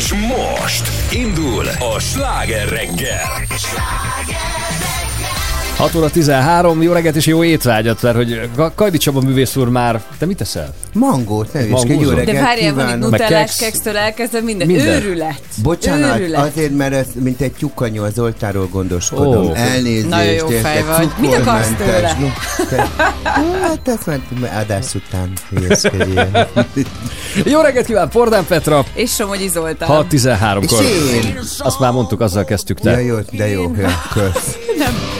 És most indul a sláger reggel. Sláger! 6 óra 13, jó reggelt és jó étvágyat, mert hogy Kajdi Csaba művész úr már, te mit teszel? Mangót, ne is, jó reggelt De várjál, van itt nutellás, keksztől elkezdve minden. minden. Őrület. Bocsánat, Őrület. azért, mert ez, mint egy tyukanyó az oltáról gondoskodom. Oh. Elnézést, Nagyon jó fej vagy. Mit akarsz tőle? Hát ezt ment adás után. jó reggelt kíván, Pordán Petra. És Somogyi Zoltán. 6 13 kor Azt már mondtuk, azzal kezdtük. Te. Ja, jó, de jó, kösz. Nem.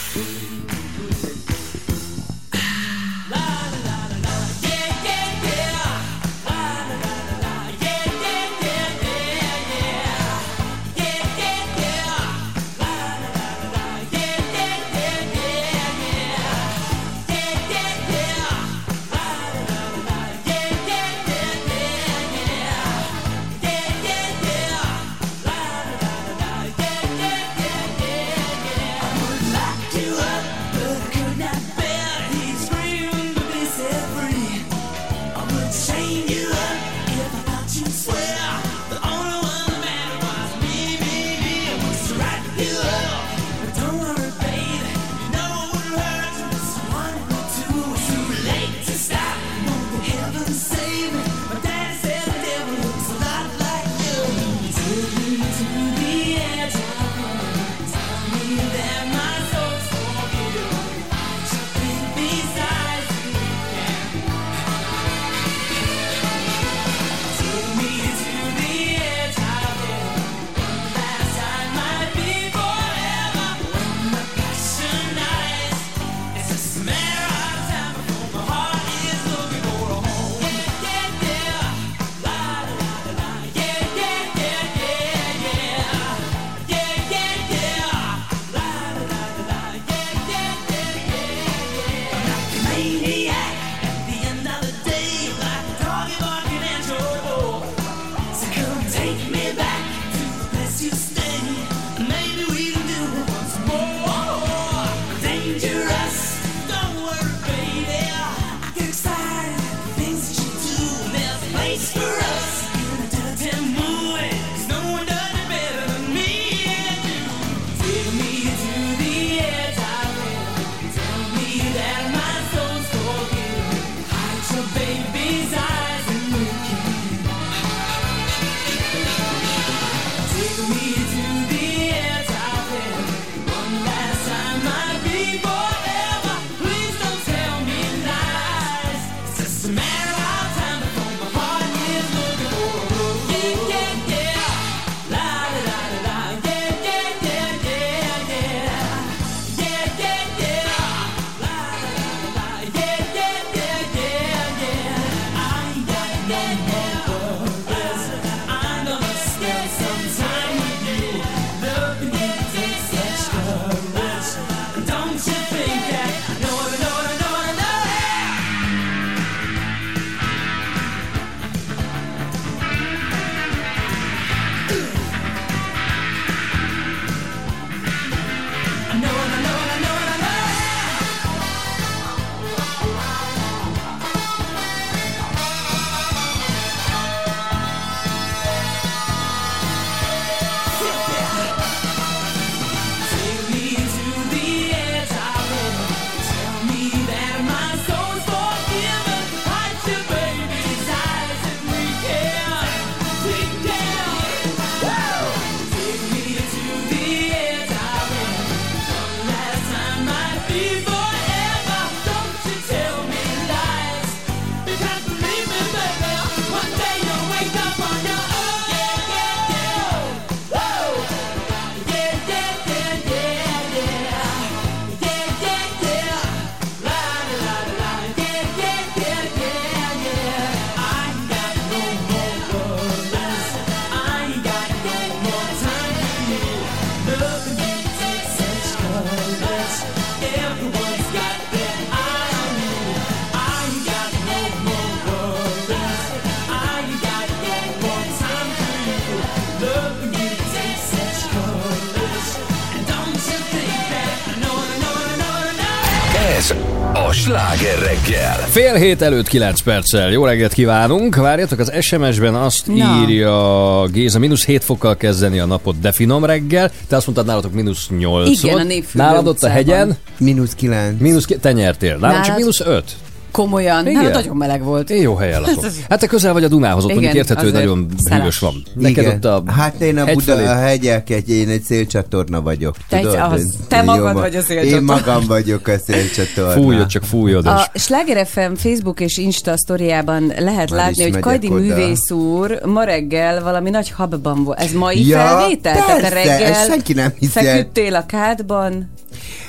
Fél hét előtt 9 perccel. Jó reggelt kívánunk. Várjatok, az SMS-ben azt Na. írja Géza, mínusz 7 fokkal kezdeni a napot, de finom reggel. Te azt mondtad nálatok mínusz 8 Igen, a Népfürdő Nálad ott a hegyen, Mínusz kilenc. mínusz ki- te nyertél. Nálam csak Nálad? mínusz 5. Komolyan, Igen. hát nagyon meleg volt. Én jó helyen lakom. Hát te közel vagy a Dunához, ott Igen, mondjuk érthető, hogy nagyon szeles. hűvös van. Neked Igen. ott a Hát én a Buda, felé- a hegyek, egy, én egy szélcsatorna vagyok. Te tudod? az- te magad ma- vagy a szélcsatorna. Én magam vagyok a szélcsatorna. Fújod, csak fújod. A Sláger FM Facebook és Insta sztoriában lehet Már látni, hogy Kajdi oda. művész úr ma reggel valami nagy habban volt. Ez mai Ja, felvétel? Tehát te persze, reggel ezt senki nem hiszi feküdtél a kádban.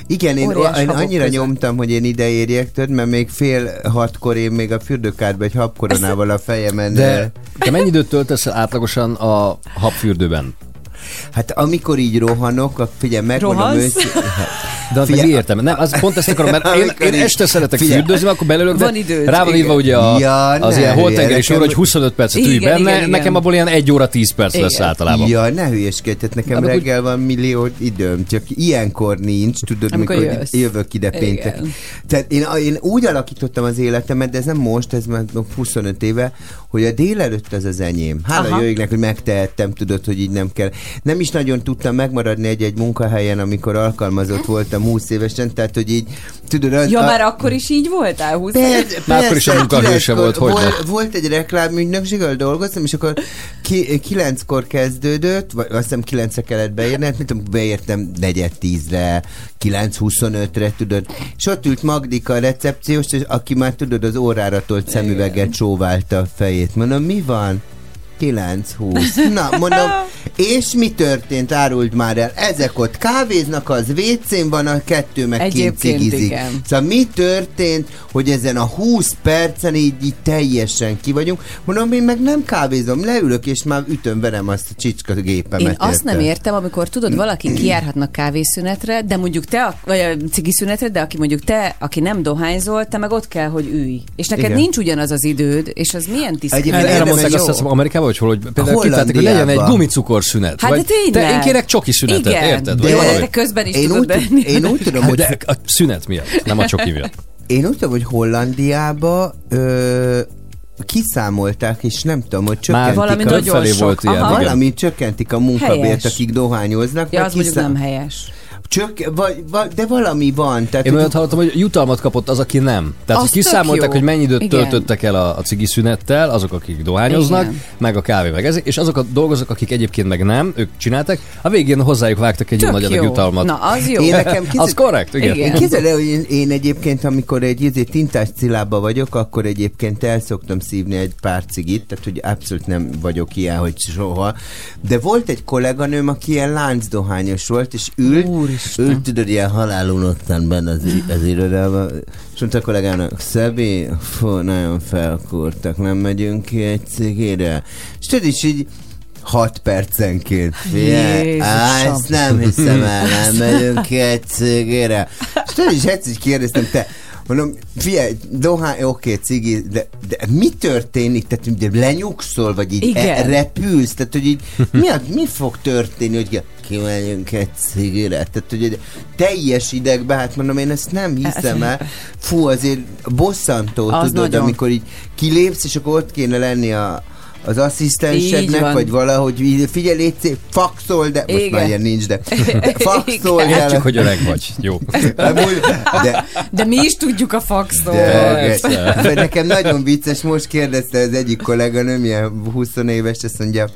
Igen, én, én annyira között. nyomtam, hogy én ide érjek, tudod, mert még fél hatkor én még a fürdőkádba egy habkoronával a fejemen. De te mennyi időt töltesz átlagosan a habfürdőben? Hát amikor így rohanok, figyelj, megmondom Rohansz? őszintén. De az meg Figyelj, mi értem? Nem, az pont ezt akarom, mert én, én este szeretek Figyelj. fürdőzni, akkor belőlük, de Van időd, rá van írva ugye a, Ja, az ne ilyen holtengeri sor, hogy 25 percet ülj benne, igen, igen. nekem abból ilyen 1 óra 10 perc lesz Igen. általában. Ja, ne hülyeskedj, tehát nekem Amikor- reggel van millió időm, csak ilyenkor nincs, tudod, Amikor amikor jössz. jövök ide péntek. Tehát én, én úgy alakítottam az életemet, de ez nem most, ez már 25 éve, hogy a délelőtt az az enyém. Hála égnek, hogy megtehettem, tudod, hogy így nem kell. Nem is nagyon tudtam megmaradni egy-egy munkahelyen, amikor alkalmazott voltam 20 évesen, tehát hogy így, tudod, az, Ja, a- már akkor is így voltál? 20 Persze, Már akkor is a munkahőse volt, hogy volt, volt egy reklámügynökség, ahol dolgoztam, és akkor ki, kilenckor kezdődött, vagy azt hiszem kilencre kellett beérni, hát mit tudom, beértem negyed tízre, 9.25-re, tudod. És ott ült Magdika a recepciós, és aki már tudod, az órára tolt szemüveget csóválta a fejét. Mondom, mi van? 9-20. Na, mondom, és mi történt? Árult már el. Ezek ott kávéznak, az WC-n van, a kettő meg kint Egyébként cigizik. igen. Szóval mi történt, hogy ezen a 20 percen így, így teljesen ki vagyunk? Mondom, én meg nem kávézom, leülök, és már ütöm verem azt a csicska gépemet. Én azt nem érted? értem, amikor tudod, valaki kijárhatnak kávészünetre, de mondjuk te, a- vagy a cigiszünetre, de aki mondjuk te, aki nem dohányzol, te meg ott kell, hogy ülj. És neked Igen. nincs ugyanaz az időd, és az milyen tiszta. Egyébként Erre, erre mondták azt hiszem Amerikában, hogy hol, hogy például kitalálták, hogy legyen egy gumicukorszünet. Hát vagy de tényleg. Te, én kérek csoki szünetet, Igen. érted? De, Vagy de közben is Én tudod úgy, benni. én úgy tudom, Hát hogy de a szünet miatt, nem a csoki miatt. Én úgy tudom, hogy Hollandiába ö, kiszámolták, és nem tudom, hogy csökkentik Valami a... nagyon sok. volt ilyen, Aha. igen. Valami csökkentik a munkabért, Helyes. akik dohányoznak. Ja, az mondjuk kiszám- nem helyes. Csök, vagy, vagy, de valami van. Tehát, Én hogy- olyat hallottam, hogy jutalmat kapott az, aki nem. Tehát, Az hogy kiszámolták, hogy mennyi időt Igen. töltöttek el a, a cigi szünettel, azok, akik dohányoznak, Igen. meg a kávé, meg ezek, és azok a dolgozók, akik egyébként meg nem, ők csináltak, a végén hozzájuk vágtak egy Tök nagy adag jutalmat. Na, az jó. Én nekem kized- Az korrekt, igen. Igen. Én képzeld el, hogy én, én egyébként, amikor egy izé, tintás cilába vagyok, akkor egyébként el szoktam szívni egy pár cigit, tehát hogy abszolút nem vagyok ilyen, hogy soha. De volt egy kolléganőm, aki ilyen láncdohányos volt, és ült, Úristen. ült tudod, ilyen halálunottan benne az, az irodában, és mondta a kollégának, Szabi, fú, nagyon felkúrtak, nem megyünk ki egy cigire. És tudod, és így 6 percenként. Jézusom. á, ezt nem hiszem el, nem megyünk ki egy cigire. És tudod, is egyszer kérdeztem, te, mondom, figyelj, dohány, oké, cigi, de, de mi történik? Tehát ugye lenyugszol, vagy így Igen. e, repülsz? Tehát, hogy így mi, a, mi fog történni, hogy kimegyünk egy cigire? Tehát, hogy teljes idegbe, hát mondom, én ezt nem hiszem el. Fú, azért bosszantó, Az tudod, nagyon. amikor így kilépsz, és akkor ott kéne lenni a az asszisztensednek, vagy valahogy így, figyelj, légy szép, faxol, de most Igen. már ilyen nincs, de, de faxol, Igen. Értjük, hogy öreg vagy. Jó. De, De mi is tudjuk a faxtól. de, de, de nekem nagyon vicces, most kérdezte az egyik kolléganőm, ilyen 20 éves, azt mondja,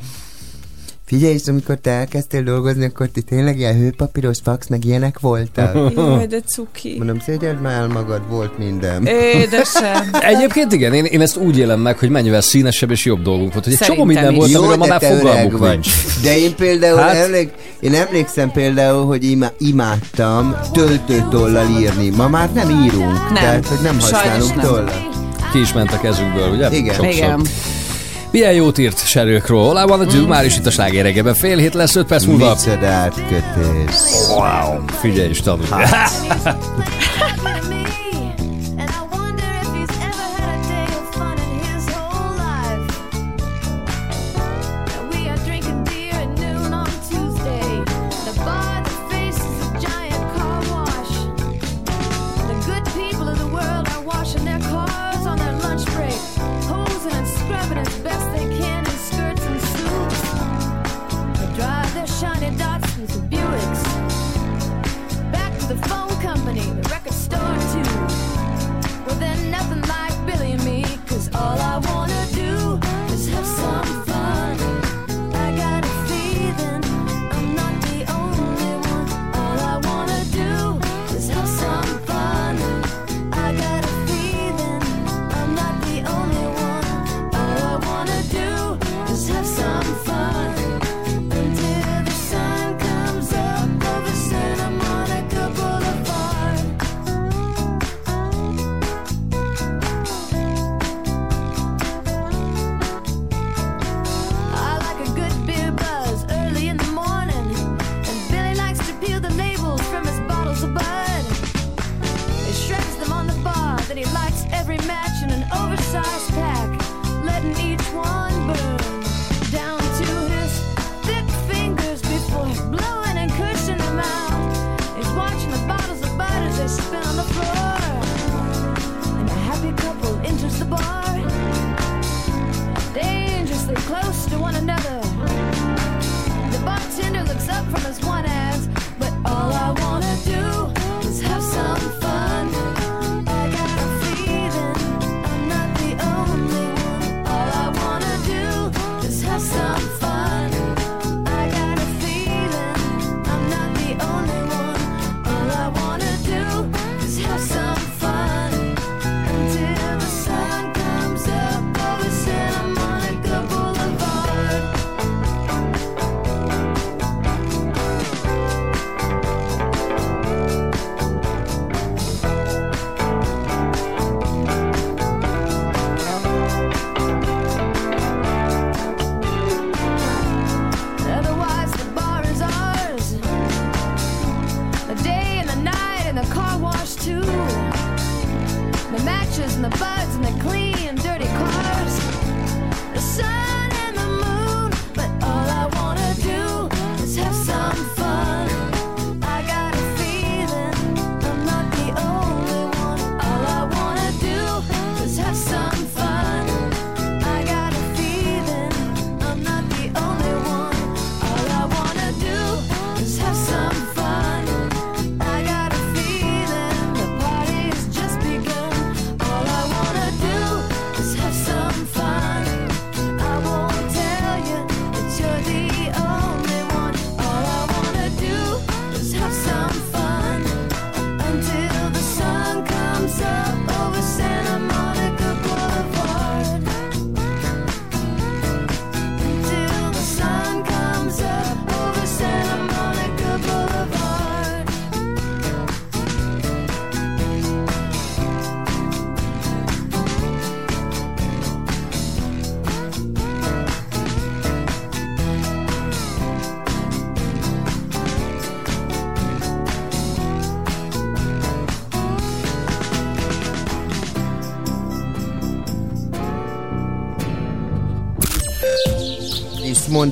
Figyelj, és amikor te elkezdtél dolgozni, akkor ti tényleg ilyen hőpapíros fax, meg ilyenek voltak? Jaj, de cuki. Mondom, szégyeld már el magad, volt minden. Édesem. Egyébként igen, én, én ezt úgy élem meg, hogy mennyivel színesebb és jobb dolgunk volt. Hogy egy csomó minden volt, Jó, amiről ma de már fogalmuk vagy. nincs. De én például Hát- emlék, én emlékszem például, hogy ima, imádtam töltőtollal írni. Ma már nem írunk, Nem. tehát hogy nem Sajnos használunk nem. tollat. Ki is ment a kezünkből, ugye? Igen. Sokszor. Igen. Milyen jót írt Sheryl Crow? All I wanna do, már is itt a slágeregeben. Fél hét lesz, öt perc múlva. Micsoda átkötés. Wow, figyelj is tanulj.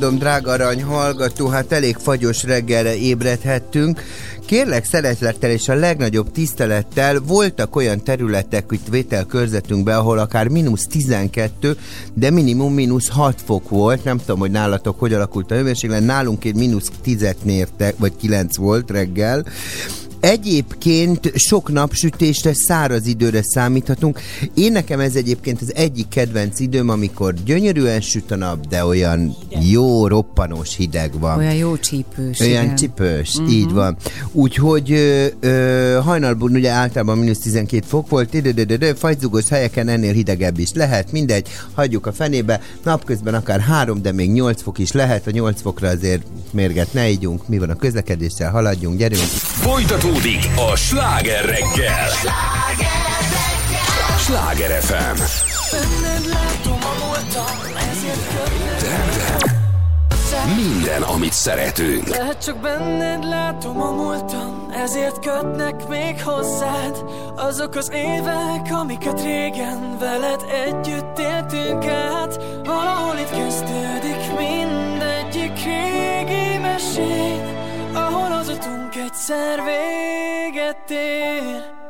mondom, drága arany hallgató, hát elég fagyos reggelre ébredhettünk. Kérlek szeretettel és a legnagyobb tisztelettel voltak olyan területek itt vételkörzetünkben, ahol akár mínusz 12, de minimum mínusz 6 fok volt. Nem tudom, hogy nálatok hogy alakult a hőmérséklet, nálunk egy mínusz 10-et mértek, vagy 9 volt reggel. Egyébként sok napsütésre, száraz időre számíthatunk. Én nekem ez egyébként az egyik kedvenc időm, amikor gyönyörűen süt a nap, de olyan jó, roppanós hideg van. Olyan jó csípős. Olyan igen. csipős, uh-huh. így van. Úgyhogy ö, ö, hajnalban ugye általában mínusz 12 fok volt, fajzugos helyeken ennél hidegebb is lehet, mindegy, hagyjuk a fenébe, napközben akár 3, de még 8 fok is lehet, a 8 fokra azért mérget ne ígyunk, mi van a közlekedéssel, haladjunk, gyerünk. Folytatódik a sláger reggel. Sláger FM. Minden, amit szeretünk. Lehet csak benned látom a múltam, ezért kötnek még hozzád Azok az évek, amiket régen veled együtt éltünk át Valahol itt kezdődik mindegyik régi mesét Ahol az utunk egyszer véget ér.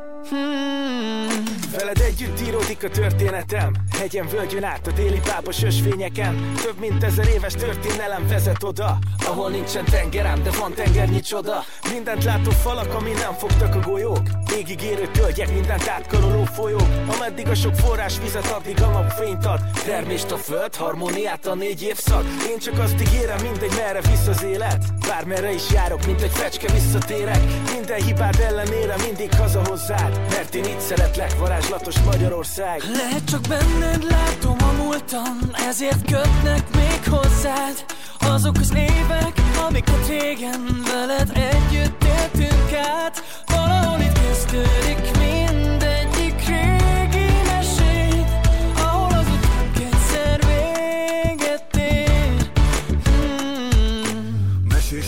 Veled együtt íródik a történetem. Hegyen, völgyön át a déli pápos ösvényeken. Több mint ezer éves történelem vezet oda Ahol nincsen tengerem, de van tengernyi csoda. Mindent látó falak, ami nem fogtak a golyók. Égig érő tölgyek, mindent átkaroló folyók. Ameddig a sok forrás vizet, addig a napfényt ad. Termést a föld, harmóniát a négy évszak. Én csak azt ígérem, mindegy merre visz az élet. Bármerre is járok, mint egy fecske visszatérek. Minden hibád ellenére mindig haza hozzád Mert én itt szeretlek, varázslatos Magyarország. Lehet csak benned látom a múltam Ezért kötnek még hozzád. Azok az évek, amiket régen veled együtt éltünk át Valahol itt kezdődik mindegyik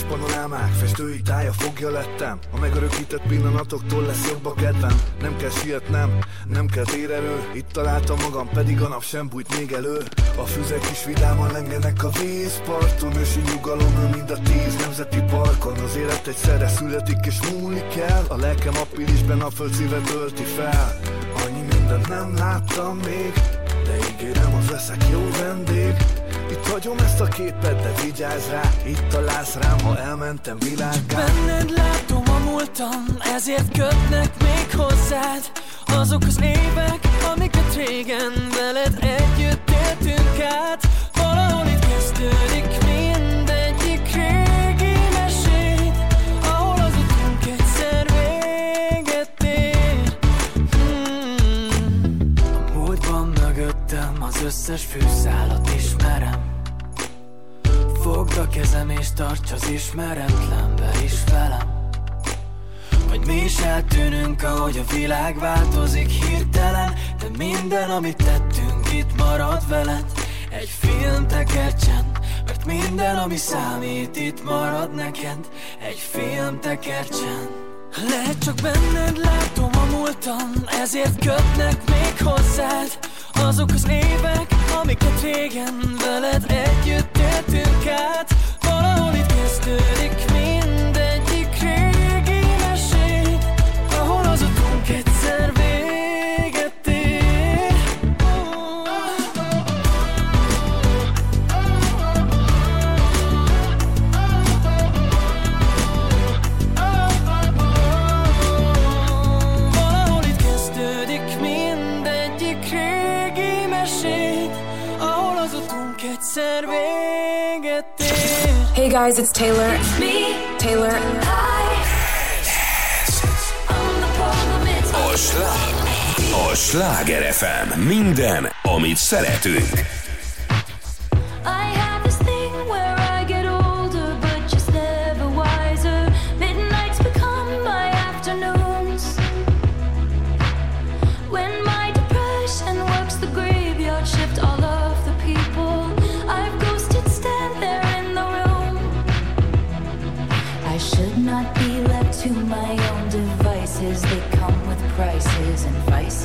panorámák, festői tája fogja lettem. A megörökített pillanatoktól lesz jobb a kedvem. Nem kell sietnem, nem kell térerő Itt találtam magam, pedig a nap sem bújt még elő. A füzek is vidáman lengenek a vízparton. Ősi nyugalom mind a tíz nemzeti parkon. Az élet egyszerre születik és múlik el. A lelkem appilisben a föld szívet ölti fel. Annyi mindent nem láttam még De ígérem, az leszek jó vendég itt hagyom ezt a képet, de vigyázz rá Itt találsz rám, ha elmentem világgá Benned látom a múltam, ezért kötnek még hozzád. Azok az évek, amiket régen veled együtt éltünk át Valahol itt kezdődik mindegyik az összes fűszálat ismerem. Fogd a kezem és tarts az ismeretlenbe is velem. Vagy mi is eltűnünk, ahogy a világ változik hirtelen De minden, amit tettünk, itt marad veled. Egy film tekercsen, mert minden, ami számít, itt marad neked. Egy film tekercsen. Lehet csak benned látom a múltam Ezért kötnek még hozzád Azok az évek, amiket régen veled együtt éltünk át Valahol itt kezdődik mindegyik egyszer véget ér Hey guys, it's Taylor. Taylor. A sláger. A sláger FM. Minden, amit szeretünk.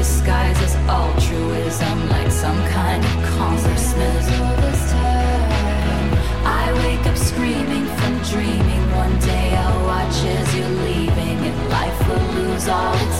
Narcissism might disguise as altruism like some kind of congressman. I wake up screaming from dreaming. One day I'll watch as you're leaving, and life will lose all its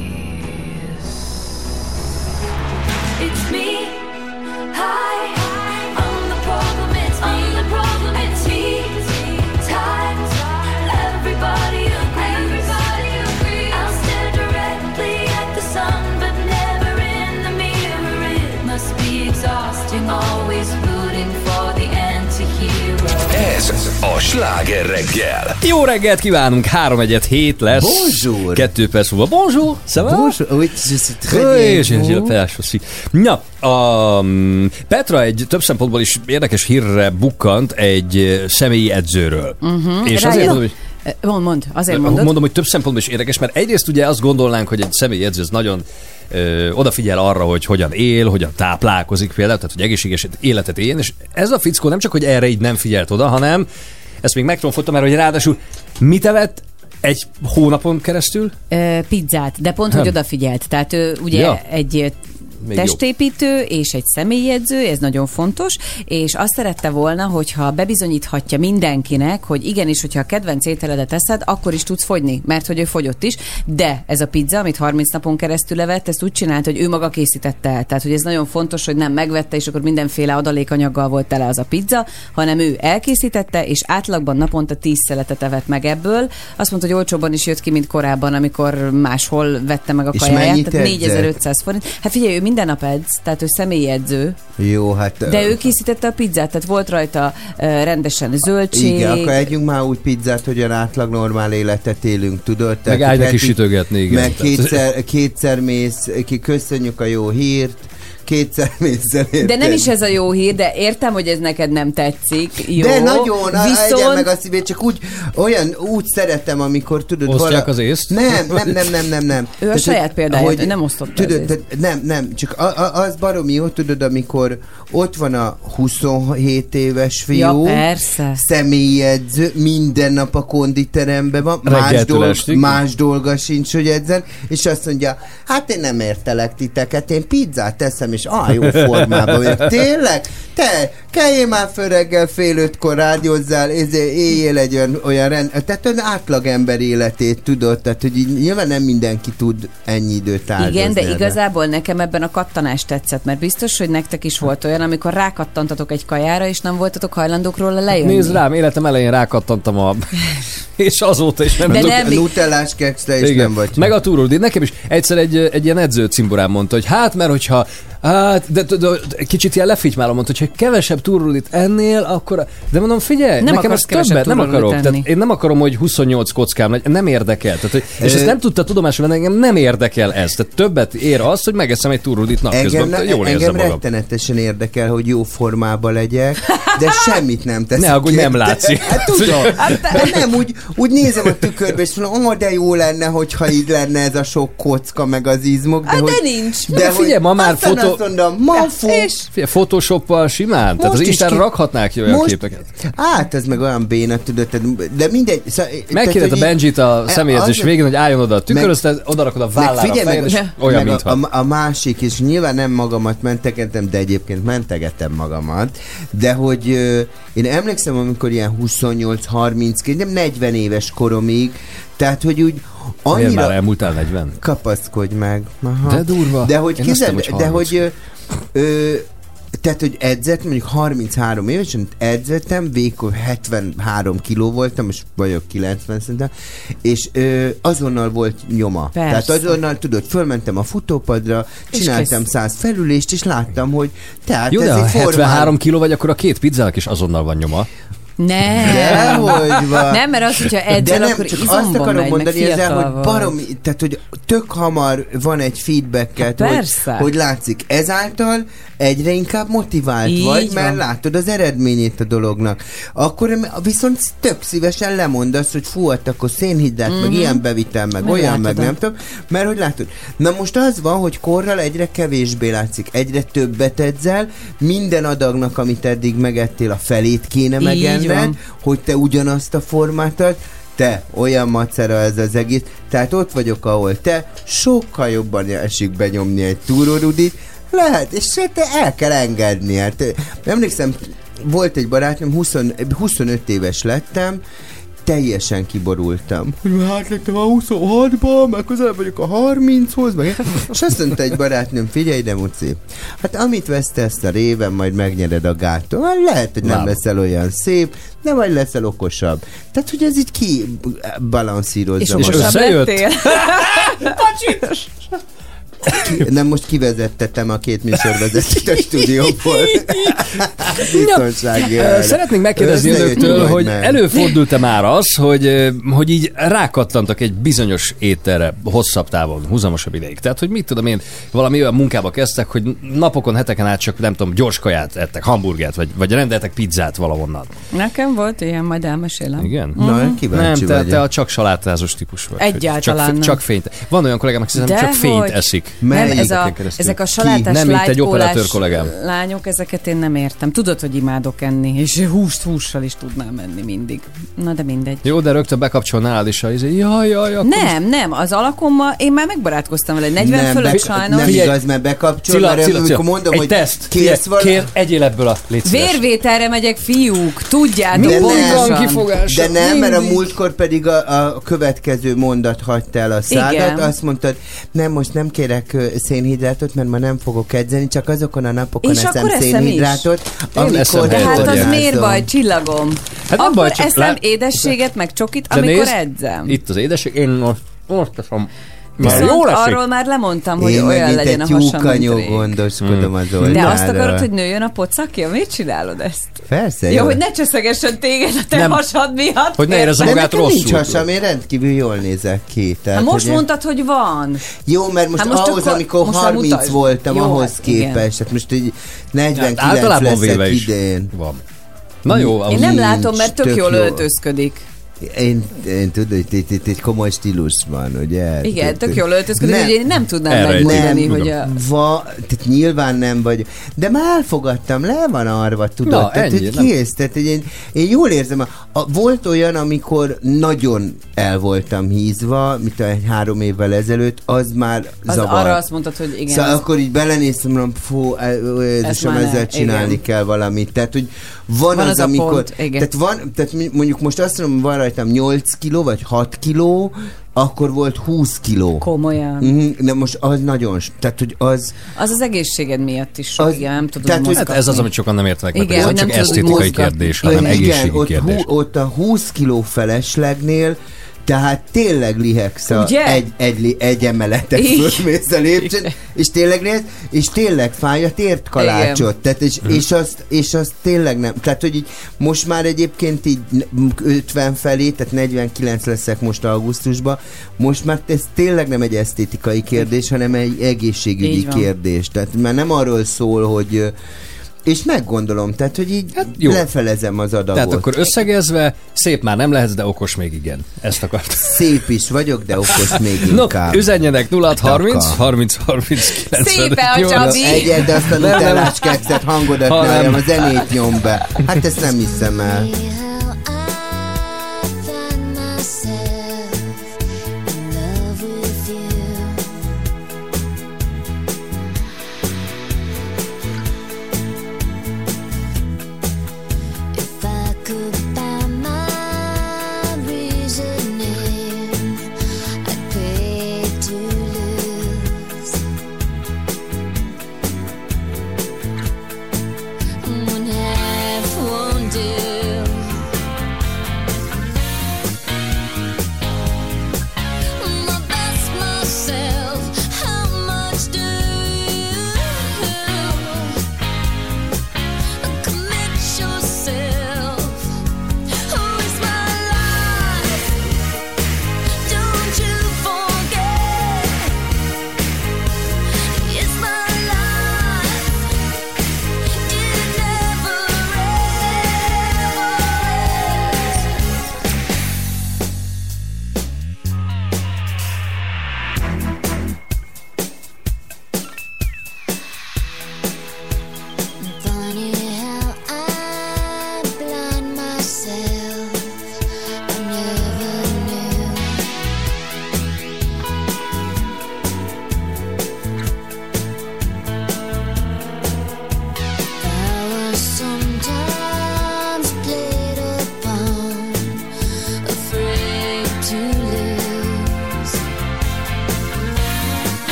It's me. Hi. I'm the problem. It's me. I'm the problem. It's me. Sláger reggel. Jó reggelt kívánunk, 3 egyet 7 lesz. Bonjour. Kettő perc múlva. Bonjour, ça va? Bonjour, oui, je suis très bien. Na, a, mm, Petra egy több szempontból is érdekes hírre bukkant egy eh, személyi edzőről. Uh-huh. És azért mondom, hogy Ö, Mond, mond, azért mondod. Mondom, hogy több szempontból is érdekes, mert egyrészt ugye azt gondolnánk, hogy egy személyi edző az nagyon ö, odafigyel arra, hogy hogyan él, hogyan táplálkozik például, tehát hogy egészséges életet éljen, és ez a fickó nem csak, hogy erre így nem figyelt oda, hanem ezt még megtronfottam, mert hogy ráadásul mit evett egy hónapon keresztül? Ö, pizzát, de pont, Nem. hogy odafigyelt. Tehát ő ugye Ja. ja. egy Még testépítő és egy személyedző, ez nagyon fontos, és azt szerette volna, hogyha bebizonyíthatja mindenkinek, hogy igenis, hogyha a kedvenc ételedet eszed, akkor is tudsz fogyni, mert hogy ő fogyott is, de ez a pizza, amit 30 napon keresztül evett, ezt úgy csinált, hogy ő maga készítette el. Tehát, hogy ez nagyon fontos, hogy nem megvette, és akkor mindenféle adalékanyaggal volt tele az a pizza, hanem ő elkészítette, és átlagban naponta 10 szeletet evett meg ebből. Azt mondta, hogy olcsóban is jött ki, mint korábban, amikor máshol vette meg a kajáját. Tehát edzett? 4500 forint. Hát figyelj, ő minden nap edz, tehát ő személyedző, Jó, hát... de ő készítette a pizzát, tehát volt rajta rendesen zöldség. Igen, akkor együnk már úgy pizzát, hogy olyan átlag normál életet élünk, tudod? Tehát, Meg heti- sütögetni, igen. Meg kétszer, kétszer mész, ki köszönjük a jó hírt, kétszer mész el, De nem is ez a jó hír, de értem, hogy ez neked nem tetszik. Jó, De nagyon, Viszont... meg a szívét, csak úgy, olyan, úgy szeretem, amikor tudod... Osztják az észt? Nem, nem, nem, nem, nem, nem. Ő a saját példáját, ő nem osztotta az Tudod, tehát nem, nem, csak a, a, az baromi jó, tudod, amikor ott van a 27 éves fiú, Ja, persze. személyi edző, minden nap a konditeremben van, más, dolg, más dolga sincs, hogy edzen, és azt mondja, hát én nem értelek titeket, én pizzát teszem, és ah, jó formában vagyok. Tényleg? Te, keljél már föl reggel fél ötkor rádiózzál, éljél egy olyan, olyan rend, tehát olyan átlagember életét tudod, tehát hogy így nyilván nem mindenki tud ennyi időt áldozni. Igen, de erre. igazából nekem ebben a kattanás tetszett, mert biztos, hogy nektek is volt olyan, amikor rákattantatok egy kajára, és nem voltatok hajlandók róla lejönni. Nézd rám, életem elején rákattantam a... és azóta is nem De tudok- nem, Nutellás kekszre is nem vagy. Meg a túruldi. Nekem is egyszer egy, egy ilyen edző cimborám mondta, hogy hát, mert hogyha Hát, de, de, de, de kicsit ilyen lefitymálom mondta, hogy ha kevesebb turrulit ennél, akkor... De mondom, figyelj, Nem nekem akarsz ez többet nem akarok. enni. Tehát én nem akarom, hogy 28 kockám legyen, nem érdekel. Tehát, hogy, és ezt nem tudta tudomásul venni, engem nem érdekel ez. Tehát többet ér az, hogy megeszem egy turrulit napközben. Engem, Jól érzem engem magam. rettenetesen érdekel, hogy jó formában legyek, de semmit nem teszek. Ne aggódj, nem látszik. Hát tudom. De nem, úgy, úgy nézem a tükörbe, és mondom, oh, de jó lenne, hogyha így lenne ez a sok kocka, meg az izmok. De, Hát de hogy, nincs. De figyelj, ma már fotó, mondom, ma fog. És Figyelj, Photoshoppal simán? Tehát az Most is Instára ki- rakhatnák ki olyan Most- képeket. Hát, ez meg olyan béna, tudod, tehát- de mindegy. Szóval, Megkérded a Benjit a személyedzés az- végén, hogy álljon oda a tükör, Meg- aztán oda rakod a Meg vállára a figyelj, fejed, meg, olyan, meg a, a, másik, és nyilván nem magamat mentegetem, de egyébként mentegetem magamat, de hogy ö, én emlékszem, amikor ilyen 28-30, nem 40 éves koromig, tehát, hogy úgy Miért annyira... már elmúltál 40? Kapaszkodj meg. Aha. De durva. De hogy hittem, hogy de 30. hogy ö, tehát, hogy edzett, mondjuk 33 évesen edzettem, vékony 73 kiló voltam, most vagyok 90 szerintem, és ö, azonnal volt nyoma. Persze. Tehát azonnal, tudod, fölmentem a futópadra, És csináltam. 100 felülést, és láttam, hogy tehát Jó, ez de ha egy 73 formál... kiló vagy, akkor a két pizzának is azonnal van nyoma. Nem. Dehogy van. Nem, mert az, hogyha De edzel, nem, akkor csak azt akarom megy, mondani ezzel, hogy baromi, tehát hogy tök hamar van egy feedbacket, Hát hogy, hogy látszik. Ezáltal egyre inkább motivált Így vagy, mert van. látod az eredményét a dolognak. Akkor viszont tök szívesen lemondasz, hogy fú, hát akkor szénhidrát, mm-hmm. meg ilyen bevitel, meg Meg olyan, meg látod. nem tudom. Mert hogy látod, na most az van, hogy korral egyre kevésbé látszik, egyre többet edzel, minden adagnak, amit eddig megettél, a felét kéne megenned, hogy te ugyanazt a formát ad, te, olyan macera ez az egész, tehát ott vagyok, ahol te, sokkal jobban esik benyomni egy túrórudit, lehet, és te el kell engedni. Hát, emlékszem, volt egy barátnőm, 20, 25 éves lettem, teljesen kiborultam. Hogy hát lettem a 26-ban, meg közelebb vagyok a 30-hoz, meg... és azt mondta egy barátnőm, figyelj ide, Muci, hát amit vesztesz a réven, majd megnyered a gáton. Hát lehet, hogy nem Nem. leszel olyan szép, de majd leszel okosabb. Tehát, hogy ez így ki balanszírozza És És összejött? lettél? Ki- Nem most kivezettetem a két műsorvezetőt a stúdióból. Elve. Szeretnénk megkérdezni önöktől, hogy nem? előfordult-e már az, hogy, hogy így rákattantak egy bizonyos ételre hosszabb távon, húzamosabb ideig. Tehát, hogy mit tudom én, valami olyan munkába kezdtek, hogy napokon, heteken át csak nem tudom, gyors kaját ettek, hamburgert, vagy, vagy rendeltek pizzát valahonnan. Nekem volt ilyen, majd elmesélem. Igen? Na, Nem, kíváncsi te, vagyok. te a csak salátázós típus vagy. hogy Egyáltalán csak, nem. csak fényt. Van olyan kollégám, aki szerintem csak fényt Dehogy. eszik. Nem, Melyik ez a, keresztül? ezek a Ki? salátás Nem, mint egy operatőr kollégám. lányok, ezeket én nem értem. Tudod, hogy imádok enni, és húst hússal is tudnám enni mindig. Na de mindegy. Jó, de rögtön bekapcsol nálad is a izé, jaj, jaj, akkor Nem, nem, az alakommal én már megbarátkoztam vele. 40 nem, fölött be, sajnos. nem igaz, mert bekapcsol, Cilla, mert Cilla, amikor Cilla. mondom, egy hogy teszt. kérsz valami, Kér, egyél ebből a. Vérvételre megyek, fiúk, tudjátok De nem. pontosan. Van kifogása. De nem, mert a múltkor pedig a, a következő mondat hagyta el a szádat. Azt mondtad, nem, most nem kérek ö, szénhidrátot, mert ma nem fogok edzeni, csak azokon a napokon És eszem eszem szénhidrátot, Én eszem amikor De hát az miért baj, csillagom? Hát nem Akkor baj, csak eszem lá- édességet, meg csokit, De amikor nézd, edzem. Itt az édesség, én most, most teszem. Már jó lesz arról már lemondtam, hogy Én olyan legyen a tyúkanyó mint gondoskodom az De oldalra. azt akarod, hogy nőjön a pocakja? Miért csinálod ezt? Persze, Jó, hogy ne cseszegessen téged a te Nem. hasad miatt. Hogy ne érezze? De magát nekem nincs rosszul. hasam, én rendkívül jól nézek ki. Tehát, Hát most hogy- mondtad, hogy van. Jó, mert most, Hát most ahhoz, akkor- amikor most már 30 mutasd. voltam, Jó, ahhoz hát képest, hát most így 49 Hát leszek idén. van. Na jó, Én nem látom, mert tök, tök jól jó. öltözködik. Én, én tudod, hogy itt, itt egy komoly stílus van, ugye? Igen, tök jól öltözködik, Nem. hogy én nem tudnám megmondani, nem, hogy a... Va, tehát nyilván nem vagy, de már elfogadtam, le van arva, tudod, Na, tehát, ennyi, hogy kész, tehát hogy én, én jól érzem, a, a, volt olyan, amikor nagyon el voltam hízva, mint a három évvel ezelőtt, az már Az zavar. arra azt mondtad, hogy igen. Szóval az- akkor így belenéztem, mondom, fú, már ne, ezzel csinálni igen. kell valamit. Tehát, hogy van, Van az, az a amikor... pont, igen. tehát, van, tehát mondjuk most azt mondom, van rajtam 8 kiló, vagy 6 kiló, akkor volt 20 kiló. Komolyan. Mhm, De most az nagyon, tehát hogy az, Az az egészséged miatt is sok, Az- igen, nem tudod tehát, hogy- Hát ez az, amit sokan nem értenek meg, Igen, hogy ez nem csak esztétikai mozgatni. kérdés, hanem igen, egészségi ott, kérdés. hú, ott a 20 kiló feleslegnél tehát tényleg lihegsz a Ugye? egy, egy, egy emeletet fölmész a lépcsőn, és tényleg néz, és tényleg fáj a tért kalácsot. Tehát, és, Mhm. és, azt, és azt tényleg nem. Tehát, hogy így most már egyébként így 50 felé, tehát 49 leszek most augusztusban, most már ez tényleg nem egy esztétikai kérdés, hanem egy egészségügyi kérdés. Tehát már nem arról szól, hogy és meggondolom, tehát, hogy így hát jó. lefelezem az adagot. Tehát akkor összegezve, szép már nem lehet, de okos még igen. Ezt akartam. Szép is vagyok, de okos még inkább. No, üzenjenek 0 30 30 30 90. A Csabi! Egyed, de aztán utállás kekszett hangodat, hanem a zenét nyom be. Hát ezt nem hiszem el.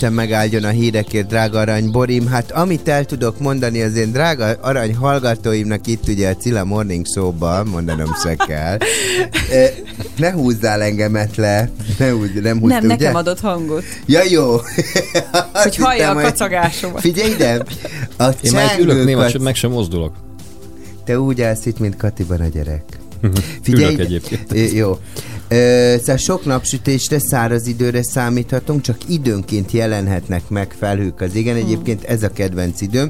A Jóisten megáldjon a hírekért, drága arany Borim. Hát amit el tudok mondani az én drága arany hallgatóimnak itt ugye a Cilla Morning Show-ban, mondanom se kell. Eh, Ne húzzál engemet le. Ne húzz, nem húzd, Nem, ugye? nekem adott hangot. Ja, jó. Hogy hallja a kacagásomat. Figyelj ide! A Én már ülök csengőkat- csak meg sem mozdulok. Te úgy állsz itt, mint Katiban a gyerek. Ülök ide. egyébként. Ö, Jó. Ö, szóval sok napsütésre, száraz időre számíthatunk, csak időnként jelenhetnek meg felhők az igen. Egyébként ez a kedvenc időm.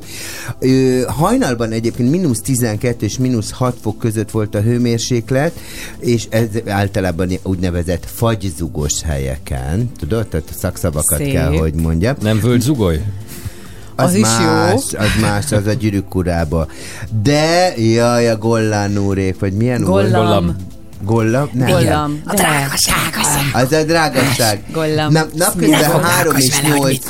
Ö, hajnalban egyébként mínusz 12 és mínusz 6 fok között volt a hőmérséklet, és ez általában úgynevezett fagyzugos helyeken. Tudod? Tehát a szakszavakat Szép. kell, hogy mondjam. Nem völgy zugoly? Az is jó. más, Az más, az a gyűrűk urába. De, jaj, a Gollán úrék, vagy milyen úr? Gollam. Gollam? Nem. Gollam. De. Az a drágaság. Gollam. Na, napközben 3 és 8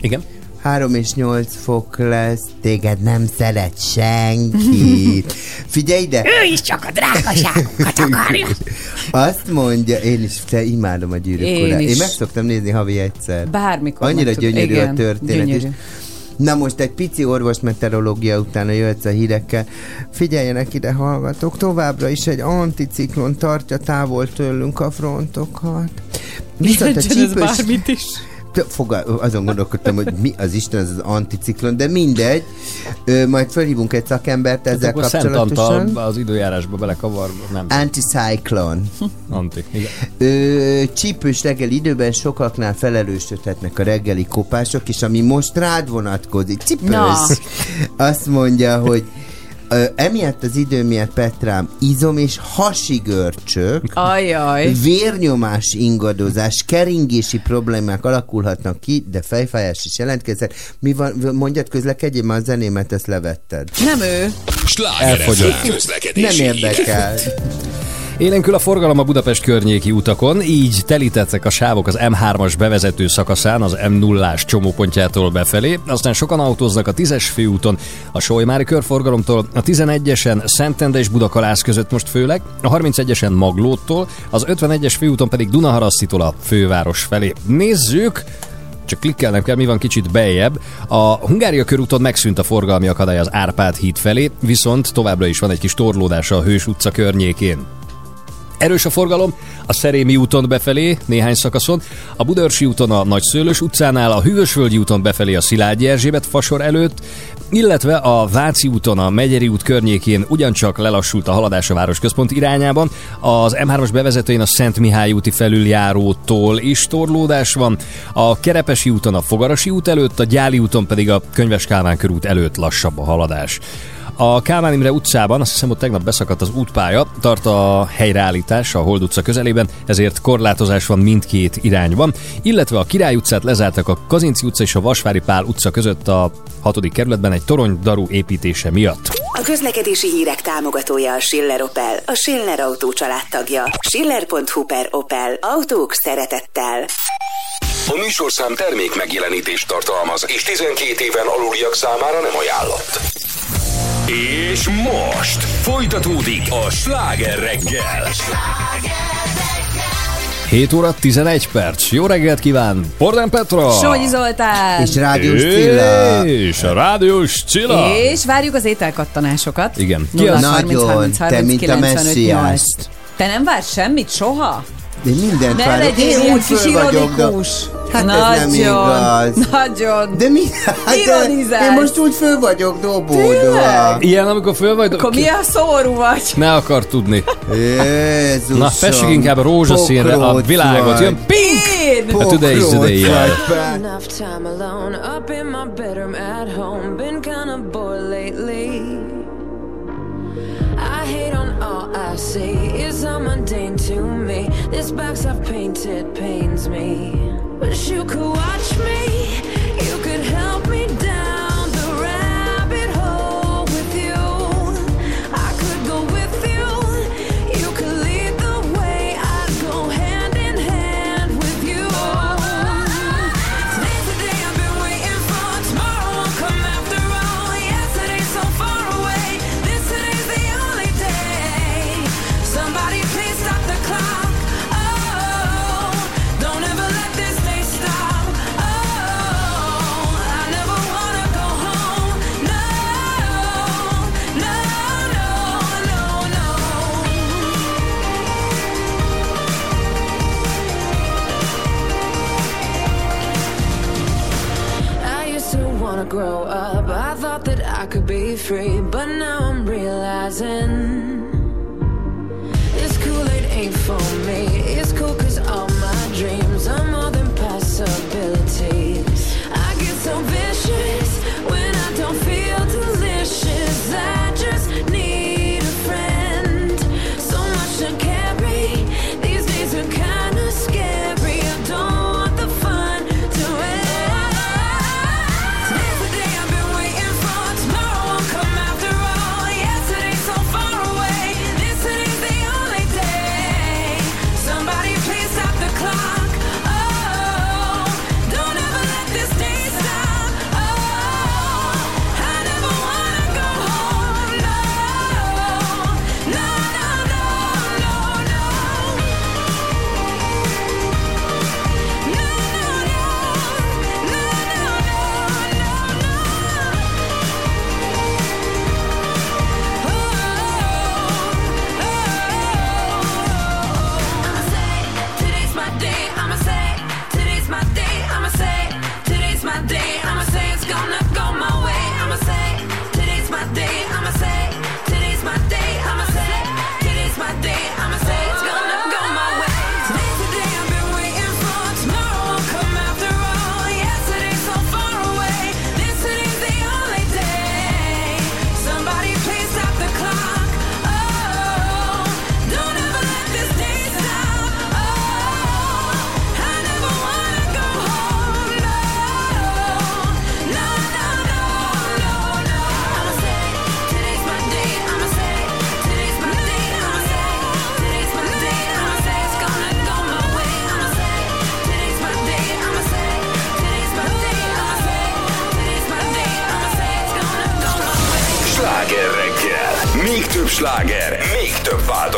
Igen. 3 és 8 fok lesz, téged nem szeret senki. Figyelj ide! Ő is csak a drágaságokat akarja. Azt mondja, én is te imádom a gyűrűk Én urát. Én is. meg szoktam nézni havi egyszer. Bármikor Annyira gyönyörű igen, a történet gyönyörű. is. Na most egy pici orvosmeteorológia utána jöhetsz a hírekkel. Figyeljenek ide, hallgatók, továbbra is egy anticiklon tartja távol tőlünk a frontokat. Viszont a csípős... bármit is. Te- Fogal, azon gondolkodtam, hogy mi az Isten ez az anticiklon, de mindegy. Ö, majd felhívunk egy szakembert ezzel Akkor Szent kapcsolatosan. Antal az időjárásba belekavarva, nem. Anticyclone. Anti. Igen. Ö, csípős reggeli időben sokaknál felelősödhetnek a reggeli kopások, és ami most rád vonatkozik, csípős, Na. azt mondja, hogy ö, emiatt az idő miatt Petrám izom és hasigörcsök, Ajaj. vérnyomás ingadozás, keringési problémák alakulhatnak ki, de fejfájás is jelentkezhet. Mi van, mondjad, közlekedjél, már a zenémet ezt levetted. Nem ő. Sláger Elfogyott. Nem érdekel. Élénkül a forgalom a Budapest környéki utakon, így telítettek a sávok az M3-as bevezető szakaszán, az M0-ás csomópontjától befelé, aztán sokan autóznak a 10-es főúton, a Solymári körforgalomtól, a 11-esen Szentende és Budakalász között most főleg, a 31-esen Maglóttól, az 51-es főúton pedig Dunaharasztitól a főváros felé. Nézzük! csak klikkelnem kell, mi van kicsit beljebb. A Hungária körúton megszűnt a forgalmi akadály az Árpád híd felé, viszont továbbra is van egy kis torlódás a Hős utca környékén. Erős a forgalom a Szerémi úton befelé, néhány szakaszon, a Budörsi úton a Nagyszőlős utcánál, a Hűvösvölgyi úton befelé a Szilágyi Erzsébet fasor előtt, illetve a Váci úton a Megyeri út környékén ugyancsak lelassult a haladás a városközpont irányában. Az M3-as bevezetőjén a Szent Mihály úti felüljárótól is torlódás van, a Kerepesi úton a Fogarasi út előtt, a Gyáli úton pedig a Könyves Kálmán körút előtt lassabb a haladás. A Kálmán Imre utcában, azt hiszem, hogy tegnap beszakadt az útpálya, tart a helyreállítás a Hold utca közelében, ezért korlátozás van mindkét irányban, illetve a Király utcát lezártak a Kazinci utca és a Vasvári Pál utca között a 6. kerületben egy torony daru építése miatt. A közlekedési hírek támogatója a Schiller Opel, a Schiller Autó családtagja. Schiller.hu per Opel. Autók szeretettel. A műsorszám termék megjelenítést tartalmaz, és 12 éven aluliak számára nem ajánlott. És most folytatódik a sláger reggel. 7 óra 11 perc. Jó reggelt kíván! Bordán Petra! Sonyi Zoltán! És Rádiós Cilla. És a Rádiós Cilla! És várjuk az ételkattanásokat. Igen. Ki 0 az? 30 Nagyon, 30 te 30 mint a 95 messiás. 8. Te nem vársz semmit soha? Én mindent Ne várok. Én úgy kis föl vagyok. de-. Hát nagyon, ez nem igaz. Nagyon. De mi? Hát de Ironizálsz. én most úgy föl vagyok dobódva. Tényleg? Ilyen, amikor föl vagy... Akkor milyen szomorú vagy? Ne akar tudni. Jézusom. Na, fessük inkább a rózsaszínre a világot. Jön pink! Én! A today's the day Enough time alone, up in my bedroom at home. Been kinda bored lately. I see. It's all mundane to me. This box I've painted pains me. Wish you could watch me. You could help me I could be free, but now I'm realizing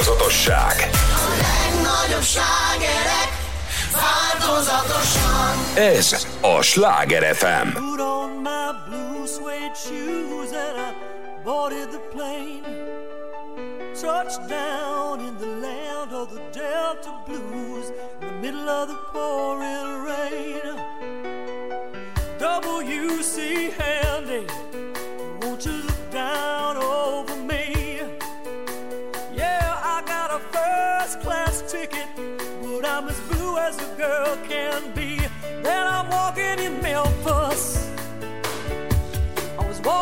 változatosság. Legnagyobb slágerek változatosan. Ez a Sláger FM. Put in the land of the Delta Blues in the middle of the pouring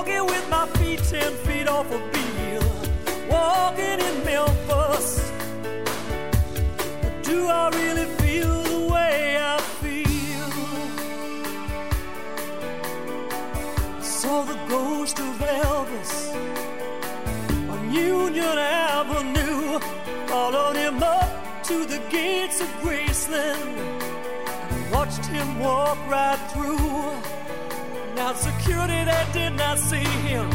walking with my feet ten feet off a bill. Walking in Memphis. Do I really feel the way I feel? I Saw the ghost of Elvis on Union Avenue. Followed him up to the gates of Graceland and watched him walk right through. Now security they did not see him.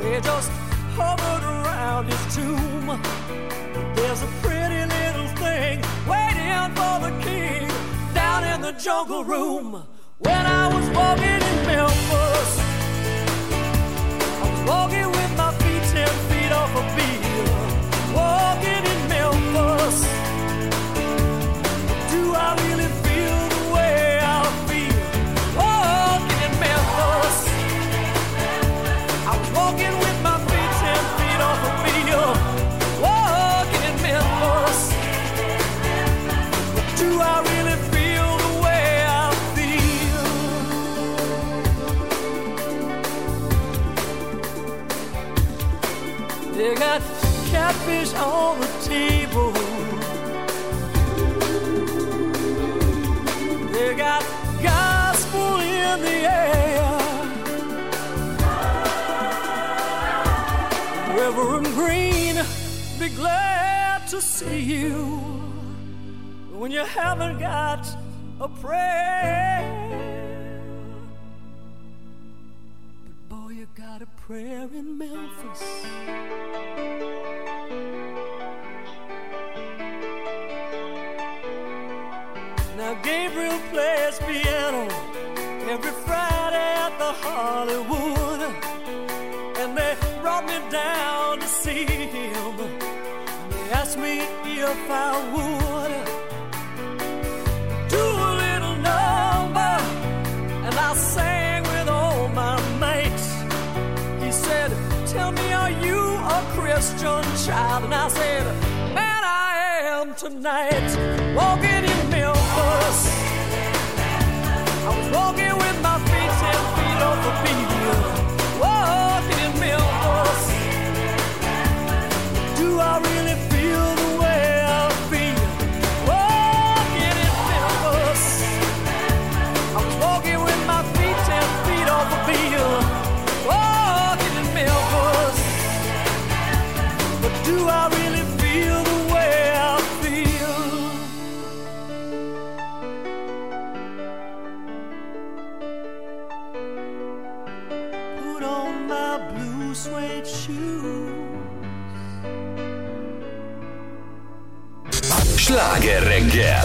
They just hovered around his tomb. There's a pretty little thing waiting for the king down in the jungle room. When I was walking in Memphis, I was walking with my feet ten feet off a bill. Walking in Memphis, fish on the table. They got gospel in the air. Reverend Green, be glad to see you when you haven't got a prayer. But boy, you got a prayer in Memphis. Gabriel plays piano every Friday at the Hollywood. And they brought me down to see him. And They asked me if I would do a little number. And I sang with all my mates. He said, Tell me, are you a Christian child? And I said, Man, I am tonight. Walking Do I really feel Sláger reggel!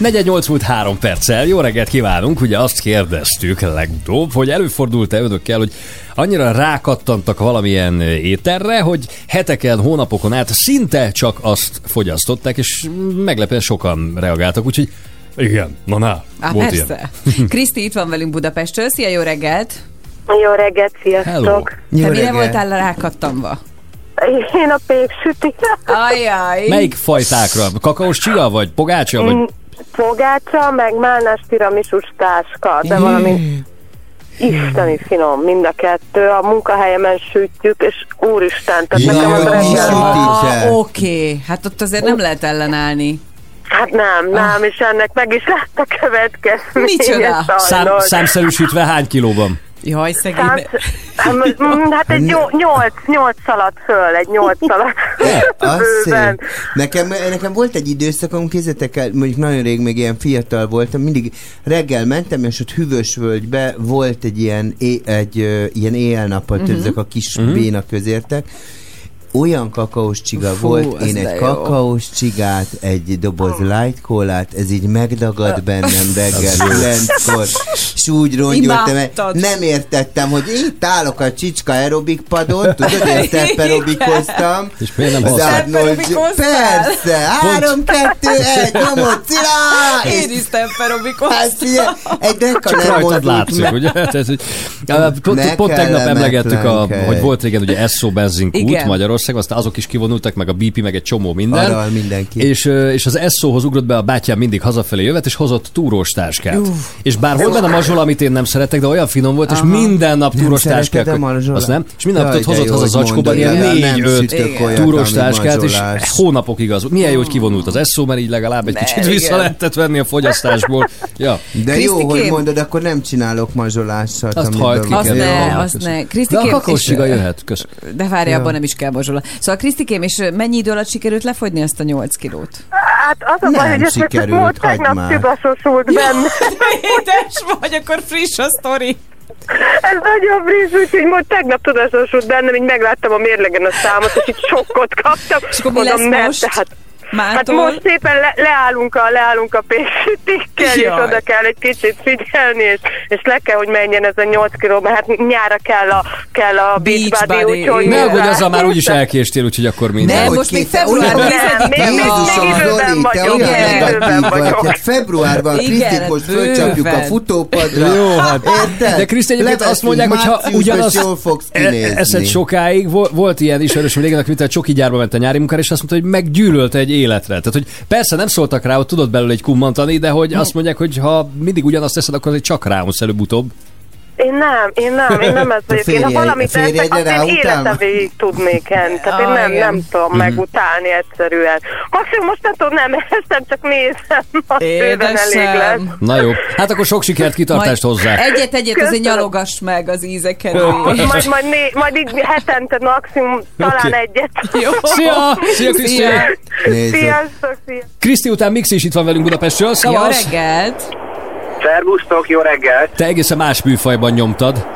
4-8 múlt három perccel. Jó reggelt kívánunk! Ugye azt kérdeztük legutóbb, hogy előfordult-e önökkel, hogy annyira rákattantak valamilyen ételre, hogy heteken, hónapokon át szinte csak azt fogyasztották, és meglepően sokan reagáltak, úgyhogy igen, na na, Á, volt persze. ilyen. Kriszti itt van velünk Budapestről. Szia, jó reggelt! Jó reggelt, Hello. sziasztok! Te mire voltál rákattamva? Én a péksütire. Ajaj! Melyik fajtákra? Kakaós csiga, vagy pogácsa, vagy... Mm, Pogácsa, meg málnás tiramisus táska, de valami isteni finom, mind a kettő. A munkahelyemen sütjük, és úristen, tehát Ja, nekem az reggel. Ah, Oké, hát ott azért nem lehet ellenállni. Hát nem, nem, és ennek meg is lett a következménye. Micsoda? Szám, számszerűsítve hány kilóban? Jaj, szegény. Hát, hát, hát egy nyol- nyolc, nyolc szaladt föl, egy nyolc szaladt szép. Nekem, nekem volt egy időszakom, kézzetek el, mondjuk nagyon rég még ilyen fiatal voltam, mindig reggel mentem, és ott hűvös völgybe volt egy ilyen, é, egy, ilyen éjjel-nappal uh-huh. ezek a kis uh-huh. béna közértek, olyan kakaós csiga Fú, volt, én egy jó. kakaós csigát, egy doboz light kólát, ez így megdagad bennem reggel kilenckor, és úgy rongyoltam, nem értettem, hogy itt állok a csicska aerobik padon, tudod, én step aerobikoztam, És miért nem Step-aerobikoztál? Persze, három, kettő, egy, nyomod, cilá! Én is temperobikoztam. Hát egy deka Csak nem rajtad látszik, ugye? Tehát, hogy, á, pont, tegnap emlegettük, hogy volt régen ugye Esso benzinkút Igen. Magyarországon, aztán azok is kivonultak, meg a BP, meg egy csomó minden. Aral mindenki. És, és az Esso-hoz ugrott be a bátyám mindig hazafelé jövet, és hozott túrós táskát. Uff. És bár volt benne mazsola, amit én nem szeretek, de olyan finom volt, és Aha. minden nap túrós a mazsolát? Azt nem? És minden nap de hozott haza hogy zacskóban ilyen négy-öt túrós táskát, és mazsolás. hónapokig az. Milyen jó, hogy kivonult az Esso, mert így legalább egy kicsit vissza lehetett venni a fogyasztásból. Ja. De jó, hogy mondod, akkor nem csinálok mazsolással. Azt hagyd ki, Azt ne, azt ne. De a Krisztikém, és- csiga jöhet. Kösz. De várj, abban nem is kell mazsola. Szóval Krisztikém, és mennyi idő alatt sikerült lefogyni azt a 8 kilót? Hát az a Nem baj, hogy ez csak sikerült, most tegnap tüdasosult benne. Édes vagy, akkor friss a sztori. Ez nagyon friss, úgyhogy most tegnap tudasosult bennem, így megláttam a mérlegen a számot, és így sokkot kaptam. És akkor mi lesz mert most? Tehát, Hát Mától? most szépen le, leállunk a, leállunk a péksütikkel, és oda kell egy kicsit figyelni, és, és le kell, hogy menjen ez a 8 kiló, mert hát nyára kell a, kell a beach, Beach body, body, úgyhogy... Ne aggódj, azzal már úgyis elkéstél, úgyhogy akkor minden. Nem, most még február olyan- 10-e Nem, még- van. Jézusom, még időben Zoli, te vagyok, olyan igen. negatív Időben vagy. vagyok. Hát februárban Igen, Krisztit most fölcsapjuk a futópadra. Jó, hát. Érted? De Kriszti egyébként azt mondják, hogy ha márciusban, ugyanaz és jól fogsz kinézni. eszed sokáig, vo- volt ilyen ismerősöm régen, aki mint a csoki gyárba ment a nyári munkára, és azt mondta, hogy meggyűlölte egy életre. Tehát, hogy persze nem szóltak rá, hogy tudod belőle egy kummantani, de hogy azt mondják, hogy ha mindig ugyanazt teszed, akkor egy csak rámusz előbb-utóbb. Én nem, én nem, én nem ez vagyok. Én ha valamit férjed eszek, azt én utál? élete végig tudnék enni. Tehát én Ah, nem, igen. nem tudom megutálni egyszerűen. Maximum most nem tudom, nem eszem, csak nézem, az bőven elég lesz. Édesem. Na jó. Hát akkor sok sikert, kitartást hozzá. Egyet, egyet azért Köszönöm. nyalogass meg az ízeken. Majd, majd, né, majd így hetente maximum talán Oké. egyet. Jó. Szia! Szia, Kriszti! Szia. Sziasztok, sziasztok. Kriszti után Mix is itt van velünk Budapestről. Jó Szavasz! reggelt! Szervusztok, jó reggelt! Te egészen más műfajban nyomtad.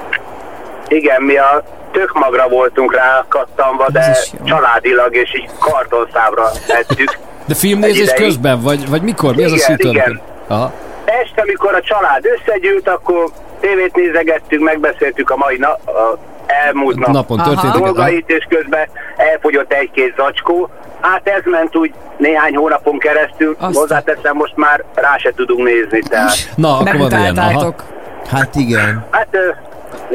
Igen, mi a tökmagra voltunk rákattanva, de családilag és így kartonszámra ettük. De filmnézés közben, vagy, vagy mikor? Mi az a Igen, szitőr? igen. Aha. Este, amikor a család összegyűlt, akkor tévét nézegettünk, megbeszéltük a mai nap, a elmúlt nap Napon történt. dolgait, és közben elfogyott egy-két zacskó. Hát ez ment úgy néhány hónapon keresztül, Azt- hozzáteszem, most már rá se tudunk nézni, tehát... Na, akkor van ilyen. Aha. Hát igen. Hát ö,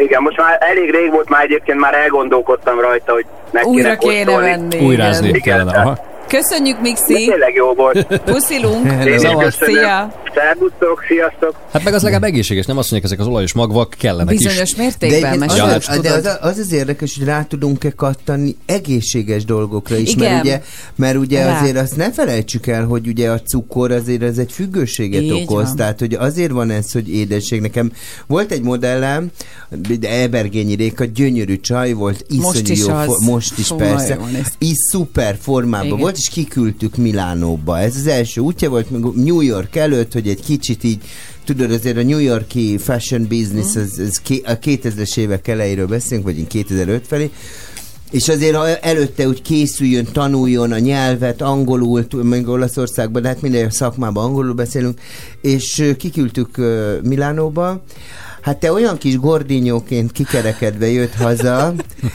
igen, most már elég rég volt, már egyébként már elgondolkodtam rajta, hogy meg Újra kéne kéne venni. Újrázni igen. kellene. Aha. Köszönjük, De Mixi! tényleg jó volt. Puszilunk! Én is Szavaz. köszönöm. Szia! Szervusztok, sziasztok! Hát meg az legalább egészséges, nem azt mondják, ezek az olajos magvak kellenek Bizonyos is. De, mértékben, mert az, Ja, az, de az, az az érdekes, hogy rá tudunk-e kattani egészséges dolgokra is, Igen. mert ugye, mert ugye Rá. azért azt ne felejtsük el, hogy ugye a cukor azért ez egy függőséget Így okoz, van. tehát hogy azért van ez, hogy édesség. Nekem volt egy modellem, de Ebergényi Réka, gyönyörű csaj volt, iszonyú Most is jó, az. most is Fú, persze, is szuper formában Igen. volt, és kiküldtük Milánóba. Ez az első útja volt még New York előtt, hogy egy kicsit így tudod, azért a New Yorki fashion business, Mhm. ez, ez a 2000-es évek elejéről beszélünk, vagy 2005 felé, és azért ha előtte úgy készüljön, tanuljon a nyelvet, angolul, még Olaszországban, de hát minden szakmában angolul beszélünk, és kiküldtük Milánóba, Hát te olyan kis gordinyóként kikerekedve jött haza.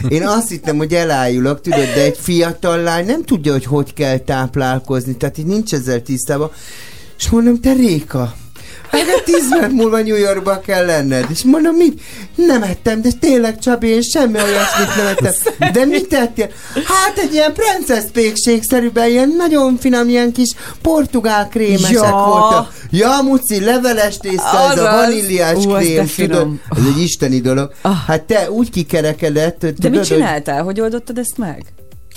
Én azt hittem, hogy elájulok, tudod, de egy fiatal lány nem tudja, hogy hogy kell táplálkozni, tehát így nincs ezzel tisztában. És mondom, te Réka, de tíz perc múlva New Yorkba kell lenned. És mondom, mit? Nem ettem, de tényleg Csabi, én semmi olyasmit nem ettem. De mit tettél? Hát egy ilyen princess pékségszerűben, ilyen nagyon finom, ilyen kis portugál krémesek Ja. voltak. Ja, Muci, leveles tészta, ez a vaníliás Ú, krém, tudod? Ez egy isteni dolog. Hát te úgy kikerekedett, De tudod, mit hogy- csináltál? Hogy oldottad ezt meg?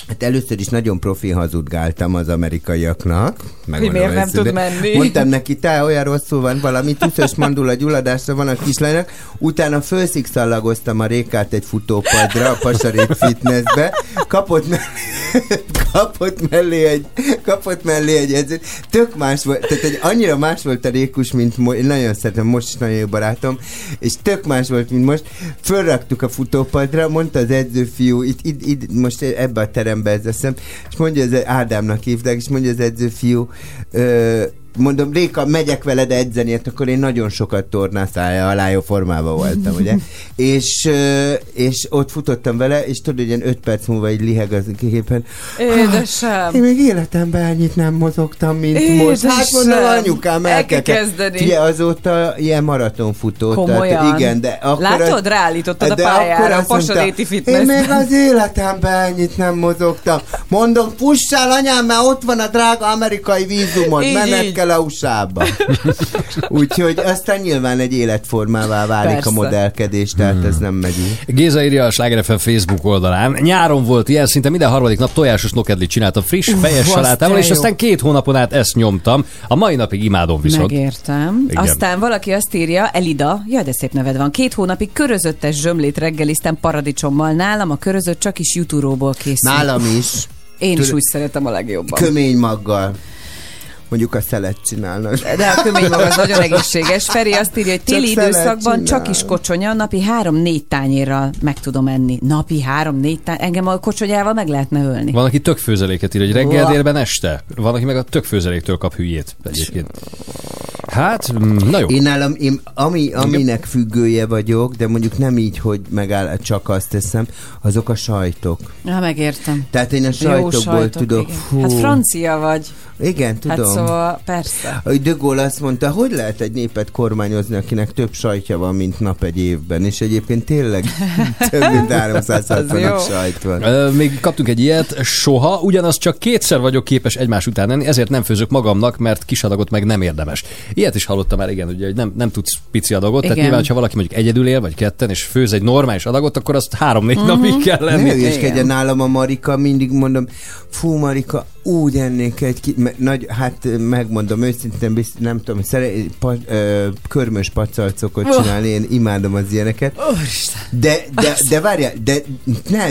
Hát először is nagyon profi hazudgáltam az amerikaiaknak. Megmondom miért nem tud menni? Mondtam neki, te olyan rosszul van valami, tüszös mandula gyulladásra van a kislánynak. Utána fölszikszallagoztam a rékát egy futópadra, a Pasarék fitnessbe. Kapott mellé, kapott mellé egy, kapott mellé egy edzőt. Tök más volt, tehát egy annyira más volt a rékus, mint mo- én nagyon szeretem, most is nagyon jó barátom, és tök más volt, mint most. Fölraktuk a futópadra, mondta az edzőfiú, itt, itt, itt most ebbe a terembe ez eszem, és mondja, az Ádámnak hívták, és mondja az edzőfiú, ö, mondom, Réka, megyek veled edzeni, hát akkor én nagyon sokat tornászája alá jó formában voltam, ugye? és, és ott futottam vele, és tudod, ilyen öt perc múlva így liheg az képen. Édesem. Én még életemben ennyit nem mozogtam, mint most. Hát Édesem. mondom, anyukám, El el kell kezdeni. Ugye azóta ilyen maratonfutó. Komolyan? Tehát, igen, de akkor Látod, ráállítottad a de pályára akkor a Pasaréti Én fitnessben. még az életemben ennyit nem mozogtam. Mondom, fussál anyám, mert ott van a drága amerikai vízumod, menned kell a USA-ba. Úgyhogy aztán nyilván egy életformává válik Persze. a modellkedés, tehát ez nem megy. Géza írja a Sláger FM Facebook oldalán. Nyáron volt ilyen, szinte minden harmadik nap tojásos nokedlit csináltam friss, fejes salátával, és aztán két hónapon át ezt nyomtam. A mai napig imádom viszont. Megértem. Igen. Aztán valaki azt írja, Elida, jaj, de szép neved van, két hónapig körözöttes zsömlét reggeliztem paradicsommal. Nálam a körözött csak is juturóból készül. Nálam is. Én is Tudod- úgy szeretem a legjobban. Kömény maggal. Mondjuk a szelet csinálnak. De a kömény maga az nagyon egészséges. Feri azt írja, hogy téli időszakban csak is kocsonya, napi három-négy tányérral meg tudom enni. Napi három-négy tányér, engem a kocsonyával meg lehetne ölni. Van, aki tök főzeléket ír, hogy reggel, délben, este. Van, aki meg a tök főzeléktől kap hülyét egyébként. Hát, mm, na jó. Én nálam, én, ami, aminek függője vagyok, de mondjuk nem így, hogy megáll, csak azt teszem, azok a sajtok. Ja, megértem. Tehát én a sajtokból sajtok, tudok, igen. fú, Hát francia vagy. Igen, tudom. Hát szóval persze. A De Gaulle azt mondta, hogy lehet egy népet kormányozni, akinek több sajtja van, mint nap egy évben, és egyébként tényleg több mint 360 sajt van. Ö, még kaptunk egy ilyet, soha, ugyanaz csak kétszer vagyok képes egymás után enni, ezért nem főzök magamnak, mert kis adagot meg nem érdemes. Ilyet is hallottam már, igen, ugye, hogy nem, nem tudsz pici adagot, tehát Igen. nyilván, ha valaki mondjuk egyedül él, vagy ketten, és főz egy normális adagot, akkor azt három-négy Mhm. napig kell Ne lenni. hülyeskedjen nálam a Marika, mindig mondom, fú Marika, úgy ennék egy ki, me, nagy, hát megmondom őszintén, bizt, nem tudom, szere, pa, ö, körmös pacalcokot Oh. csinálni, én imádom az ilyeneket. De, de, de várjál, de ne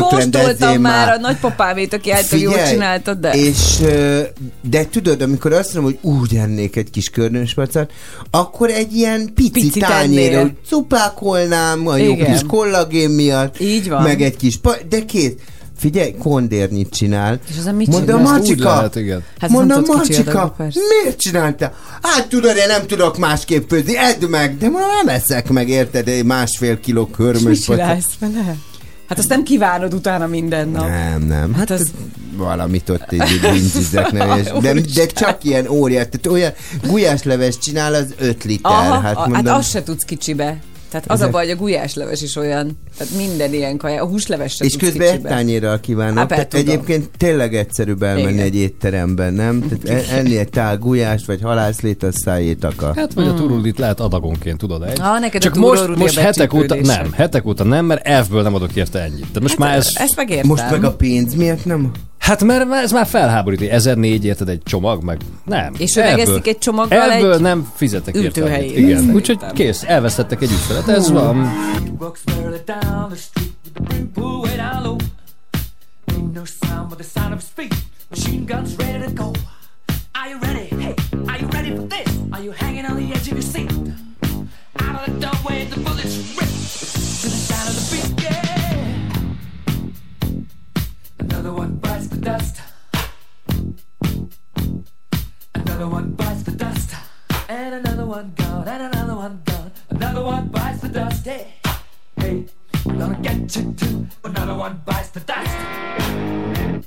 Kóstoltam már a nagypapávét, aki által jól csináltad, de... És, de tudod, amikor azt mondom, hogy úgy ennék egy kis körnös pacat, akkor egy ilyen pici ennél. hogy cupákolnám a jó Igen. kis kollagén miatt, Így van. meg egy kis, pa- de két, Figyelj, kondérnyit csinál. És azon mit Mondom, Macska, lehet, igen. Hát mondom, persze. miért csinálta? Hát tudod, én nem tudok másképp főzni, edd meg, de mondom, nem eszek meg, érted, egy másfél kiló És mit körmös pacat. csinálsz vele? Hát azt nem kívánod utána minden nap. Nem, nem. Hát az- az... valamit ott így neves. De, de csak ilyen óriás. Tehát olyan gulyásleves csinál, az 5 liter. Aha, hát hát, hát mondom, azt se tudsz kicsibe. Tehát az a Ezek- baj, hogy a gulyásleves is olyan. Tehát minden ilyen kaja. A húsleves se és közben egy kicsibe. tányérral kívánok. Hát, Tehát tudom. egyébként tényleg egyszerűbb elmenni Igen. egy étteremben, nem? Tehát e- enni egy tál gulyást, vagy halászlét, az szájét akar. Hát vagy a turulit lehet adagonként, tudod egy. Ah, neked a Csak turul most, most a hetek óta, nem, hetek óta nem, mert elfből nem adok érte ennyit. De most már ez... Ezt megértem. Most meg a pénz miért nem? Hát mert ez már felháborít, hogy 1004 érted egy csomag, meg nem. És ő megeszik egy csomaggal Elfből egy nem fizetek érte. Igen, úgyhogy kész, elvesztettek egy ügyfelet, ez van. Machine guns ready to go. Are you ready? Hey, are you ready for this? Are you hanging on the edge of your seat? Out of the doorway, the bullets rip to the sound of the beat. Yeah. The dust. Another one bites the dust. And another one gone. And another one gone. Another one the dust. Hey, hey, gonna get you too. Another one bites the dust.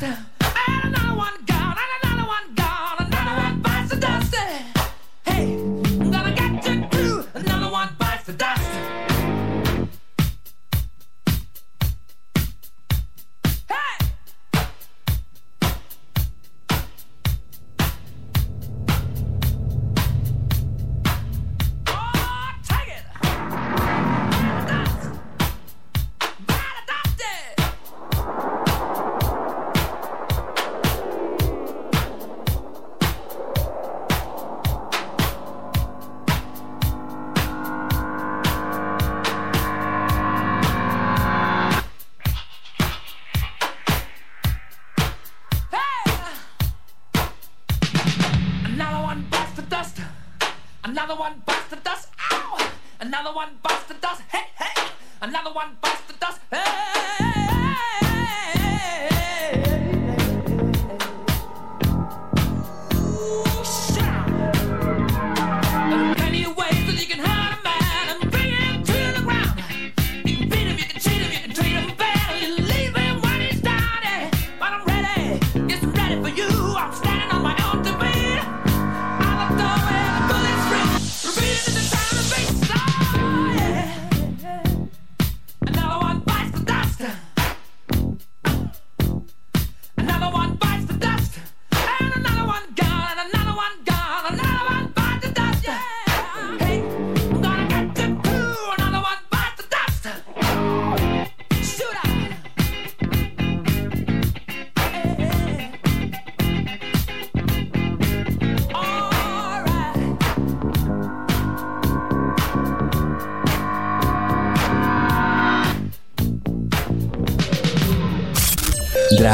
Bites the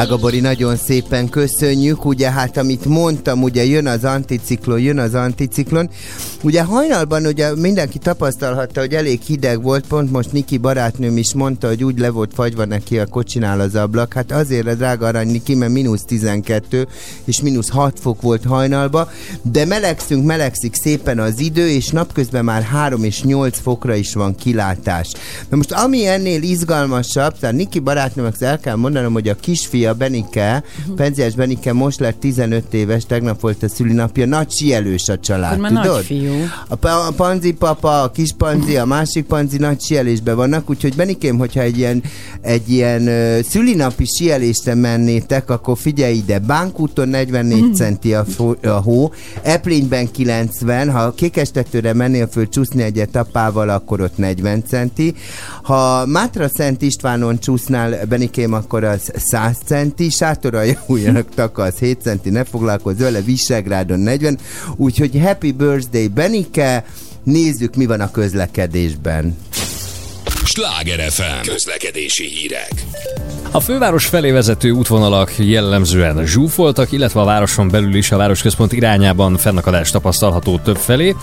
Drága Bori, nagyon szépen köszönjük. Ugye hát, amit mondtam, ugye jön az anticiklon, jön az anticiklon. Ugye hajnalban ugye mindenki tapasztalhatta, hogy elég hideg volt, pont most Niki barátnőm is mondta, hogy úgy le volt fagyva neki a kocsinál az ablak. Hát azért a drága arany Niki, mert mínusz 12 és mínusz 6 fok volt hajnalba, de melegszünk, melegszik szépen az idő, és napközben már 3 és 8 fokra is van kilátás. Na most ami ennél izgalmasabb, tehát Niki barátnőmnek el kell mondanom, hogy a kisfia Benike, Penziás Benike most lett 15 éves, tegnap volt a szülinapja, nagy sielős a család, Akkor tudod? nagy fiú. A, pa- a Panzi papa, a kis Panzi, a másik Panzi nagy sielésben vannak, úgyhogy Benikém, hogyha egy ilyen, egy ilyen ö, szülinapi sielésre mennétek, akkor figyelj ide, Bánkúton 44 centi a, fo- a hó, Eplényben 90, ha Kékestetőre mennél föl csúszni egyet apával, akkor ott 40 centi, ha Mátra Szent Istvánon csúsznál Benikém, akkor az 100 centi, Sátoraljaújjának taka az 7 centi, ne foglalkozz vele, Visegrádon 40, úgyhogy happy birthday Benike, nézzük mi van a közlekedésben. Sláger FM. Közlekedési hírek. A főváros felé vezető útvonalak jellemzően zsúfoltak, illetve a városon belül is a városközpont irányában fennakadás tapasztalható több felé.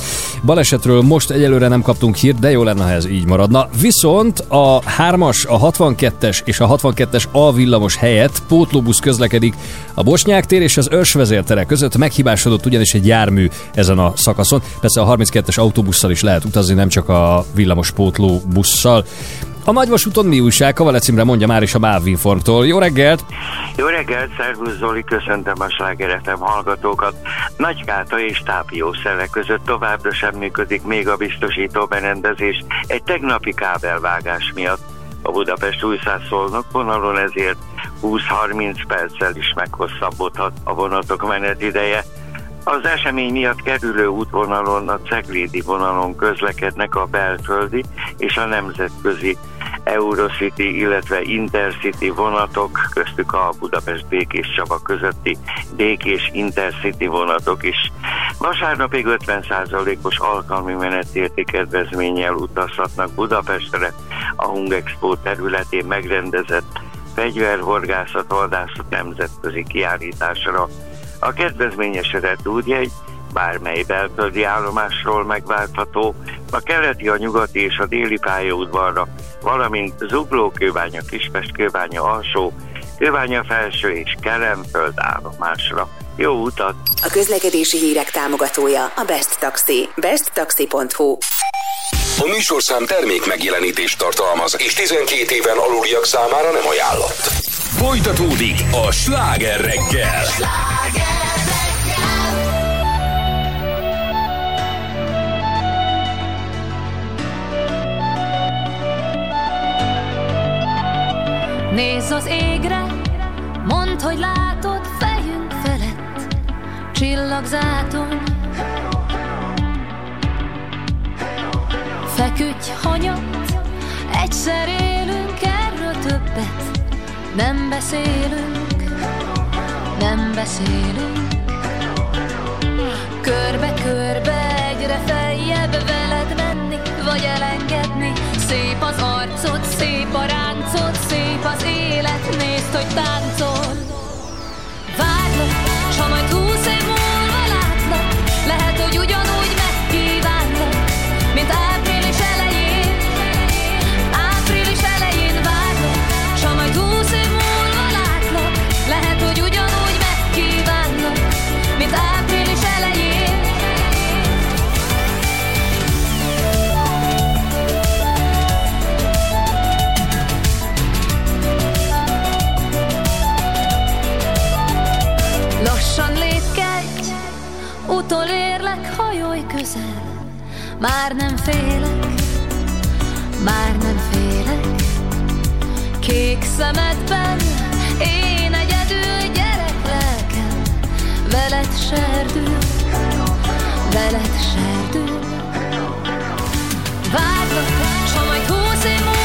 Balesetről most egyelőre nem kaptunk hírt, de jó lenne, ha ez így maradna. Viszont a 3-as, a 62-es és a 62-es A villamos helyett pótlóbusz közlekedik a Bosnyák tér és az Őrsvezértere között. Meghibásodott ugyanis egy jármű ezen a szakaszon. Persze a 32-es autóbusszal is lehet utazni, nem csak a villamos pótlóbusszal. A nagyvasúton mi újság? Kavalec Imre mondja már is a MÁV Informtól. Jó reggelt! Jó reggelt, szervusz Zoli, köszöntöm a Sláger FM hallgatókat. Nagykáta és Tápiószele között továbbra sem működik még a biztosító berendezés egy tegnapi kábelvágás miatt. A Budapest újszászolnok vonalon ezért 20-30 perccel is meghosszabbodhat a vonatok menetideje. Az esemény miatt kerülő útvonalon, a Ceglédi vonalon közlekednek a belföldi és a nemzetközi Eurocity, illetve Intercity vonatok, köztük a Budapest Békés Csaba közötti Békés Intercity vonatok is. Vasárnapig 50%-os alkalmi menetérti kedvezménnyel utazhatnak Budapestre a Hungexpo területén megrendezett fegyverhorgászat, vadászat nemzetközi kiállításra. A kedvezményesedett útjegy bármely belföldi állomásról megváltható, a keleti, a nyugati és a déli pályaudvarra, valamint Zugló, Kőbánya, Kispest, Kőbánya alsó, Kőbánya felső és Kelemföld állomásra. Jó utat! A közlekedési hírek támogatója a Best Taxi. besttaxi.hu A műsorszám termék megjelenítést tartalmaz, és 12 éven aluliak számára nem ajánlott. Folytatódik a sláger reggel. Nézz az égre, mondd, hogy látod fejünk felett csillagzátony. Feküdj hanyat, egyszer élünk, erről többet nem beszélünk, nem beszélünk. Körbe-körbe egyre feljebb veled menni, vagy elengedni. Szép az arcod, szép a élet, nézd, Már nem félek, már nem félek. Kék szemedben én egyedül gyerek lelkem. Veled serdül, veled serdül. Várlak, s majd húsz év múlva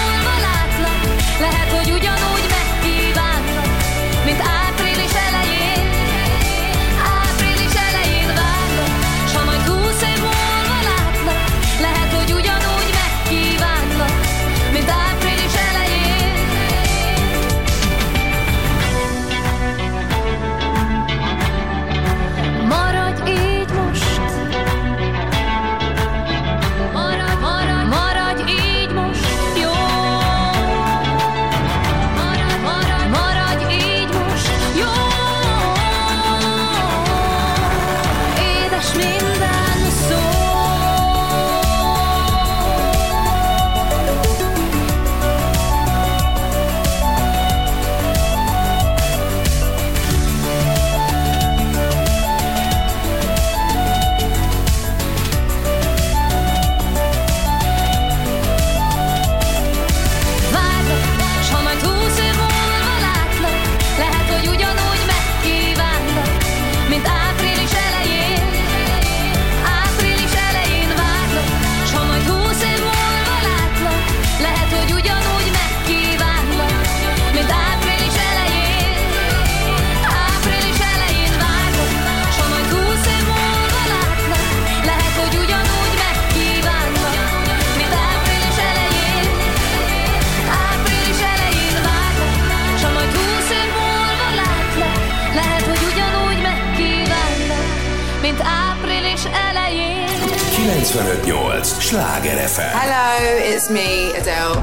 95.8 Sláger FM. Hello, it's me, Adele.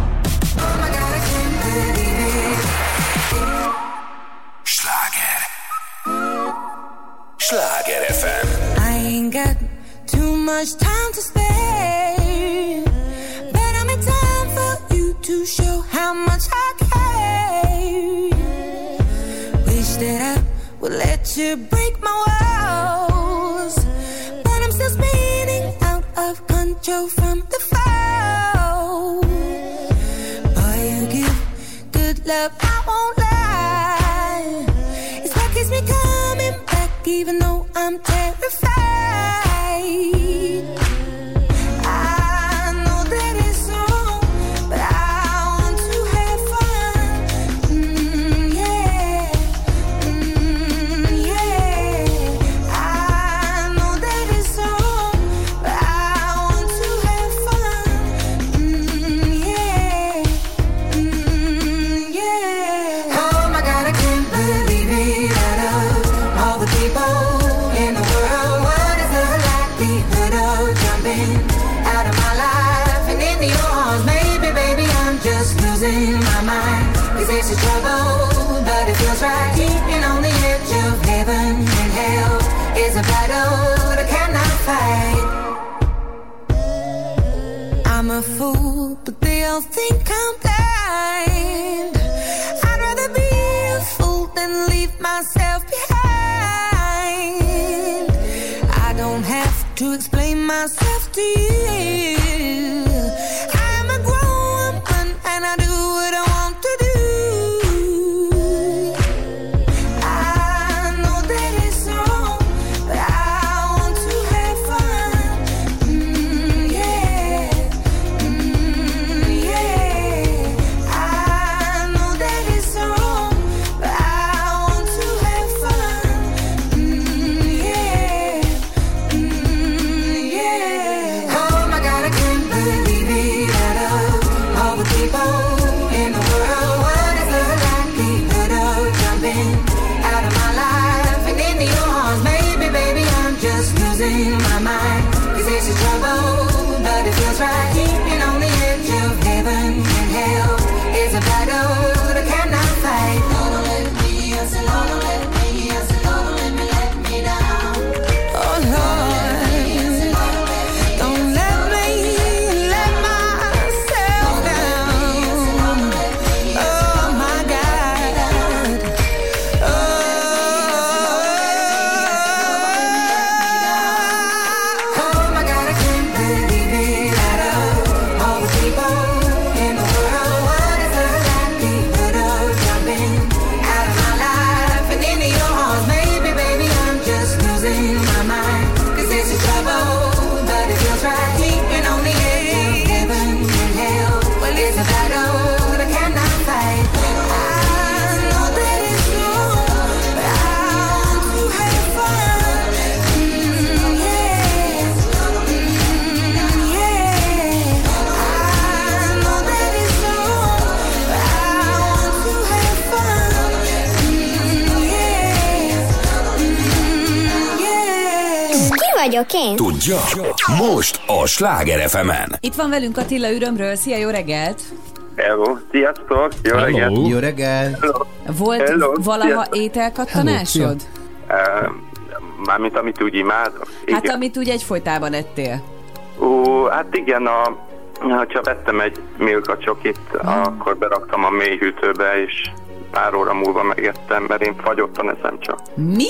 Sláger. Sláger FM. I ain't got too much time to spare. But I'm in time for you to show how much I care. Wish that I would let you break my walls. I'm Cause trouble, but it feels right. Keeping on the edge of heaven and hell is a battle that I cannot fight. I'm a fool, but they all think I'm blind. I'd rather be a fool than leave myself behind. I don't have to explain myself to you. Én? Tudja? Most a Sláger fm Itt van velünk Attila Ürömről. Szia, jó reggelt! Hello, sziasztok, jó reggelt. Jó reggel. Volt Hello, valaha sziasztok. ételkattanásod? Uh, mármint amit úgy imádok. Hát Igen. amit úgy egyfolytában ettél. Ó, hát igen, a, ha vettem egy Milka csokit, akkor beraktam a mélyhűtőbe, és pár óra múlva megettem, mert én fagyottan eszem csak. Mi?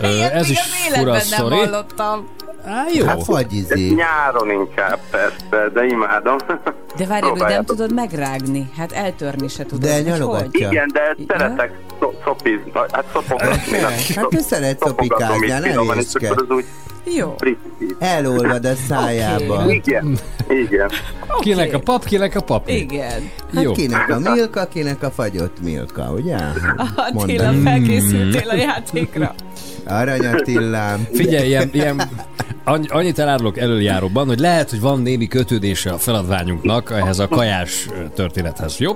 Ö, ez is Az fura életben nem sztori. hallottam. Á, jó. Hát fagyizé. Nyáron inkább, persze, de imádom. De várj, hogy nem tudod megrágni. Hát eltörni se tudod. De nyalogatja. Igen, de szeretek szo- szopizni, hát szopogatni. Hát te szeretsz szopikázni, ne finoman, és akkor úgy Jó. Elolvad a szájába. Igen, igen. Kinek a pap, kinek a papi. Igen. Hát Jó. kinek a milka, kinek a fagyott milka, ugye? Attila, felkészültél a játékra. Arany Attilám. Figyelj, ilyen, ilyen annyi- annyit elárulok előjáróban, hogy lehet, hogy van némi kötődése a feladványunknak ehhez a kajás történethez. Jó?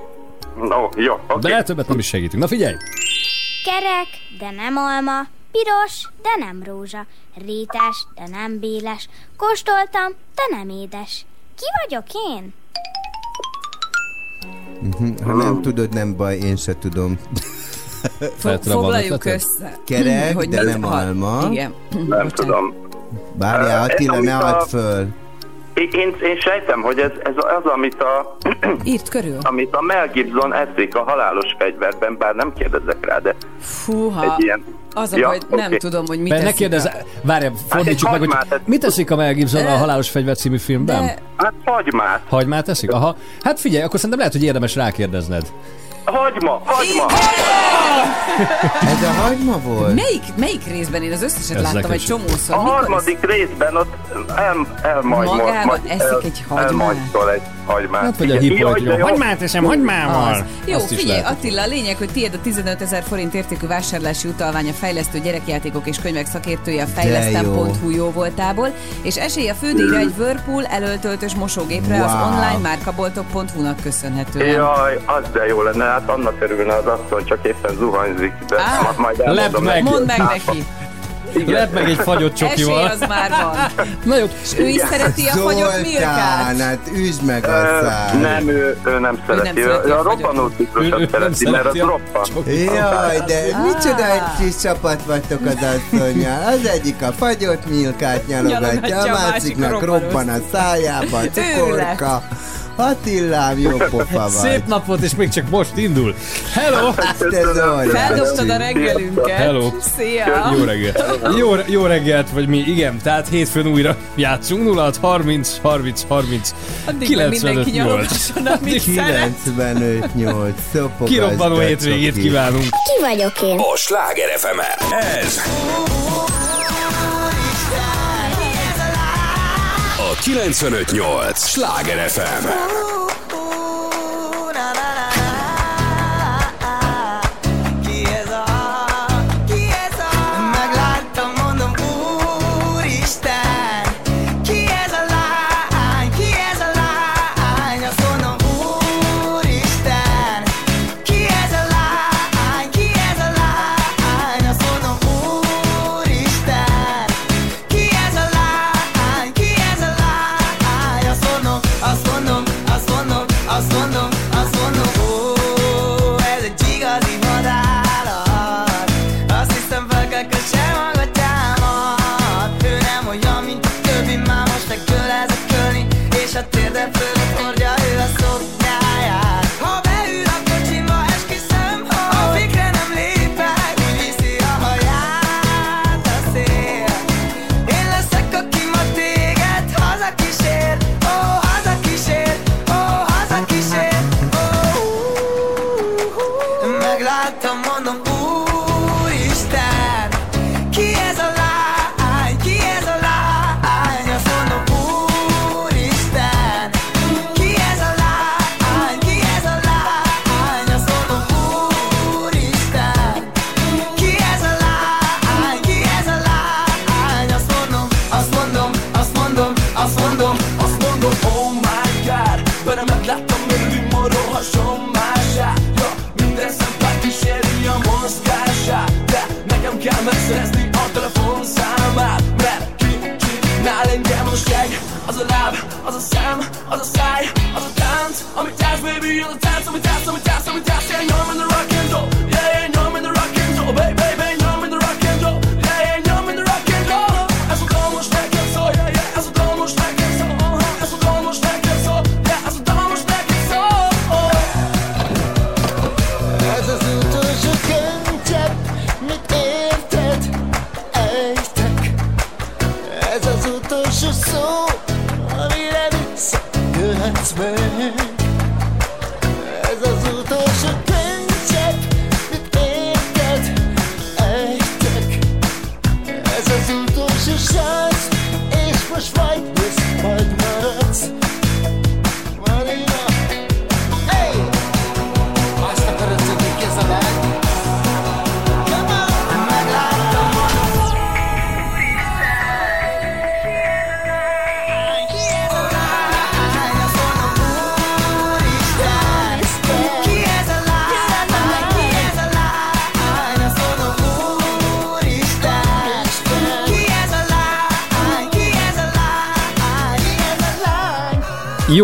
No, jó, oké. De többet nem is segítünk. Na figyelj! Kerek, de nem alma, Piros, de nem rózsa. Rétes, de nem béles. Kóstoltam, de nem édes. Ki vagyok én? Mhm, Ha nem tudod, nem baj, én se tudom. Fog- foglaljuk össze. Kerek, Hogy de nem ha- alma. Igen. Nem tudom. Várjál, Attila, ne a- add föl. Én, én, én sejtem, hogy ez, ez az, amit a, Írt körül. amit a Mel Gibson eszik a halálos fegyverben, bár nem kérdezek rá, de Fúha. egy ilyen... Az a baj, hogy nem tudom, hogy mit Be, ne kérdezz, a- várjál, fordítsuk meg, hogy hagymát mit teszik a Mel Gibson a Halálos Fegyver című filmben? de- Hát hagymát. Hagymát teszik? Aha. Hát figyelj, akkor szerintem lehet, hogy érdemes rákérdezned. Hagyma, hagyma! Ez a hagyma volt? Melyik, melyik részben én az összeset Ez láttam egy csomószor? A Mikor harmadik részben ott el, elmajmol, Magában majd eszik el, egy hagymát? elmajtol egy hagymát. Hát vagy a Igen. hip Jaj, vagy de jó. Hagymát eszem, hagymával! Az. Jó, Azt figyelj, lehet. Attila, a lényeg, hogy tiéd a 15 ezer forint értékű vásárlási utalvány a fejlesztő gyerekjátékok és könyvek szakértője a fejlesztem.hu jó voltából, és esély a fődíjra egy Whirlpool elöltöltös mosógépre az Wow. online márkaboltok.hu-nak köszönhetően. Jaj, az de jó lenne, hát annak örülne az asszony, csak éppen zuhanyzik, de Á. ma- majd Lep elmondom meg. Mondd meg neki. Lep meg egy fagyott Esély csokival. az már van. Na jó, És ő is szereti a fagyott mirkát. hát üsd meg Ö, a szád. Nem, ő, ő nem szereti. nem szereti Ő a a robbanó nem szereti, mert az roppan. Jaj, de micsoda egy kis csapat vagytok az asszonyjal. Az egyik a fagyott milkát nyalogatja, a a másik másiknak robban a szájába, Ő cukorka. Attillám, jó pofa vagy. szép napot, és még csak most indul. Hello! Hát. Feldobtad a reggelünket. Hello. Szia! Jó reggelt. Jó, jó reggelt, vagy mi, igen, tehát hétfőn újra játszunk 06 30 30 30 Addig meg mindenki 95 8. nyalogasson, amit szeret. 95 8 szopogás. Kirobbanó hétvégét kívánunk. Ki vagyok én? A Sláger fm Ez 958 Sláger FM.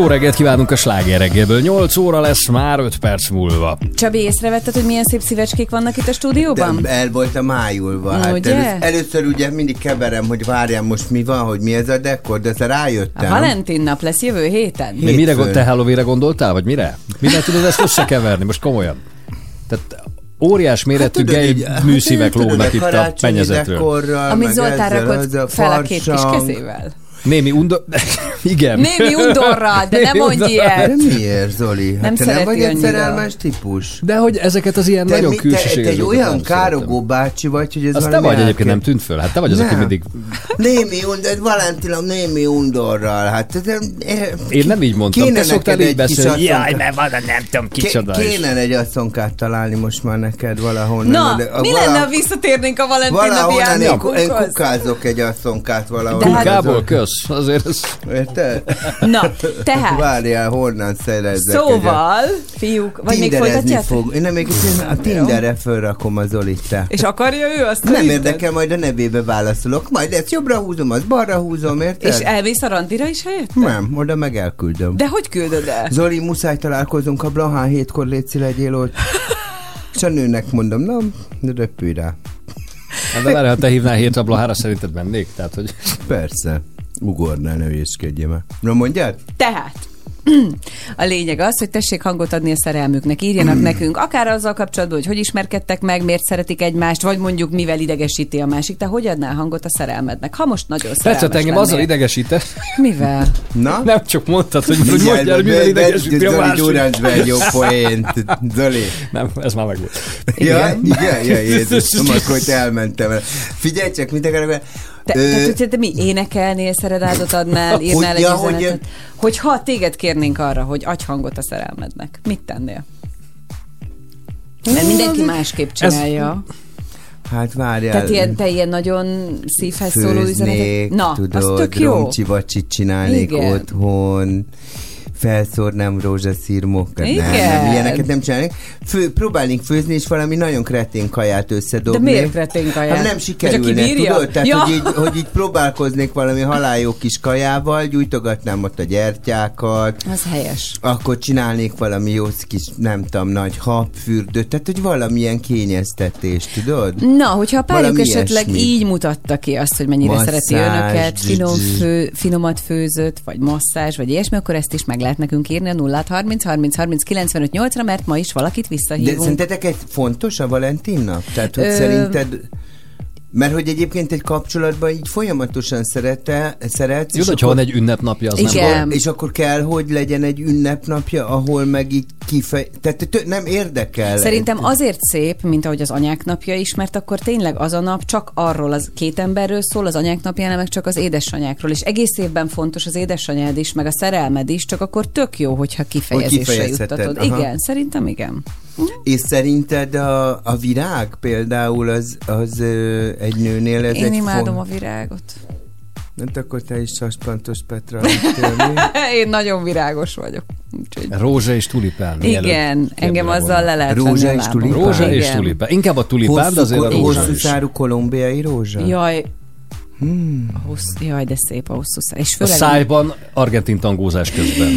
Reggelt kívánunk a sláger reggelből. 8 óra lesz már 5 perc múlva. Csabi, észrevetted, hogy milyen szép szívecskék vannak itt a stúdióban? De el voltam májulva. Hát Ugye? először, először ugye mindig keverem, hogy várjam most mi van, hogy mi ez a dekor, de A rájöttem. Valentin nap lesz jövő héten. Mi mire, gond- te halloween gondoltál, vagy mire? Mire tudod ezt összekeverni? Most komolyan. Tehát óriás méretű tudod, gej így- műszívek hát, lógnak a itt a mennyezetről. meg Zoltán ezzel, rakott fel a két kis kezével. Némi undor... Igen. Némi undorral, de ne Némi mondj ilyet. De miért, Zoli? Hát Nem te nem vagy egy szerelmes típus? De hogy ezeket az ilyen Te, nagyon mi, te, külsőséges te egy dolgokat olyan nem károgó bácsi vagy, hogy ez Azt te vagy egyébként, nem tűnt föl. Hát te vagy az, aki Nem. mindig... Némi undor, Valentina némi undorral. Hát, de, Én nem így mondtam, Kéne te szoktál így egy beszélni. Jaj, mert van, nem tudom kicsoda. Kéne egy asszonkát találni most már neked valahonnan. Na, de a- mi vala- lenne, ha visszatérnénk a Valentin napi én, kukázok egy asszonkát valahol. De hát- Kukából kösz, azért ez... Érted? Na, tehát. Várjál, honnan szerezzek Szóval, fiúk, vagy még folytatjátok? fog. Én nem még a Tinderre fölrakom a Zolit te. És akarja ő azt? Nem szerinted? érdekel, majd a nevébe válaszolok. Majd ezt jobbra húzom, azt balra húzom, érted? És elmész a randira is helyett? Nem, oda meg elküldöm. De hogy küldöd el? Zoli, muszáj találkozunk a Blahán hétkor, létszi legyél ott. És a nőnek mondom, na, röpülj rá. Hát de várj, ha te hívnál hétre a blahára, szerinted mennék? Tehát, hogy... Persze. Ugornál, ne hülyéskedjél már. Na mondjad? Tehát, a lényeg az, hogy tessék hangot adni a szerelmüknek, írjanak nekünk, akár azzal kapcsolatban, hogy hogy ismerkedtek meg, miért szeretik egymást, vagy mondjuk mivel idegesíti a másik. Te hogy adnál hangot a szerelmednek? Ha most nagyon szerelmes Tetszett engem lennél. azzal idegesített. Mivel? Na? Nem csak mondtad, hogy, hogy mondjál, hogy mivel idegesíti a másik. Gyuráncs be egy jó poént. Zoli. Nem, ez már meg volt. Ja, igen, ja, Jézusom, akkor te elmentem el. Figyelj csak, mit akarok Te, Ö, te, te, te mi énekelnél, szeredádot adnál, Hogy- írnál egy ja, hogy- üzenetet? Hogy ha téged kérnénk arra, hogy adj hangot a szerelmednek, mit tennél? Mert mindenki másképp csinálja. Hát várjál. Tehát ilyen, te ilyen nagyon szívhez szóló üzenetet. Főznék, Na, tudod, az tök jó. csinálnék Igen. otthon, felszórnám rózsaszírmokat. Nem, Igen. nem, ilyeneket nem csinálnék. Fő, próbálnék főzni, és valami nagyon kretén kaját összedobni. De miért kretén kaját? Hát nem sikerülne, tudod? Tehát, Ja. hogy, így, hogy így próbálkoznék valami haláljó kis kajával, gyújtogatnám ott a gyertyákat, Az helyes. akkor csinálnék valami jó kis, nem tudom, nagy habfürdőt, tehát hogy valamilyen kényeztetést, tudod? Na, hogyha a párjuk esetleg ilyesmi. így mutatta ki azt, hogy mennyire Masszázs, szereti önöket, finom fő, finomat főzött, vagy masszázs, vagy ilyesmi, akkor ezt is meg lehet nekünk írni a 0 30 30 30 95 8-ra, mert ma is valakit De visszahívunk. szerintetek egy fontos a Valentin nap? Tehát, hogy Ö- szerinted... Mert hogy egyébként egy kapcsolatban így folyamatosan szerete, szeretsz. Jó, és de ha van egy ünnepnapja, az nem Igen. baj. És akkor kell, hogy legyen egy ünnepnapja, ahol meg így kifej... Tehát tö- nem érdekel. Szerintem azért szép, mint ahogy az anyák napja is, mert akkor tényleg az a nap csak arról az két emberről szól, az anyák napján, meg csak az édesanyákról. És egész évben fontos az édesanyád is, meg a szerelmed is, csak akkor tök jó, hogyha kifejezésre kifejezheted, juttatod. aha. Igen, szerintem igen. És szerinted a, a virág például az, az egy nőnél ez Én egy imádom font... a virágot. Hát akkor te is saspantos Petra? Én nagyon virágos vagyok. Úgyhogy... Rózsa és tulipán. Igen, engem azzal le lehet Rózsa és tulipán? Rózsa és tulipán. Inkább a tulipán, de azért a rózsa hosszú szárú kolumbiai rózsa? Jaj, Hmm. a hossz, jaj, de szép a hosszú szár. És A főleg szájban argentin tangózás közben.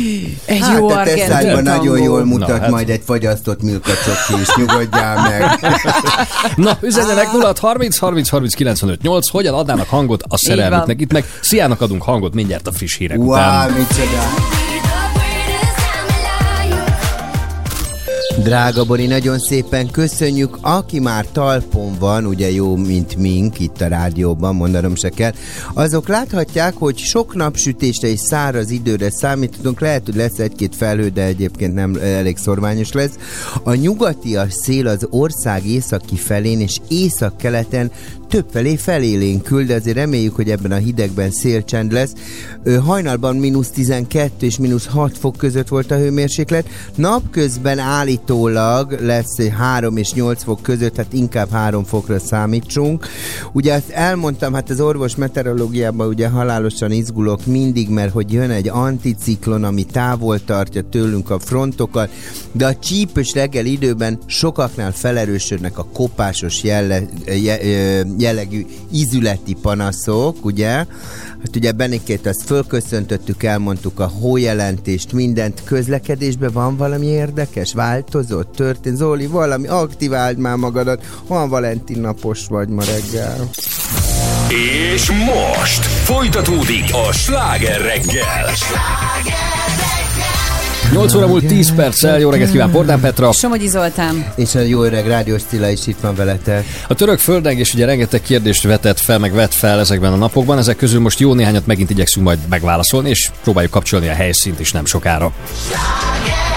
egy Hát, jó te te argentin szájban nagyon tangó. jól mutat Na, hát. majd egy fagyasztott milka csoki is, nyugodjál meg. Na, üzenjenek 0 30 30 30 95 8, hogyan adnának hangot a szerelmüknek. Itt meg Sziának adunk hangot mindjárt a friss hírek után. Wow, micsoda. Drága Bori, nagyon szépen köszönjük. Aki már talpon van, ugye jó, mint mink itt a rádióban, mondanom se kell, azok láthatják, hogy sok napsütésre és száraz időre számíthatunk. Lehet, hogy lesz egy-két felhő, de egyébként nem elég szorványos lesz. A nyugatias szél az ország északi felén és észak-keleten többfelé felélénkül, de azért reméljük, hogy ebben a hidegben szélcsend lesz. Hajnalban mínusz 12 és mínusz 6 fok között volt a hőmérséklet. Napközben állítólag lesz 3 és 8 fok között, hát inkább 3 fokra számítsunk. Ugye azt elmondtam, hát az orvos meteorológiában ugye halálosan izgulok mindig, mert hogy jön egy anticiklon, ami távol tartja tőlünk a frontokat, de a csípős reggel időben sokaknál felerősödnek a kopásos jelle, je, jellegű ízületi panaszok, ugye? Hát ugye Benikét azt fölköszöntöttük, elmondtuk a hójelentést, mindent. Közlekedésben van valami érdekes? Változott? Történt? Zoli, valami? Aktiváld már magadat. Van Valentin napos vagy ma reggel. És most folytatódik a sláger reggel. 8 óra múlt 10 perccel, jó reggelt kíván Bordán Petra. Somogyi Zoltán. És a jó öreg rádiós Cilla is itt van veletek. A török földrengés ugye rengeteg kérdést vetett fel, meg vett fel ezekben a napokban, ezek közül most jó néhányat megint igyekszünk majd megválaszolni, és próbáljuk kapcsolni a helyszínt is nem sokára. Uh-oh,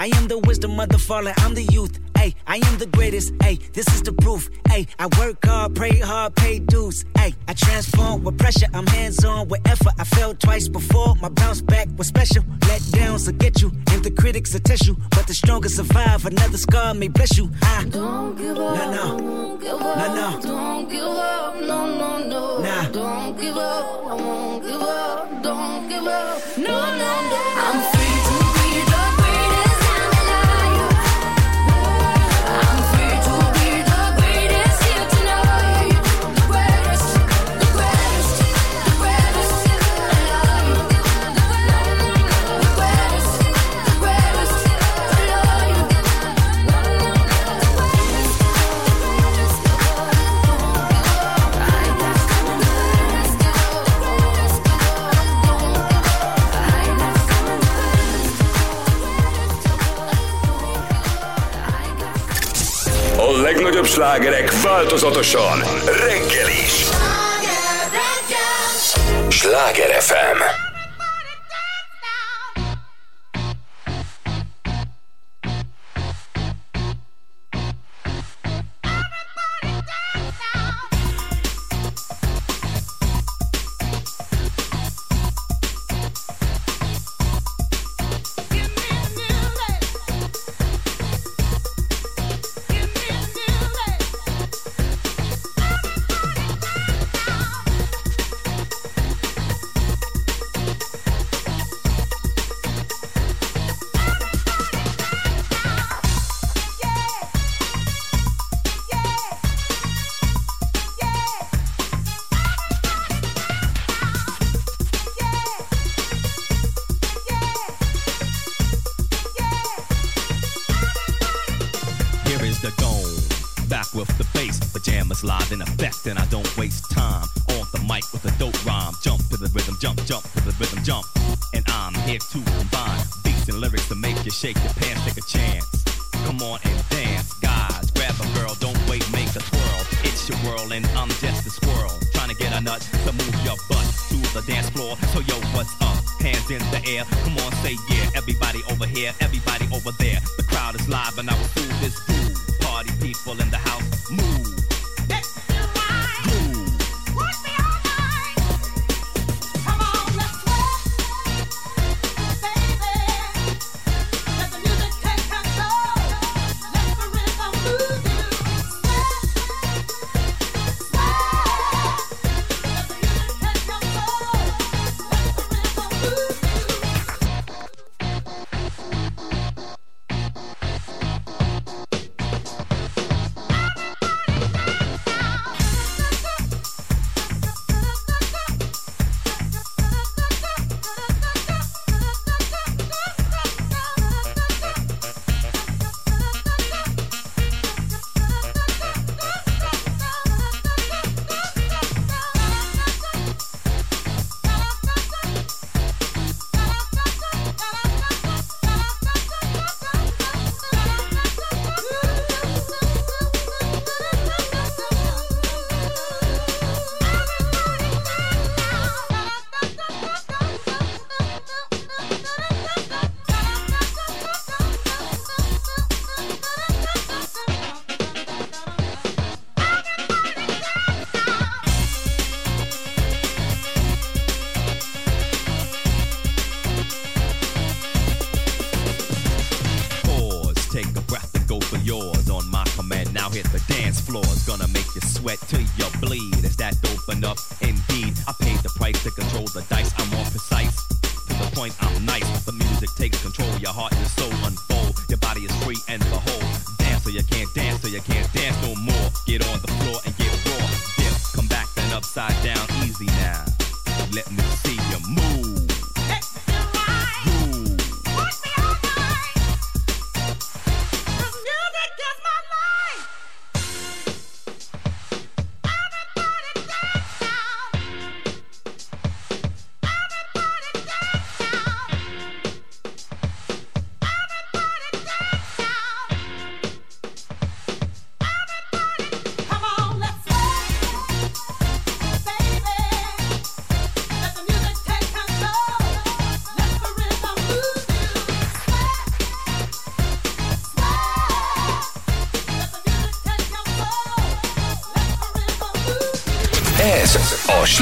I am the wisdom of the fallen. I'm the youth. Hey, I am the greatest. Hey, this is the proof. Hey, I work hard, pray hard, pay dues. Hey, I transform with pressure. I'm hands on with effort. I fell twice before. My bounce back was special. Let downs will get you, and the critics will test you. But the strongest survive. Another scar may bless you. I Don't give up. No, no. Won't give up. No, no. Don't give up. No, no, no. Nah. Don't give up. I won't give up. Don't give up. No, no, no. I'm legnagyobb slágerek változatosan reggel is. Sláger FM.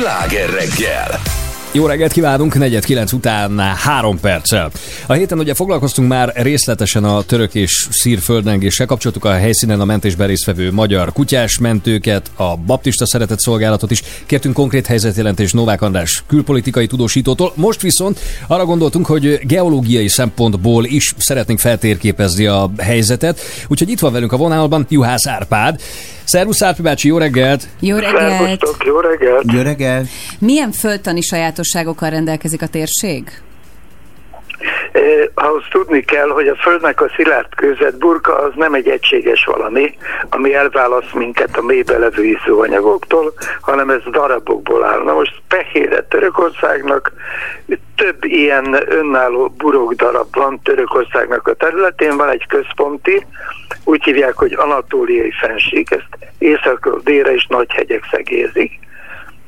Sláger reggel. Jó reggelt kívánunk, 49 után három perccel. A héten ugye foglalkoztunk már részletesen a török és szír földrengéssel, kapcsoltuk a helyszínen a mentésben résztvevő magyar kutyás mentőket, a baptista szeretett szolgálatot is, kértünk konkrét helyzetjelentést Novák András külpolitikai tudósítótól. Most viszont arra gondoltunk, hogy geológiai szempontból is szeretnénk feltérképezni a helyzetet, úgyhogy itt van velünk a vonalban Juhász Árpád. Szervusz Árpi bácsi, jó reggelt! Jó reggelt! jó reggelt! Jó reggelt! Milyen földtani sajátosságokkal rendelkezik a térség? Eh, ahhoz tudni kell, hogy a Földnek a szilárd kőzet burka az nem egy egységes valami, ami elválaszt minket a mélybe levő iszóanyagoktól, hanem ez darabokból áll. Na most pehére Törökországnak több ilyen önálló burok darab van Törökországnak a területén, van egy központi, úgy hívják, hogy anatóliai fenség, ezt északról délre is nagy hegyek szegézik,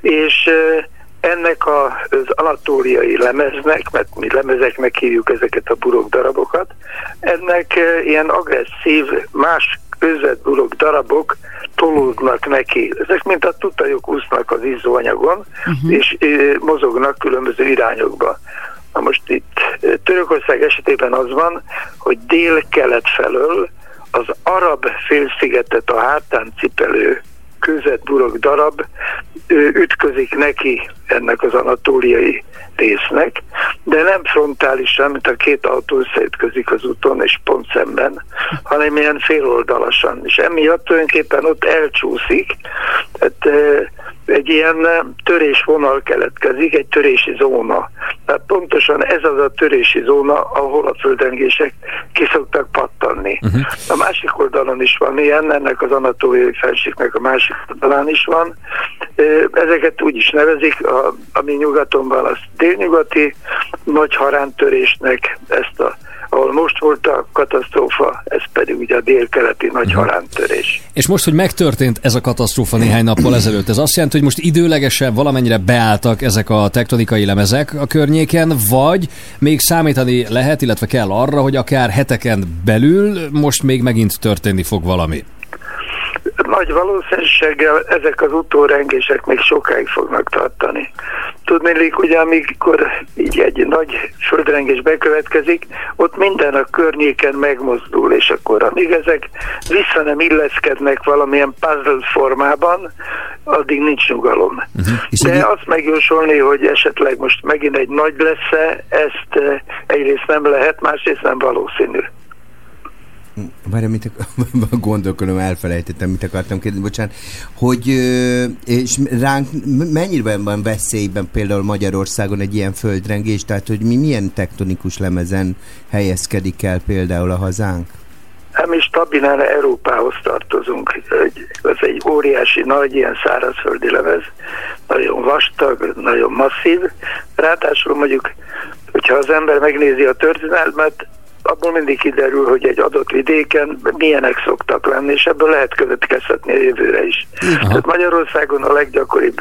és eh, ennek a, az anatóliai lemeznek, mert mi lemezeknek hívjuk ezeket a burok darabokat, ennek eh, ilyen agresszív, más közvet burok darabok tolódnak neki. Ezek mint a tutajok úsznak az izzóanyagon, uh-huh. és e, mozognak különböző irányokba. Na most itt eh, Törökország esetében az van, hogy dél-kelet felől az arab félszigetet a hátán cipelő közetburok darab ütközik neki ennek az anatóliai résznek, de nem frontálisan, mint a két autó összeütközik az úton, és pont szemben, hanem ilyen féloldalasan. És emiatt tulajdonképpen ott elcsúszik, tehát egy ilyen törésvonal keletkezik, egy törési zóna. Tehát pontosan ez az a törési zóna, ahol a földrengések ki szoktak pattanni. Uh-huh. A másik oldalon is van ilyen, ennek az anatóliai felségnek a másik oldalán is van. Ezeket úgy is nevezik, a, ami nyugaton van, az délnyugati nagy harántörésnek ezt a ahol most volt a katasztrófa, ez pedig ugye a délkeleti nagy halántörés. És most, hogy megtörtént ez a katasztrófa néhány nappal ezelőtt, ez azt jelenti, hogy most időlegesen valamennyire beálltak ezek a tektonikai lemezek a környéken, vagy még számítani lehet, illetve kell arra, hogy akár heteken belül most még megint történni fog valami. Nagy valószínűséggel ezek az utórengések még sokáig fognak tartani. Tudnélik, ugye amikor így egy nagy földrengés bekövetkezik, ott minden a környéken megmozdul, és akkor amíg ezek vissza nem illeszkednek valamilyen puzzle formában, addig nincs nyugalom. Uh-huh. De azt megjósolni, hogy esetleg most megint egy nagy lesz-e, ezt eh, egyrészt nem lehet, másrészt nem valószínű. Várj, mit ak- gondolkodom, elfelejtettem, mit akartam kérdezni, bocsánat, hogy és ránk mennyire van veszélyben például Magyarországon egy ilyen földrengés, tehát hogy mi milyen tektonikus lemezen helyezkedik el például a hazánk? Hát mi stabilan Európához tartozunk. Ez egy óriási, nagy, ilyen szárazföldi lemez, nagyon vastag, nagyon masszív. Ráadásul mondjuk, hogyha az ember megnézi a történelmet, abból mindig kiderül, hogy egy adott vidéken milyenek szoktak lenni, és ebből lehet következtetni a jövőre is. Tehát Magyarországon a leggyakoribb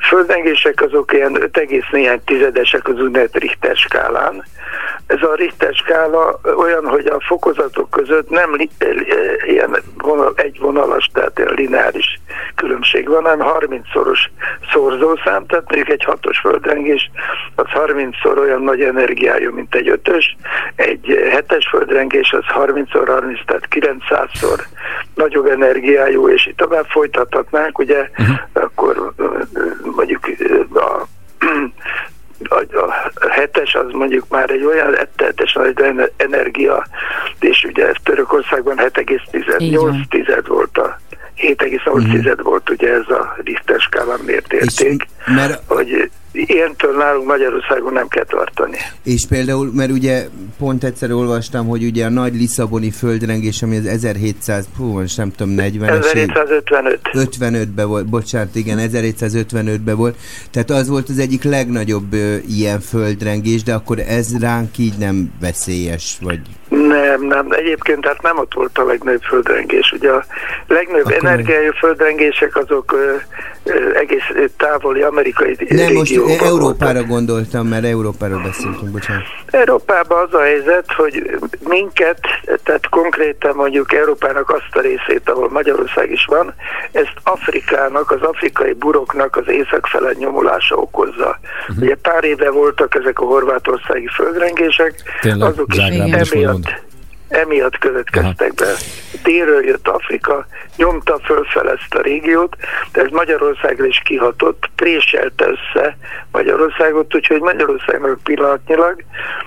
földrengések azok ilyen 5, egész néhány tizedesek az úgynevezett Richter skálán. Ez a Richter skála olyan, hogy a fokozatok között nem ilyen vonal, egy vonalas, tehát ilyen lineáris különbség van, hanem 30-szoros szorzószám, tehát mondjuk egy hatos földrengés, az 30-szor olyan nagy energiájú, mint egy ötös, egy hetes földrengés az 30-szor 30, tehát 900-szor nagyobb energiájú, és itt tovább folytathatnánk, ugye, akkor ö, ö, mondjuk a a, hetes az mondjuk már egy olyan rettenetes nagy ener- energia, és ugye Törökországban 7,8 tized volt a 7,8 tized volt ugye ez a Richter skálán mért érték, mert... hogy ilyentől nálunk Magyarországon nem kell tartani. És például, mert ugye pont egyszer olvastam, hogy ugye a nagy Lisszaboni földrengés, ami az 1700, hú, nem tudom, 40-es év- 1755. 55-ben volt, bocsánat, igen, 1755-ben volt. Tehát az volt az egyik legnagyobb ö, ilyen földrengés, de akkor ez ránk így nem veszélyes, vagy... Nem, nem. Egyébként tehát nem ott volt a legnagyobb földrengés. Ugye a legnagyobb Akkor- energiájú földrengések azok ö, egész távoli amerikai Nem, most régióban voltak. Európára gondoltam, mert Európáról beszéltünk, bocsánat. Európában az a helyzet, hogy minket, tehát konkrétan mondjuk Európának azt a részét, ahol Magyarország is van, ezt Afrikának, az afrikai buroknak az északfele nyomulása okozza. Uh-huh. Ugye pár éve voltak ezek a horvátországi földrengések, Tényleg, azok is emiatt. Emiatt következtek be. Délről jött Afrika, nyomta fölfele ezt a régiót, de ez Magyarországra is kihatott, préselte össze Magyarországot, úgyhogy Magyarországnak pillanatnyilag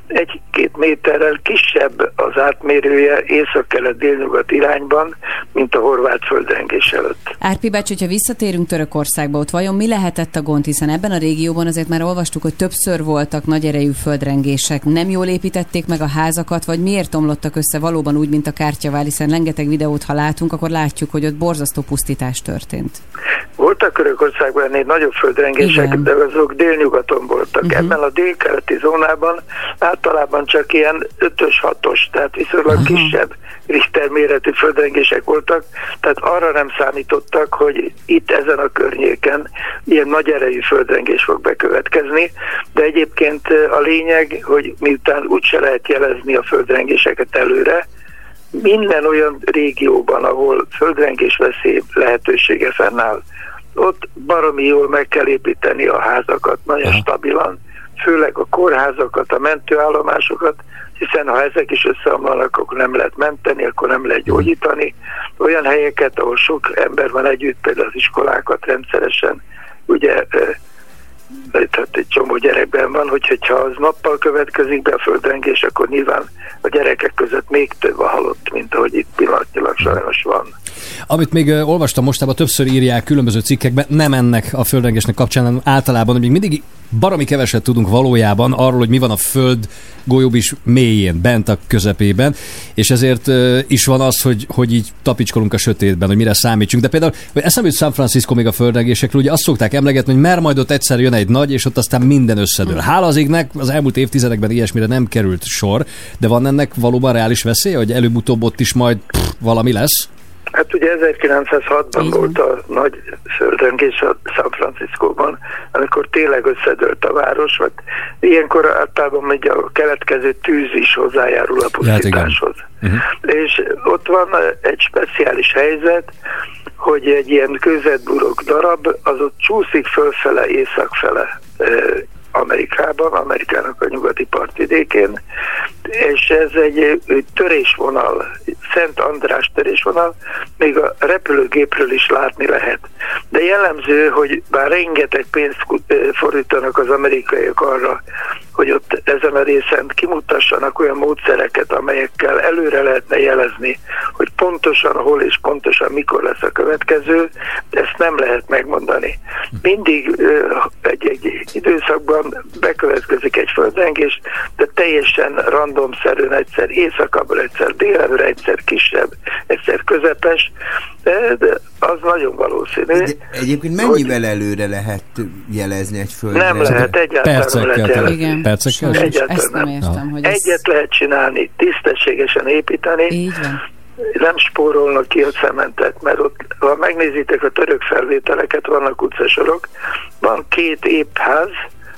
egy-két méterrel kisebb az átmérője észak-kelet-délnyugat irányban, mint a horvát földrengés előtt. Árpi bácsi, hogyha visszatérünk Törökországba, ott vajon mi lehetett a gond, hiszen ebben a régióban azért már olvastuk, hogy többször voltak nagy erejű földrengések. Nem jól építették meg a házakat, vagy miért omlottak össze valóban úgy, mint a kártyavál, hiszen rengeteg videót, ha látunk, akkor látjuk, hogy ott borzasztó pusztítás történt. Voltak Törökországban ennél nagyobb földrengések, Igen. de azok délnyugaton voltak. Uh-huh. Ebben a délkeleti zónában általában csak ilyen 5-ös, 6-os, tehát viszonylag uh-huh. kisebb Richter méretű földrengések voltak, tehát arra nem számítottak, hogy itt ezen a környéken ilyen nagy erejű földrengés fog bekövetkezni, de egyébként a lényeg, hogy miután úgyse lehet jelezni a földrengéseket előre, minden olyan régióban, ahol földrengés veszély lehetősége fennáll, ott baromi jól meg kell építeni a házakat, nagyon stabilan, főleg a kórházakat, a mentőállomásokat, hiszen ha ezek is összeomlanak, akkor nem lehet menteni, akkor nem lehet gyógyítani. Olyan helyeket, ahol sok ember van együtt, például az iskolákat rendszeresen, ugye tehát egy csomó gyerekben van, hogy, hogyha az nappal következik be a földrengés, akkor nyilván a gyerekek között még több a halott, mint ahogy itt pillanatnyilag sajnos van. Amit még olvastam mostában, többször írják különböző cikkekben, nem ennek a földrengésnek kapcsán, hanem általában, hogy még mindig baromi keveset tudunk valójában arról, hogy mi van a föld golyóbis mélyén, bent a közepében, és ezért is van az, hogy, hogy így tapicskolunk a sötétben, hogy mire számítsunk. De például, vagy eszembe jut San Francisco még a földrengésekről, ugye azt szokták emlegetni, hogy mert majd ott egyszer jön egy nagy, és ott aztán minden összedől. Hála az égnek, az elmúlt évtizedekben ilyesmire nem került sor, de van ennek valóban reális veszélye, hogy előbb-utóbb ott is majd pff, valami lesz? Hát ugye 1906-ban volt a nagy földrengés a San Franciscóban, amikor tényleg összedőlt a város, vagy ilyenkor általában megy a keletkező tűz is hozzájárul a pusztításhoz. Uh-huh. És ott van egy speciális helyzet, hogy egy ilyen kőzetburok darab, az ott csúszik fölfele, északfele Amerikában, Amerikának a nyugati partvidékén, és ez egy törésvonal, Szent András törésvonal, még a repülőgépről is látni lehet. De jellemző, hogy bár rengeteg pénzt fordítanak az amerikaiak arra, hogy ott ezen a részen kimutassanak olyan módszereket, amelyekkel előre lehetne jelezni, hogy pontosan hol és pontosan mikor lesz a következő, ezt nem lehet megmondani. Mindig egy-egy időszakban bekövetkezik egy földrengés, de teljesen randomszerűen egyszer éjszakabbra, egyszer délelőre, egyszer kisebb, egyszer közepes, de, az nagyon valószínű. Egy, egyébként mennyivel előre lehet jelezni egy földre? Nem lehet, egyáltalán nem lehet Percekkel, jelezni. Igen. percekkel? Egyáltalán Ezt nem értem, hogy ez... Egyet lehet csinálni, tisztességesen építeni. Így van. Nem spórolnak ki a cementet, mert ott, ha megnézitek a török felvételeket, vannak utcasorok, van két épház,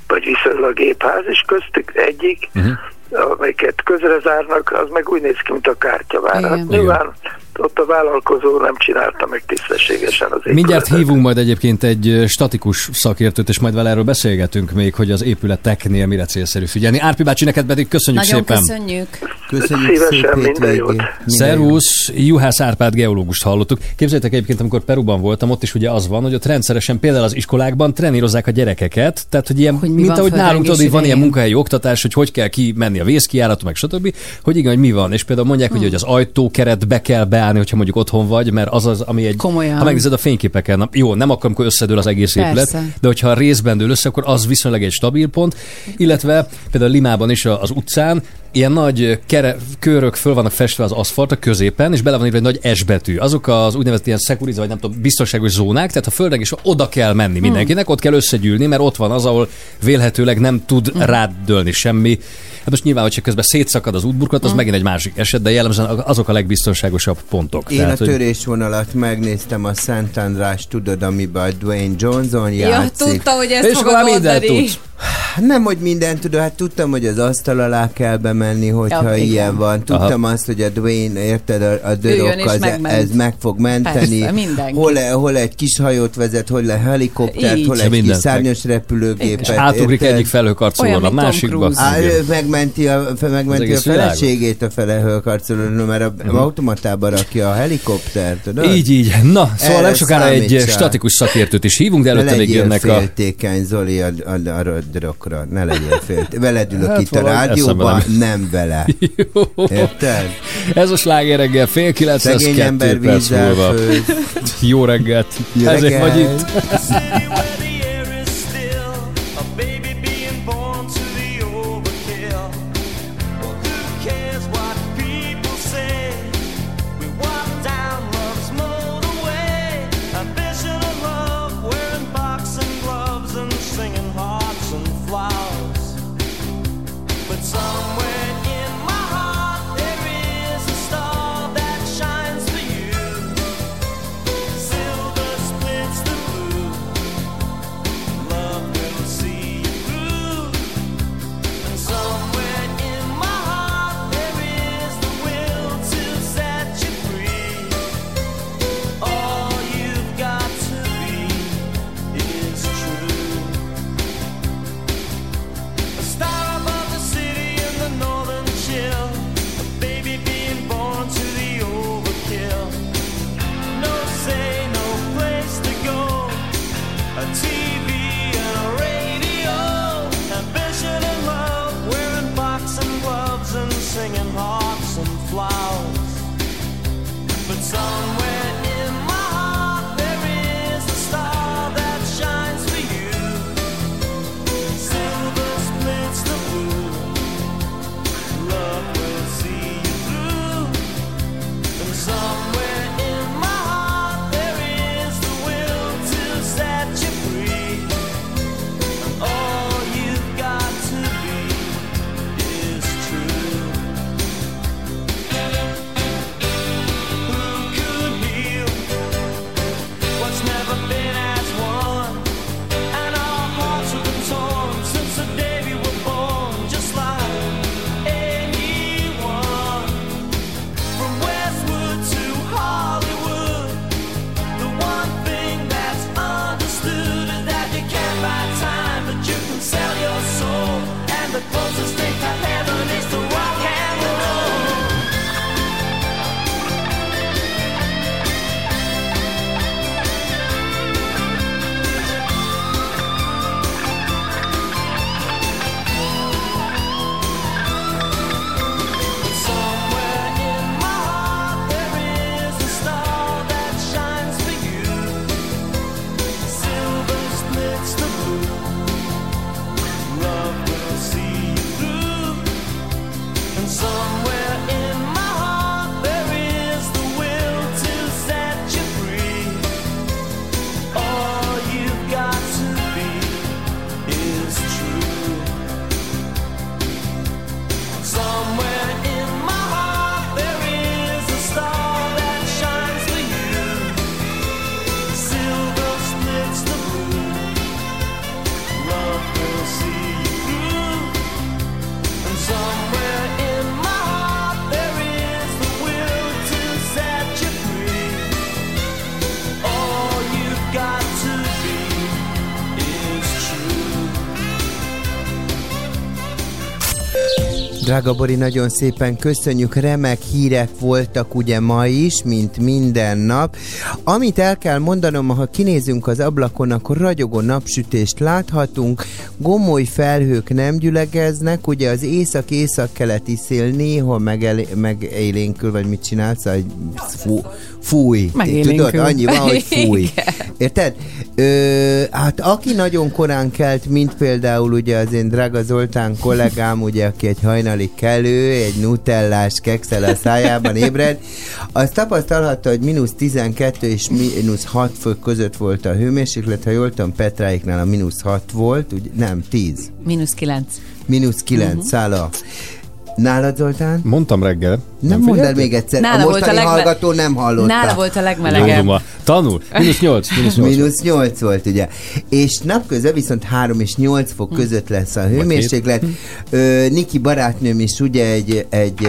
vagy viszonylag épház, és köztük egyik, uh-huh. amelyiket közre zárnak, az meg úgy néz ki, mint a kártyavár. Hát nyilván ott a vállalkozó nem csinálta meg tisztességesen az Mindjárt épületet. hívunk majd egyébként egy statikus szakértőt, és majd vele erről beszélgetünk még, hogy az épületeknél mire célszerű figyelni. Árpi bácsi, neked pedig köszönjük Nagyon szépen. köszönjük. Köszönjük Szívesen, szép minden jót. Minden Szervusz, Juhász Árpád geológust hallottuk. Képzeljétek egyébként, amikor Peruban voltam, ott is ugye az van, hogy ott rendszeresen például az iskolákban trenírozzák a gyerekeket, tehát hogy ilyen, hogy mi mint van ahogy nálunk tudod, van ilyen munkahelyi oktatás, hogy hogy kell kimenni a vészkiárat, meg stb. Hogy igen, hogy mi van. És például mondják, Hmm. hogy, hogy az ajtókeretbe kell beállni, hogyha mondjuk otthon vagy, mert az az, ami egy. Komolyan. Ha megnézed a fényképeken, jó, nem akkor, amikor összedől az egész Persze. épület, de hogyha a részben dől össze, akkor az viszonylag egy stabil pont. Illetve például Limában is az utcán ilyen nagy kere, körök föl vannak festve az aszfalt a középen, és bele van írva egy nagy S betű. Azok az úgynevezett ilyen szekuriz, vagy nem tudom, biztonságos zónák, tehát ha földreng is oda kell menni mindenkinek, ott kell összegyűlni, mert ott van az, ahol vélhetőleg nem tud rád dőlni semmi. Hát most nyilván, hogyha közben szétszakad az útburkolat, az megint egy másik eset, de jellemzően azok a legbiztonságosabb pontok. Én a hogy- törésvonalat megnéztem a Szent András, tudod, amiben Dwayne Johnson Ja, játszik. tudta, hogy ezt És fogod mondani. tudsz. Nem, hogy mindent tudod, hát tudtam, hogy az asztal alá kell bemenni, hogyha Ja, igen. ilyen van. Tudtam azt, hogy a Dwayne, érted, a, a dörök az, megment. ez meg fog menteni. Persze, mindenki. hol, hol egy kis hajót vezet, hol egy helikoptert, Így. hol egy kis szárnyas repülőgépet. És átugrik érted? egyik felhőkarcolóra a másikba. Á, megmenti a, megmenti a feleségét a felehőkarcolóra, mert a Mhm. automatába rakja a helikoptert, tudod? Így, így. Na, szóval nem sokára egy statikus szakértőt is hívunk, de előtte még jönnek a... féltékeny, Zoli, a, rödrökre. Ne legyél féltékeny. Veled ülök Hát itt a rádióban, nem vele. Érted? Ez a sláger reggel, fél kilenc, Szegény ember perc múlva. Jó reggelt. Jó Ezért vagy reggelt. itt. Drága Bori, nagyon szépen köszönjük, remek hírek voltak ugye ma is, mint minden nap. Amit el kell mondanom, ha kinézünk az ablakon, akkor ragyogó napsütést láthatunk, gomoly felhők nem gyülegeznek, ugye az észak-észak-keleti szél néha megel- megélénkül, vagy mit csinálsz? Fú, fúj. Megélénkül. Tudod, annyi van, hogy fúj. Érted? Ö, hát aki nagyon korán kelt, mint például ugye az én drága Zoltán kollégám, ugye, aki egy hajnali kelő, egy nutellás kekszel a szájában ébred, az tapasztalhatta, hogy mínusz 12 és mínusz 6 fok között volt a hőmérséklet, ha jól tudom, Petráiknál a mínusz 6 volt, ugye, nem, 10. Mínusz kilenc. Mínusz 9 Mhm. uh-huh. szála. Nálad, Zoltán? Mondtam reggel. Nem mondd el még egyszer, Nála a volt mostani a legme- hallgató nem hallotta. Nála volt a legmelegebb. Mondom, a- Tanul. Mínusz 8. Mínusz 8. Mínusz 8 volt, ugye. És napközben viszont 3 és 8 fok Hm. között lesz a hőmérséklet. Ö, Niki barátnőm is ugye egy, egy,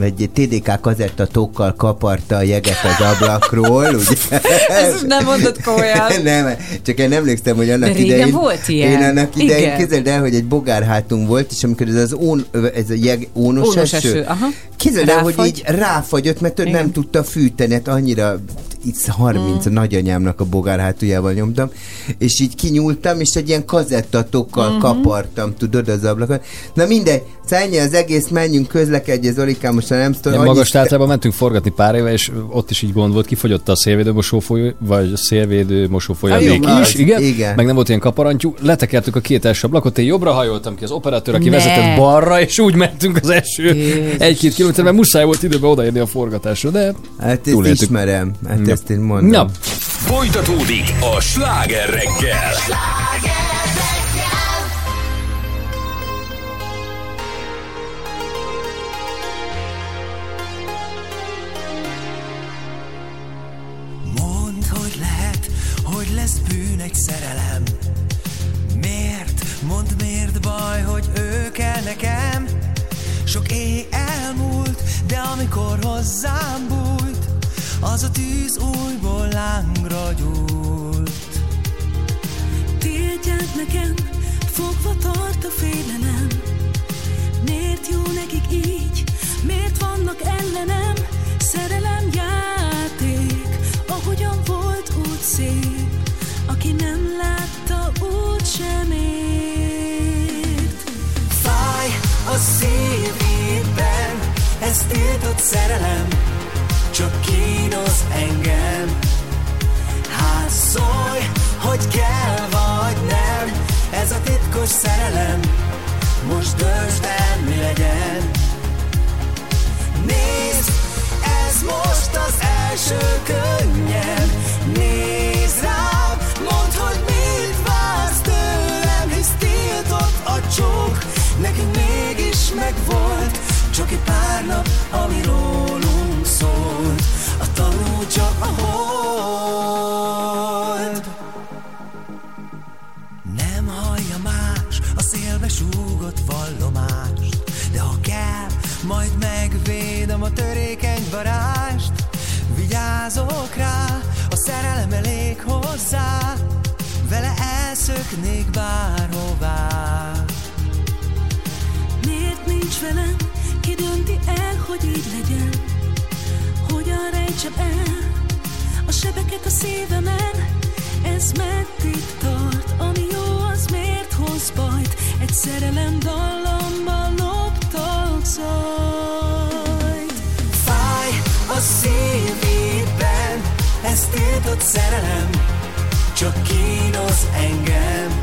egy TDK kazettatókkal kaparta a jeget az ablakról, ugye. Ezt nem mondod komolyan. nem, csak én emlékszem, hogy annak De régen idején... volt ilyen. Én annak idején képzeld el, hogy egy bogárhátunk volt, és amikor ez az ón, ez a jeg, ónos, Ónos eső, eső, aha. Képzeld el, hogy így ráfagyott, mert ő nem tudta fűteni, hát annyira itt 30 Mm. nagyanyámnak a bogár hátuljával nyomtam, és így kinyúltam, és egy ilyen kazettatokkal Mhm. kapartam, tudod, az ablakon. Na mindegy, ennyi az egész, menjünk közlekedj, ez Olikám, most ha nem tudom, Ilyen magas tátrában mentünk forgatni pár éve, és ott is így gond volt, kifogyott a szélvédő mosófolyó, vagy a szélvédő az, is, igen, igen. meg nem volt ilyen kaparantyú, letekertük a két első ablakot, én jobbra hajoltam ki, az operatőr, aki Ne. vezetett balra, és úgy mentünk az eső egy-két kilométer, mert muszáj volt időben odaérni a forgatásra, de Hát ezt ismerem, hát Ja. Ezt én mondom. Na, Folytatódik a sláger reggel. Mondd, hogy lehet, hogy lesz bűn egy szerelem. Miért? Mondd, miért baj, hogy ő kell nekem? Sok éj elmúlt, de amikor hozzám bújt, az a tűz újból lángra gyúlt. Tiltják nekem, fogva tart a félelem. Miért jó nekik így? Miért vannak ellenem? Szerelem játék, ahogyan volt úgy szép. Aki nem látta, úgy sem ért. Fáj a szívében, ez tiltott szerelem, kell vagy nem, ez a titkos szerelem, most döntsd el, mi legyen. Nézd, ez most az első könnyem, nézd rám, mondd, hogy mit vársz tőlem, hisz tiltott a csók, nekünk mégis megvolt, csak egy pár nap, ami rólunk szólt, a tanú csak a hold. Szélbe súgott vallomást, de ha kell, majd megvédem a törékeny varást. Vigyázok rá, a szerelem elég hozzá, vele elszöknék bárhová. Miért nincs velem? Ki dönti el, hogy így legyen? Hogyan rejtsem el a sebeket a szívemen? Ez meddig tart? Bajt? Egy szerelem dallamba loptak zajt. Fáj a szívében, ez tiltott szerelem, csak kínoz engem.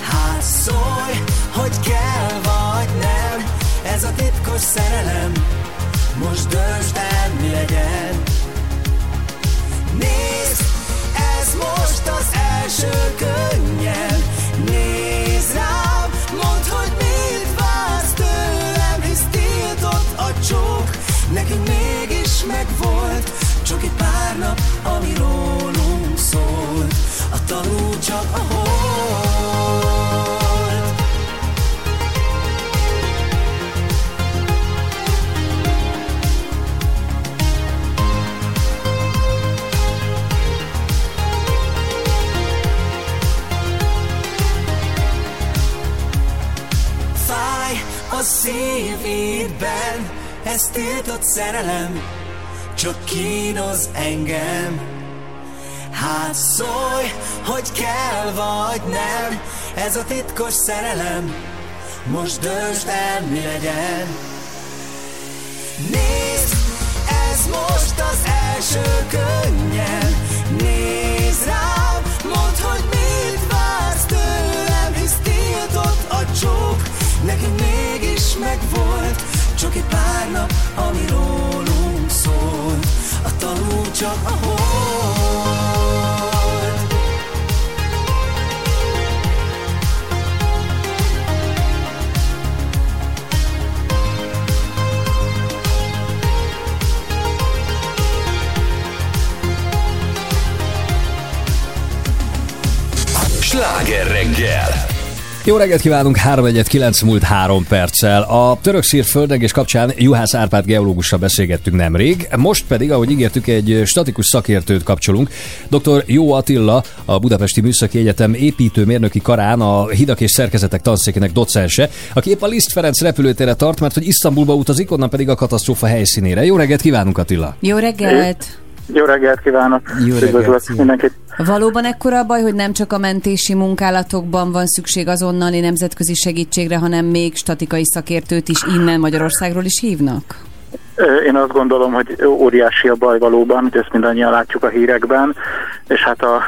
Hát szólj, hogy kell vagy nem, ez a titkos szerelem Most döntsd el, mi legyen Nézd, ez most az első könnyen megvolt Csak egy pár nap, ami rólunk szólt. A tanú csak a hold. Fáj a szívidben, ez tiltott szerelem, csak kínoz engem. Hát szólj, hogy kell vagy nem, ez a titkos szerelem, most döntsd el, mi legyen. Nézd, ez most az első könnyen, nézd rám, mondd, hogy mit vársz tőlem, hisz tiltott a csók, nekünk mégis megvolt, csak egy pár nap, ami rólunk a tanú csak a hold. Sláger reggel! Jó reggelt kívánunk, 3 1 9 múlt 3 perccel. A török szír földrengés kapcsán Juhász Árpád geológussal beszélgettünk nemrég, most pedig, ahogy ígértük, egy statikus szakértőt kapcsolunk. Dr. Jó Attila, a Budapesti Műszaki Egyetem építőmérnöki karán a hidak és szerkezetek tanszékének docense, aki épp a Liszt Ferenc repülőtérre tart, mert hogy Isztambulba utazik, onnan pedig a katasztrófa helyszínére. Jó reggelt kívánunk, Attila! Jó reggelt! Jó reggelt kívánok! Jó Üdvözlök mindenkit! Valóban ekkora a baj, hogy nem csak a mentési munkálatokban van szükség azonnali nemzetközi segítségre, hanem még statikai szakértőt is innen Magyarországról is hívnak? Én azt gondolom, hogy óriási a baj valóban, hogy ezt mindannyian látjuk a hírekben, és hát a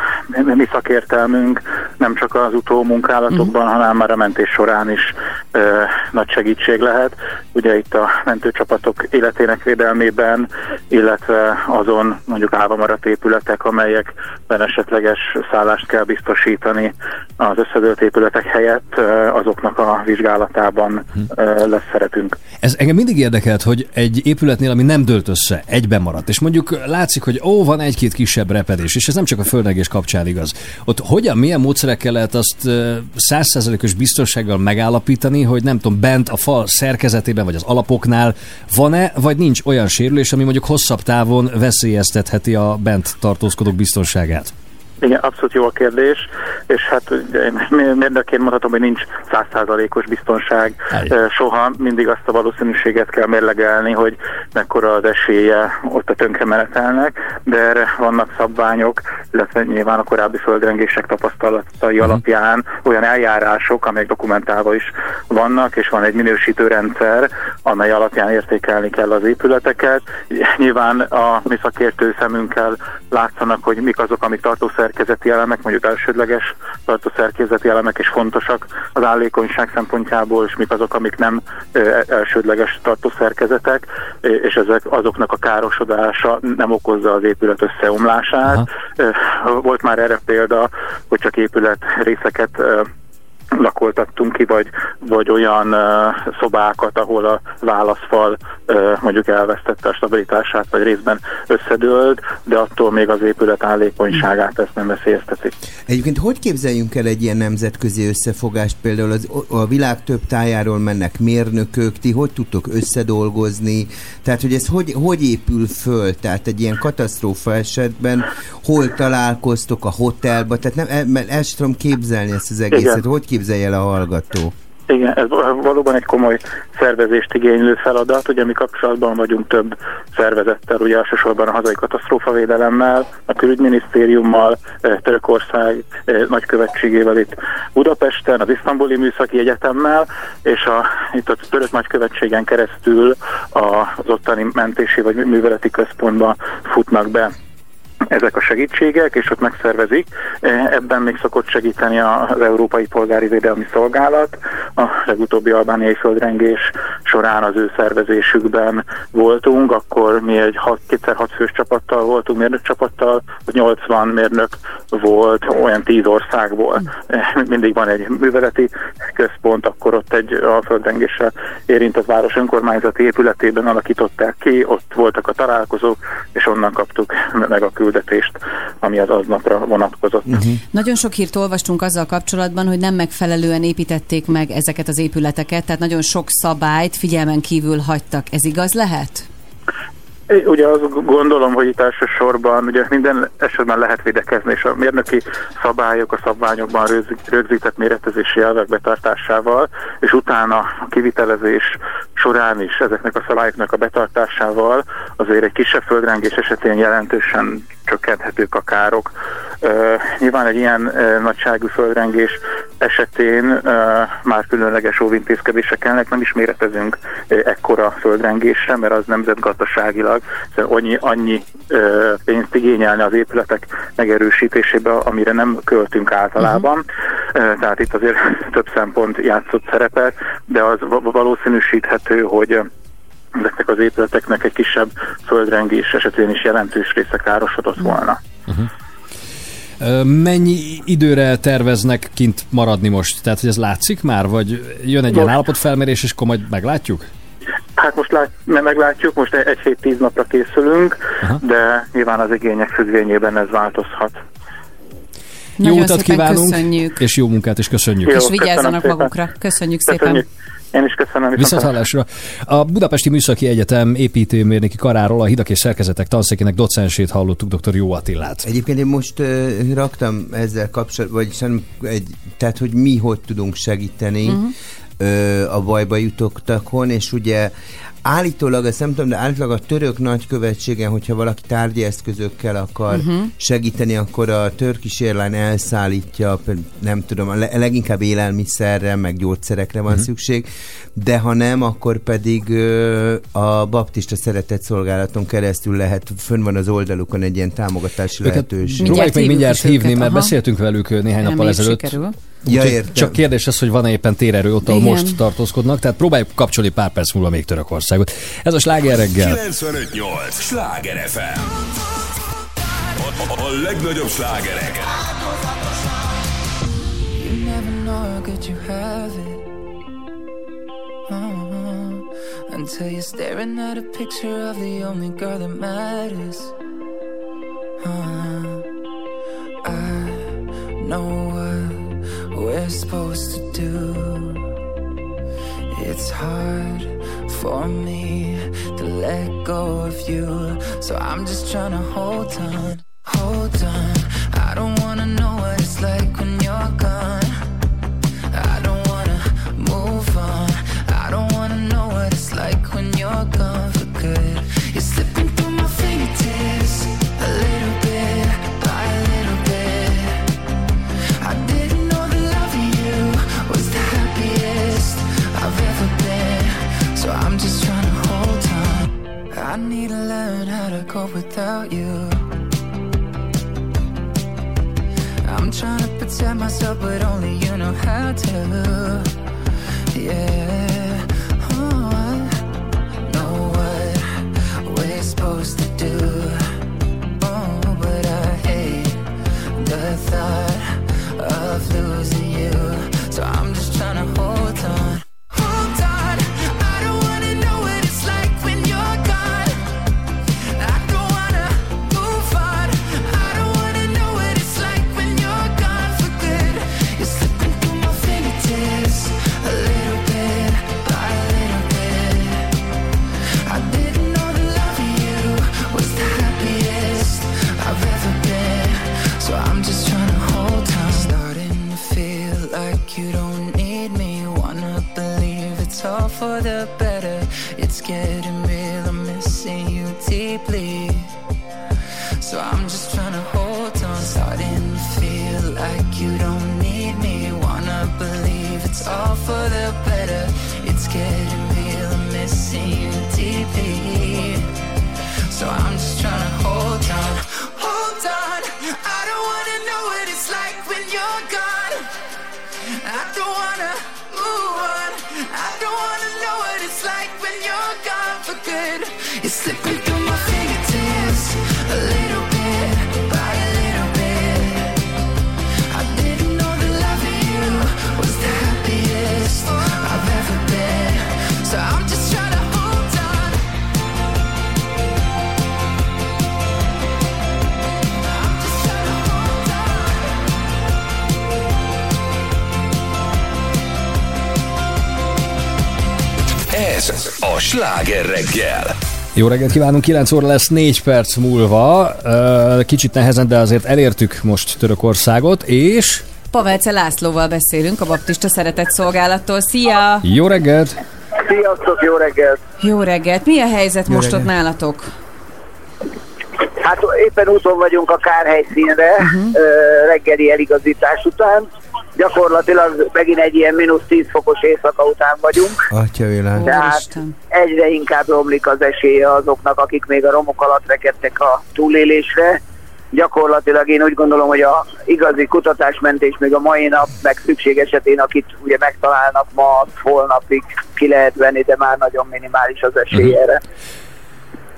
mi szakértelmünk nem csak az utómunkálatokban, uh-huh. hanem már a mentés során is ö, nagy segítség lehet. Ugye itt a mentőcsapatok életének védelmében, illetve azon mondjuk állva maradt épületek, amelyekben esetleges szállást kell biztosítani az összedőlt épületek helyett, azoknak a vizsgálatában ö, lesz szerepünk. Ez engem mindig érdekelt, hogy egy épületnél, ami nem dőlt össze, egyben maradt, és mondjuk látszik, hogy ó, van egy-két kisebb repedés, és ez nem csak a földrengés kapcsán igaz. Ott hogyan, milyen módszerekkel lehet azt százszerzelékos biztonsággal megállapítani, hogy nem tudom, bent a fal szerkezetében, vagy az alapoknál van-e, vagy nincs olyan sérülés, ami mondjuk hosszabb távon veszélyeztetheti a bent tartózkodók biztonságát? Igen, abszolút jó a kérdés, és hát mérnökként mondhatom, hogy nincs százszázalékos biztonság. Ö, Soha mindig azt a valószínűséget kell mérlegelni, hogy mekkora az esélye ott a tönkremenetelnek, de erre vannak szabványok, illetve nyilván a korábbi földrengések tapasztalatai alapján olyan eljárások, amelyek dokumentálva is vannak, és van egy minősítő rendszer, amely alapján értékelni kell az épületeket. Nyilván a mi szakértő szemünkkel látszanak, hogy mik azok, amik tartószerkezeti elemek, mondjuk elsődleges tartószerkezeti elemek és fontosak az állékonyság szempontjából, és mik azok, amik nem elsődleges tartószerkezetek, és ezek azoknak a károsodása nem okozza az épület összeomlását. Ö, Volt már erre példa, hogy csak épület részeket lakoltattunk ki, vagy, vagy olyan uh, szobákat, ahol a válaszfal uh, mondjuk elvesztette a stabilitását, vagy részben összedőlt, de attól még az épület állékonyságát ezt nem veszélyezteti. Egyébként hogy képzeljünk el egy ilyen nemzetközi összefogást? Például az, a világ több tájáról mennek mérnökök, ti hogy tudtok összedolgozni? Tehát, hogy ez hogy, hogy épül föl? Tehát egy ilyen katasztrófa esetben hol találkoztok a hotelba? Tehát nem, el, el sem tudom képzelni ezt az egészet. Igen. Hogy képzelje el a hallgató? Igen, ez valóban egy komoly szervezést igénylő feladat. Ugye mi kapcsolatban vagyunk több szervezettel, ugye elsősorban a hazai katasztrófavédelemmel, a külügyminisztériummal, eh, Törökország eh, nagykövetségével itt Budapesten, az Isztambuli Műszaki Egyetemmel, és a, itt a török nagykövetségen keresztül az ottani mentési vagy műveleti központba futnak be ezek a segítségek, és ott megszervezik. Ebben még szokott segíteni az Európai Polgári Védelmi Szolgálat. A legutóbbi albániai földrengés során az ő szervezésükben voltunk, akkor mi egy hat, kétszer hat fős csapattal voltunk, mérnök csapattal, 80 mérnök volt olyan 10 országból. Mindig van egy műveleti központ, akkor ott egy a földrengéssel érintett város önkormányzati épületében alakították ki, ott voltak a találkozók, és onnan kaptuk meg a küldetést, ami az aznapra vonatkozott. Nagyon sok hírt olvastunk azzal kapcsolatban, hogy nem megfelelően építették meg ezeket az épületeket, tehát nagyon sok szabályt figyelmen kívül hagytak. Ez igaz lehet? Ugye azt gondolom, hogy itt elsősorban ugye minden esetben lehet védekezni, és a mérnöki szabályok a szabványokban rögz- rögzített méretezési elvek betartásával, és utána a kivitelezés során is ezeknek a szabályoknak a betartásával azért egy kisebb földrengés esetén jelentősen csökkenthetők a károk. Uh, nyilván egy ilyen uh, nagyságú földrengés esetén uh, már különleges óvintézkedések kellnek, nem is méretezünk uh, ekkora földrengésre, mert az nemzetgazdaságilag szóval annyi, annyi uh, pénzt igényelne az épületek megerősítésébe, amire nem költünk általában. Uh, tehát itt azért több szempont játszott szerepet, de az va- valószínűsíthető, hogy ezeknek az épületeknek egy kisebb földrengés esetén is jelentős része károsodott volna. Ö, Mennyi időre terveznek kint maradni most? Tehát, hogy ez látszik már, vagy jön egy ilyen Most- állapotfelmérés, és akkor majd meglátjuk? Hát most lát, me- meglátjuk, most egy- egy hét tíz napra készülünk, Aha. de nyilván az igények függvényében ez változhat. jó Nagyon utat szépen kívánunk, köszönjük. és jó munkát, és köszönjük. Jó, és vigyázzanak szépen. magukra. Köszönjük Köszönjük. szépen. Én is köszönöm. Viszont hallásra. A Budapesti Műszaki Egyetem építőmérnöki karáról a hidak és szerkezetek tanszékének docensét hallottuk, dr. Jó Attillát. Egyébként én most uh, raktam ezzel kapcsolatban, vagyis nem egy, tehát, hogy mi hogy tudunk segíteni uh-huh. Uh, a bajba jutottakon, és ugye állítólag, ezt nem tudom, de állítólag a török nagykövetségen, hogyha valaki tárgyi eszközökkel akar uh-huh. segíteni, akkor a Turkish Airline elszállítja, például, nem tudom, a le- leginkább élelmiszerre, meg gyógyszerekre van uh-huh. szükség, de ha nem, akkor pedig a baptista szeretett szolgálaton keresztül lehet, fönn van az oldalukon egy ilyen támogatási Őket lehetőség. próbáljuk még mindjárt hívni, őket, mert aha. beszéltünk velük néhány nappal ezelőtt. sikerül. Ja, értem. Csak kérdés az, hogy van-e éppen térerő ott, ahol most tartózkodnak, tehát próbáljuk kapcsolni pár perc múlva még Törökországot. Ez a sláger reggel. 958! Sláger FM! A, a, a legnagyobb slágerek! You never know how you have it. Uh-huh. Until you're staring at a picture of the only girl that matters. Uh-huh. I know what we're supposed to do. It's hard for me to let go of you. So I'm just trying to hold on, hold on. I don't wanna know what it's like when you're gone. I need to learn how to go without you. I'm trying to protect myself, but only you know how to. Yeah. Oh, I know what we're supposed to do. Oh, but I hate the thought of losing all for the better. It's getting real. I'm missing you deeply. So I'm just trying to a sláger reggel. Jó reggelt kívánunk, 9 óra lesz 4 perc múlva. Kicsit nehezen, de azért elértük most Törökországot, és Pavelce Lászlóval beszélünk a Baptista Szeretett Szolgálattól. Szia! jó reggelt! Sziasztok, jó reggelt! Jó reggelt! Mi a helyzet Jó most ott reggelt. nálatok? Hát éppen úton vagyunk a kárhelyszínre, uh-huh. reggeli eligazítás után. Gyakorlatilag megint egy ilyen mínusz 10 fokos éjszaka után vagyunk. Atya világ. Tehát egyre inkább romlik az esélye azoknak, akik még a romok alatt rekedtek a túlélésre. Gyakorlatilag én úgy gondolom, hogy a igazi kutatásmentés még a mai nap, meg szükség esetén, akit ugye megtalálnak ma, holnapig ki lehet venni, de már nagyon minimális az esély Mhm. erre.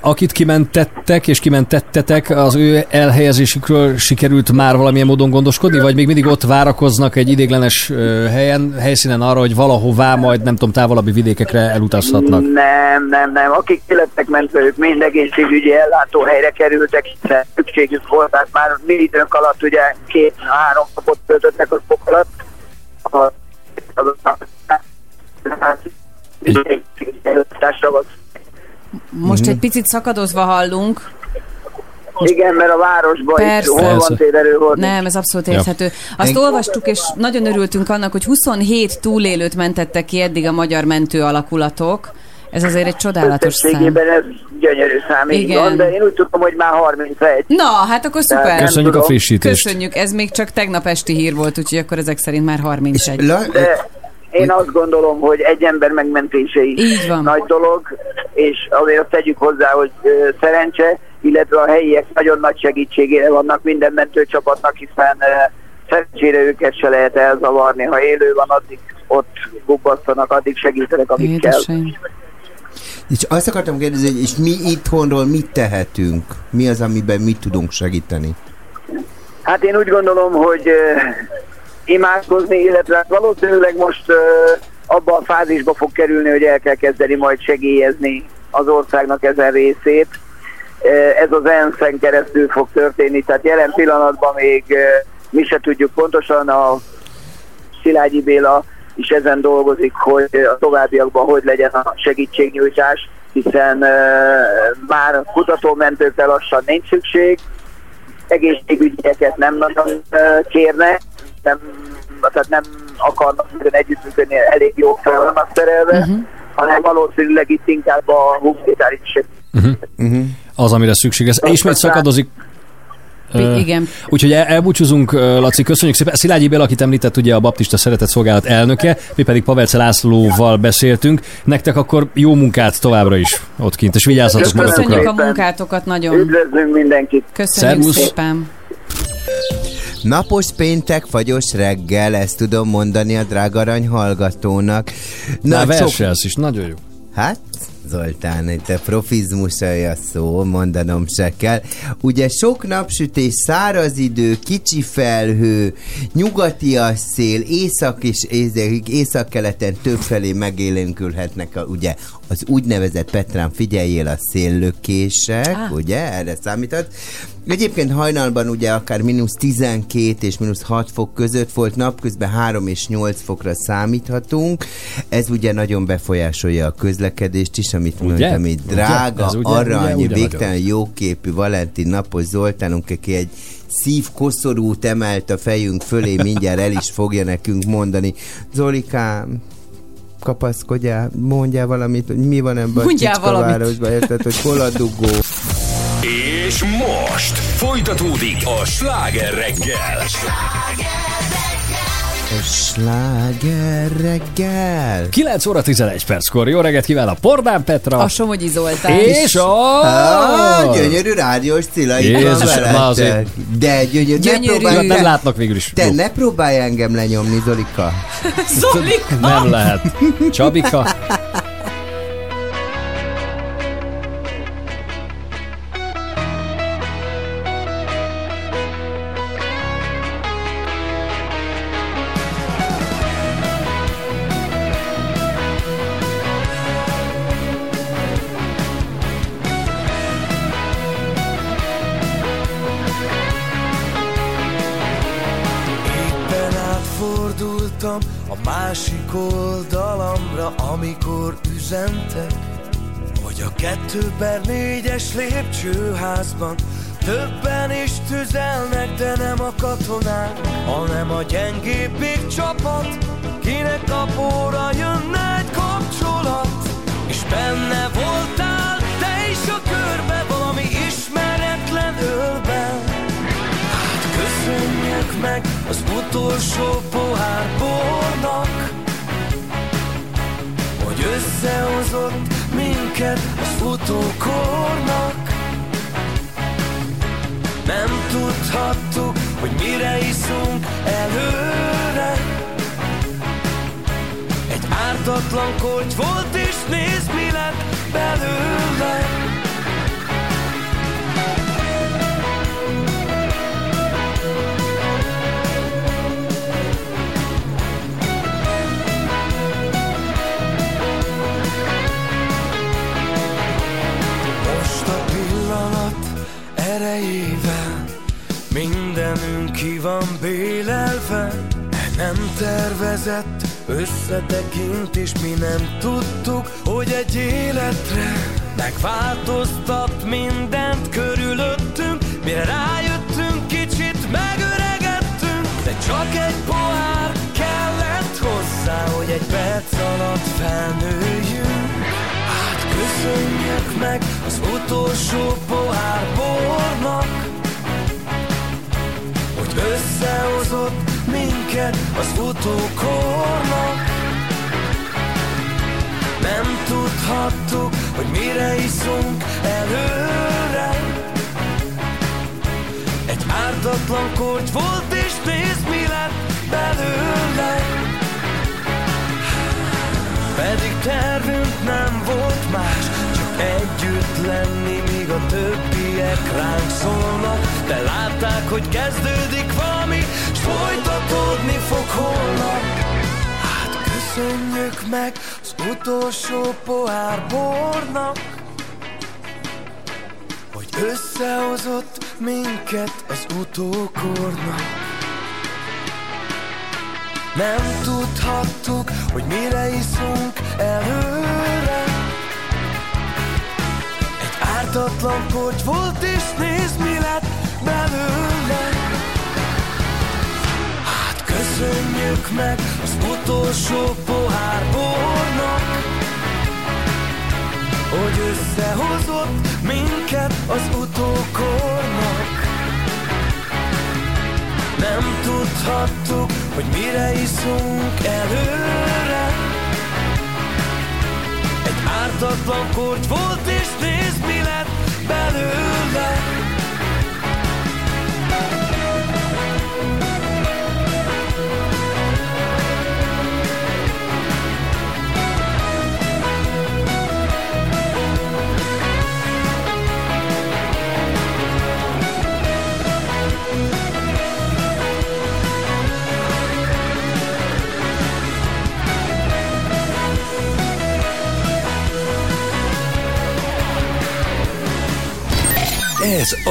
Akit kimentettek és kimentettetek, az ő elhelyezésükről sikerült már valamilyen módon gondoskodni, vagy még mindig ott várakoznak egy idéglenes helyen, helyszínen arra, hogy valahová majd nem tudom, távolabbi vidékekre elutazhatnak? Nem, nem, nem. Akik életnek mentve, ők mind egészségügyi ellátóhelyre kerültek, hiszen szükségük volt, tehát már mi időnk alatt ugye két-három napot töltöttek a fok alatt. A- Most Mhm. egy picit szakadozva hallunk. Igen, mert a városban is Persze. hol van Persze. térerő volt. Nem, ez abszolút Ja. érthető. Azt Én- olvastuk, és nagyon örültünk annak, hogy 27 túlélőt mentettek ki eddig a magyar mentő alakulatok. Ez azért egy csodálatos szám. Ez gyönyörű szám, így Igen. van, de én úgy tudom, hogy már 31. Na, hát akkor szuper. Köszönjük a frissítést. Köszönjük, ez még csak tegnap esti hír volt, úgyhogy akkor ezek szerint már 31. De én azt gondolom, hogy egy ember megmentése is Így van. nagy dolog, és azért azt tegyük hozzá, hogy szerencse, illetve a helyiek nagyon nagy segítségére vannak minden mentőcsapatnak, hiszen szerencsére őket se lehet elzavarni. Ha élő van, addig ott gubbasztanak, addig segítenek, amit kell. És azt akartam kérdezni, és mi itthonról mit tehetünk? Mi az, amiben mit tudunk segíteni? Hát én úgy gondolom, hogy imádkozni, illetve valószínűleg most abban a fázisba fog kerülni, hogy el kell kezdeni majd segélyezni az országnak ezen részét. Ez az ENSZ-en keresztül fog történni, tehát jelen pillanatban még mi se tudjuk pontosan, a Szilágyi Béla is ezen dolgozik, hogy a továbbiakban hogy legyen a segítségnyújtás, hiszen már kutatómentőkre lassan nincs szükség, egészségügyeket nem nagyon kérnek, nem, tehát nem akarnak nagyon együttműködni, elég jó fel vannak szerelve, uh-huh. hanem valószínűleg itt inkább a humanitárius segítség. Uh-huh. Az, amire szükség lesz. Ismét szakadozik. Ö, igen. Úgyhogy el- elbúcsúzunk, Laci, köszönjük szépen. Szilágyi Béla, akit említett, ugye a Baptista Szeretett Szolgálat elnöke, mi pedig Pavelce Lászlóval beszéltünk. Nektek akkor jó munkát továbbra is ott kint, és vigyázzatok Köszönjük magatokra. a munkátokat nagyon. Üdvözlünk mindenkit! Köszönjük Szervusz. szépen. Napos péntek, fagyos reggel, ezt tudom mondani a drága arany hallgatónak. Na, sok- verselsz is, nagyon jó. Hát, Zoltán, te profizmusai a szó, mondanom se kell. Ugye sok napsütés, száraz idő, kicsi felhő, nyugati a szél, észak és észak- északkeleten többfelé megélénkülhetnek a, ugye az úgynevezett Petrán figyeljél a széllökések, Ah. ugye, erre számított. Egyébként hajnalban ugye akár mínusz 12 és mínusz 6 fok között volt, napközben 3 és 8 fokra számíthatunk. Ez ugye nagyon befolyásolja a közlekedést is, amit Ugye? mondtam, hogy Ugye? drága, ugye, arany, ugye, ugye végtelen jóképű Valentin napos Zoltánunk, aki egy szívkoszorút emelt a fejünk fölé, mindjárt el is fogja nekünk mondani. Zolikám, kapaszkodjál, mondjál valamit, hogy mi van ebben a Mondjál valamit. Csicskavárosban, érted, hogy hol a dugó. És most folytatódik a sláger reggel. A sláger reggel. 9 óra 11 perckor. Jó reggelt kíván a Pordán Petra. A Somogyi Zoltán. És a... Ah, gyönyörű rádiós Cilla, Jézus, na azért. De gyönyörű, Gyönyörű. ne próbálj, Nem látnak végül is. Te Jó. ne próbálj engem lenyomni, Zolika. Zolika! Nem lehet. Csabika.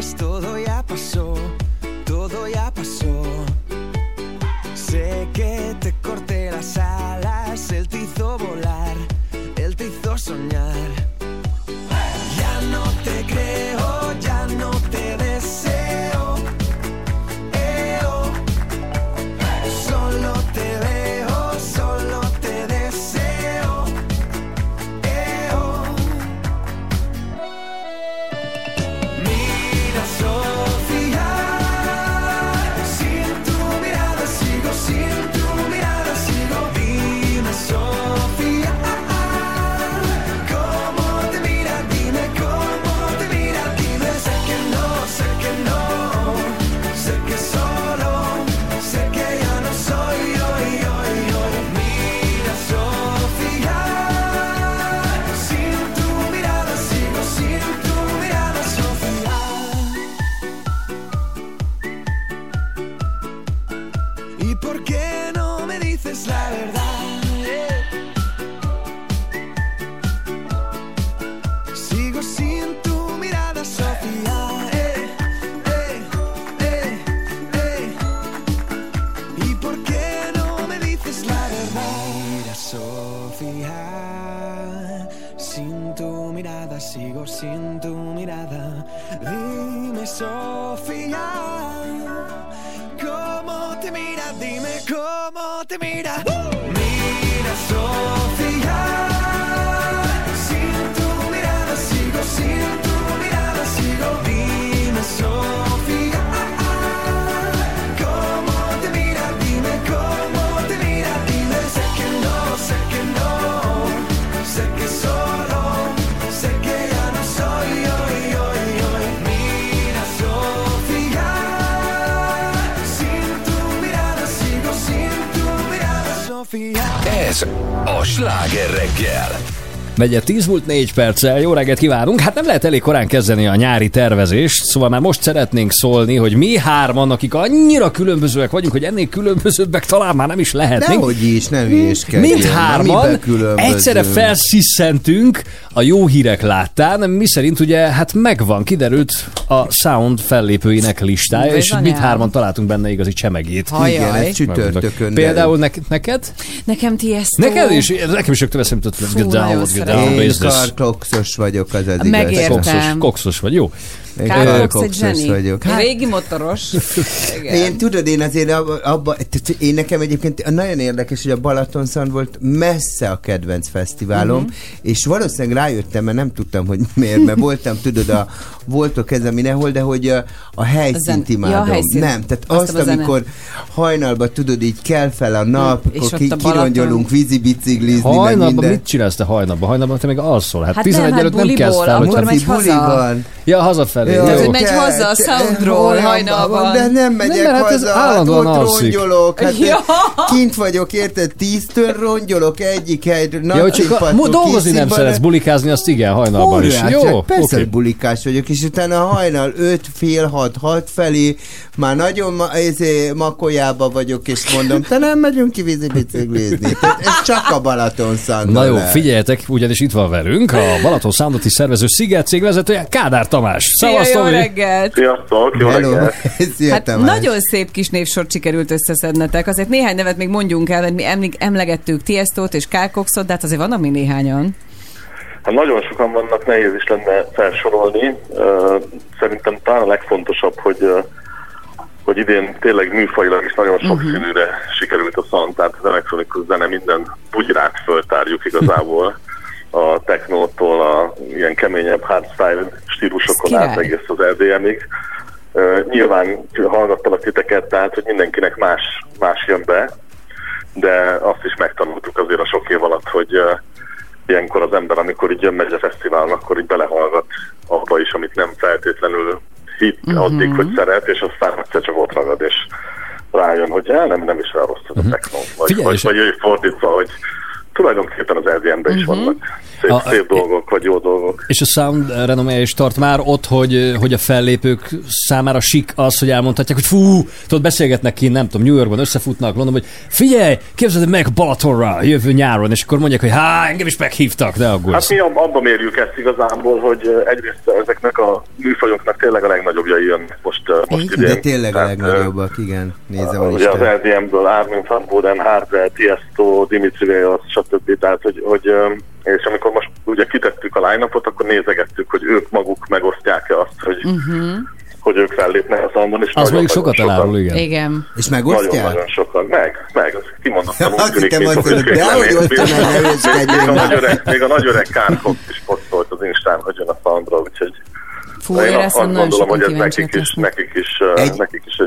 es todo ya Megye 10 múlt 4 perccel, jó reggelt kívánunk. Hát nem lehet elég korán kezdeni a nyári tervezést, szóval már most szeretnénk szólni, hogy mi hárman, akik annyira különbözőek vagyunk, hogy ennél különbözőbbek talán már nem is lehetnénk. Dehogy is, ne hülyéskedjél. Mind hárman egyszerre felsziszentünk a jó hírek láttán, mi szerint ugye hát megvan, kiderült a Sound fellépőinek listája, és mind hárman találtunk benne igazi csemegét. Hajaj. Igen, ez csütörtökön, Például ne- neked? Nekem Tiesto. Neked is? Nekem is rögtön eszembe jutott, down, Én vagyok, az az Megértem. igaz. Kokszos, kokszos vagy, jó. Én Károksz egy vagyok. Hát, Régi motoros. Igen. Én tudod, én azért abba, abba, én nekem egyébként nagyon érdekes, hogy a Balatonszand volt messze a kedvenc fesztiválom, Mhm. és valószínűleg rájöttem, mert nem tudtam, hogy miért, mert voltam, tudod, a voltok ez a mindenhol, de hogy a, a helyszínt zen- ja, a imádom. helyszín. Nem, tehát Azt azt, amikor hajnalban tudod, így kell fel a nap, És akkor ott ki, kirongyolunk vízi biciklizni, meg Hajnalban minden. mit csinálsz te hajnalban? Hajnalban te még alszol. Hát, Hát 11 nem, hát előtt nem kezd fel, akkor hogy megy Buli haza. van. Ja, hazafelé. Jó, Tehát, jó. hogy megy haza a Soundról hajnalban. De nem megyek Nem, hát ez haza, hát állandóan ott alszik. rongyolok. Hát Ja. kint vagyok, érted? Tíztől rongyolok egyik helyről. Ja, hogy csak a, dolgozni nem szeretsz, bulikázni, azt igen, hajnalban is. Óriás, Jó, hát persze, hogy bulikás vagyok, és utána hajnal 5, fél 6, 6 felé már nagyon ma, ezé, makolyába vagyok, és mondom, te nem megyünk ki vízi biciklizni. Tehát ez csak a Balaton Na jó, figyeljetek, ugyanis itt van velünk a Balaton Soundot is szervező Sziget cég vezetője, Kádár Tamás. Szia, Szevaszt, jó reggelt! Sziasztok, jó Hello, reggelt! szia Hát Tamás. nagyon szép kis névsort sikerült összeszednetek. Azért néhány nevet még mondjunk el, mert mi eml- emlegettük Tiestót és Kálkoxot, de hát azért vannak még néhányan. Hát nagyon sokan vannak, nehéz is lenne felsorolni. Szerintem talán a legfontosabb, hogy hogy idén tényleg műfajilag is nagyon sok színűre sikerült a szant, tehát az elektronikus zene minden bugyrát föltárjuk igazából. A technótól a ilyen keményebb hardstyle stílusokon át egész az EDM-ig. Ö, Nyilván hallgattalak titeket, tehát hogy mindenkinek más, más jön be, de azt is megtanultuk azért a sok év alatt, hogy ilyenkor az ember, amikor így jön megy a fesztiválon, akkor így belehallgat abba is, amit nem feltétlenül hitt uh-huh. addig, hogy szeret, és aztán egyszer csak ott ragad, és rájön, hogy el, nem, nem is olyan rossz ez a techno. Vagy, Mhm. Figyelj, vagy, vagy, vagy fordítva, hogy tulajdonképpen az LDM-ben is Mhm. vannak szép, A- szép dolgok, vagy jó dolgok. És a sound renomé is tart már ott, hogy, hogy a fellépők számára sik az, hogy elmondhatják, hogy fú, tudod, beszélgetnek ki, nem tudom, New Yorkban összefutnak, Londonban, hogy figyelj, képzeld meg Balatonra jövő nyáron, és akkor mondják, hogy há, engem is meghívtak, de aggódsz. Hát mi ab- abban mérjük ezt igazából, hogy egyrészt ezeknek a műfajoknak tényleg a legnagyobbjai jönnek most, most idén. De tényleg a Tehát, ö, legnagyobbak, igen. Nézem a Ugye az. LDM-ből Armin van Buren, Hardware, Tiesto, Dimitri Vegas, stb. Tehát, hogy, hogy és amikor most ugye kitettük a line akkor nézegettük, hogy ők maguk megosztják-e azt, hogy, Uh-huh. hogy ők fellépnek a számban, és Az nagyon- mondjuk sokat elárul, igen. Igen. És megosztják? Nagyon-nagyon sokan. Meg, meg. Az kimondottan Azt hittem, hogy ők de nem hogy Még a nagy öreg, még a nagy öreg Kár Fox is posztolt az Instán, hogy jön a soundra, úgyhogy Fú, én én azt gondolom, hogy ez nekik is, nekik is, egy... nekik is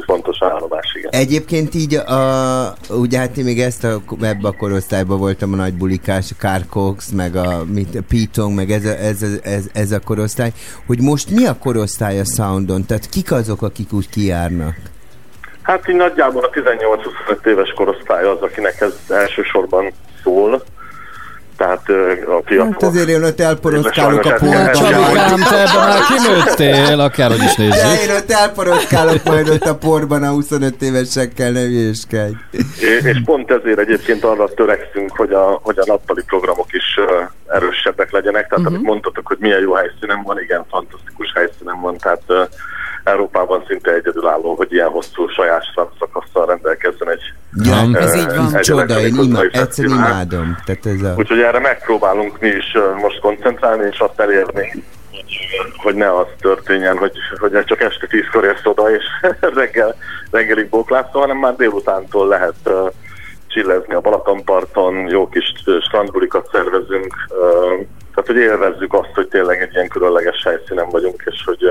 egy fontos állomás, igen. Egyébként így, a, ugye hát én még ezt a, ebbe a korosztályban voltam a nagy bulikás, a Cox, meg a, mit, a Pitong, meg ez a, ez, a, ez, ez a korosztály, hogy most mi a korosztály a Soundon? Tehát kik azok, akik úgy kijárnak? Hát így nagyjából a 18-25 éves korosztály az, akinek ez elsősorban szól. Tehát a fiatal... Hát azért én ott elporoszkálok a ezt- Csabikám, te ebben már kinőttél, akárhogy is De nézzük. én ott elporoszkálok majd ott a porban a 25 évesekkel, ne hülyéskedj. És pont ezért egyébként arra törekszünk, hogy a, hogy a nappali programok is erősebbek legyenek. Tehát amit mondtatok, hogy milyen jó helyszínen van, igen, fantasztikus helyszínen van. Tehát Európában szinte egyedülálló, hogy ilyen hosszú saját szakasszal rendelkezzen egy Ja, ö, ez így van. Csoda, én ima, zenei egyszer fesztivál. imádom. Tehát ez a... Úgyhogy erre megpróbálunk mi is ö, most koncentrálni, és azt elérni, hogy, ne az történjen, hogy, hogy csak este tízkor érsz oda, és reggel, reggelig bóklászol, hanem már délutántól lehet ö, csillezni a Balatonparton, jó kis strandbulikat szervezünk, tehát hogy élvezzük azt, hogy tényleg egy ilyen különleges helyszínen vagyunk, és hogy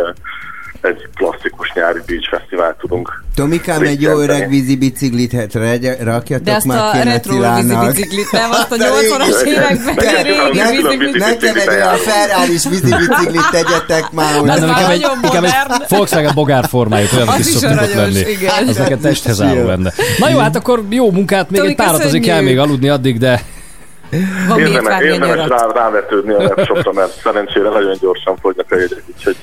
egy klasszikus nyári beach fesztivált tudunk Tomikám, egy jó öreg vízi biciklit hát rakjatok De azt már a ki retro vízi biciklit, nem? Azt a Azt a 80-as régi- években Ne- régi ne- vízi biciklit. Nekem egy olyan ferrari vízi biciklit tegyetek már Nem, nem, inkább egy, inkább egy Volkswagen bogár formájú, olyan Az is aranyos, lenni. Az neked testhez álló lenne. Na jó, hát akkor jó munkát, még egy párat azért kell még aludni addig, de Van Érdemes, érdemes rá, rávetődni a webshopra, mert szerencsére nagyon gyorsan fogynak a jegyek, úgyhogy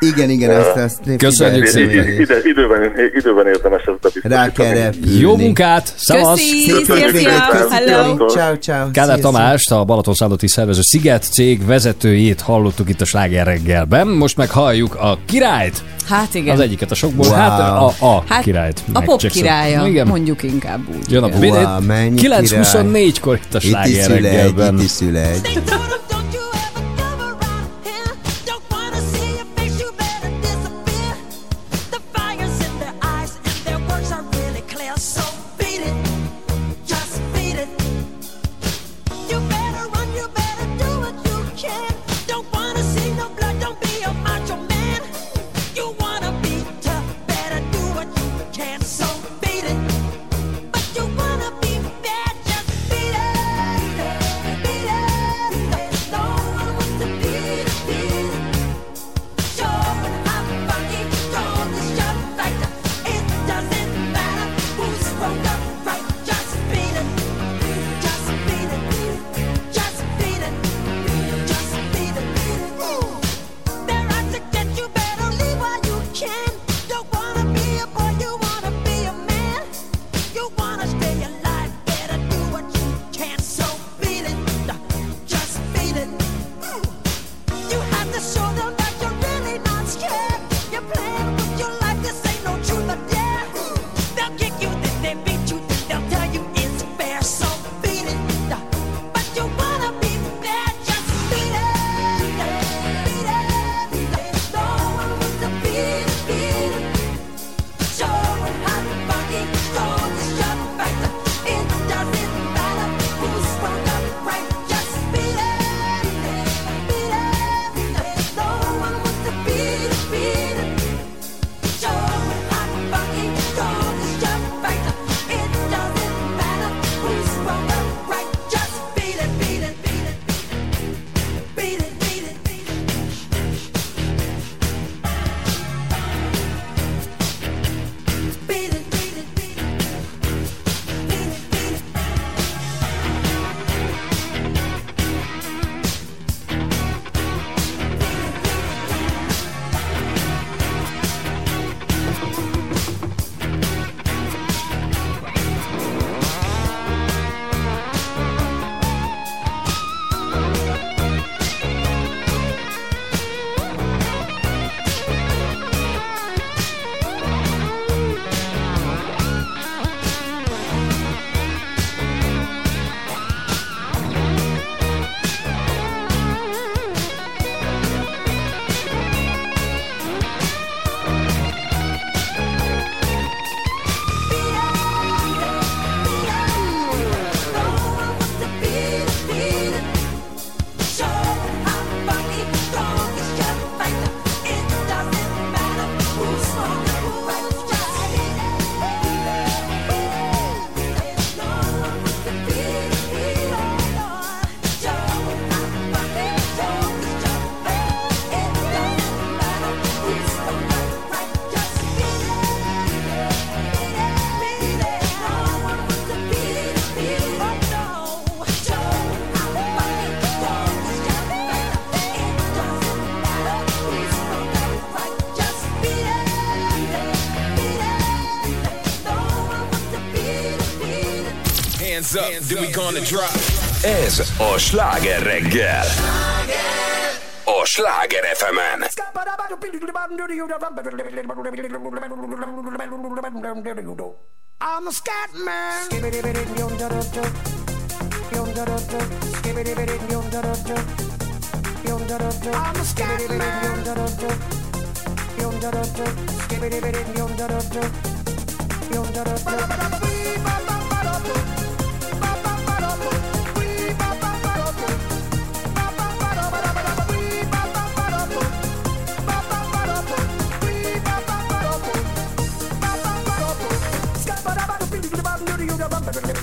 Igen, igen, ö, azt, azt Köszönjük szépen. ide, időben, időben érdemes ezt bebiztosítani. Rá kell repülni. jó munkát, hello. Ciao, ciao. Szia. Tamást, a Balaton Szállati Szervező Sziget cég vezetőjét hallottuk itt a Sláger reggelben. Most meg halljuk a királyt, Hát igen. az egyiket a sokból, Wow. hát a, a Hát királyt. A pop Jackson. királya, Igen. mondjuk inkább úgy. Jön a. Wow, mennyi 9.24-kor itt a Itt is Sláger szülegy, reggelben. itt is szülegy. Then we gonna drop. Ez a sláger reggel. A sláger fm I'm a scat man. I'm a scat man.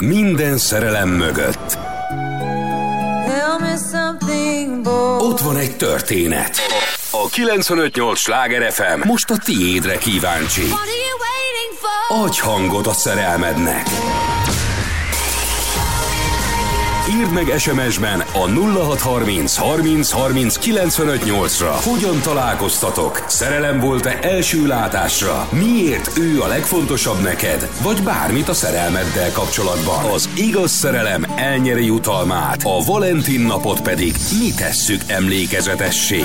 Minden szerelem mögött. Ott van egy történet. A 958 Sláger FM most a tiédre kíváncsi. Adj hangot a szerelmednek. Írd meg SMS-ben a 0630 30 30 958 ra Hogyan találkoztatok? Szerelem volt-e első látásra? Miért ő a legfontosabb neked? Vagy bármit a szerelmeddel kapcsolatban? Az igaz szerelem elnyeri jutalmát, a Valentin napot pedig mi tesszük emlékezetessé.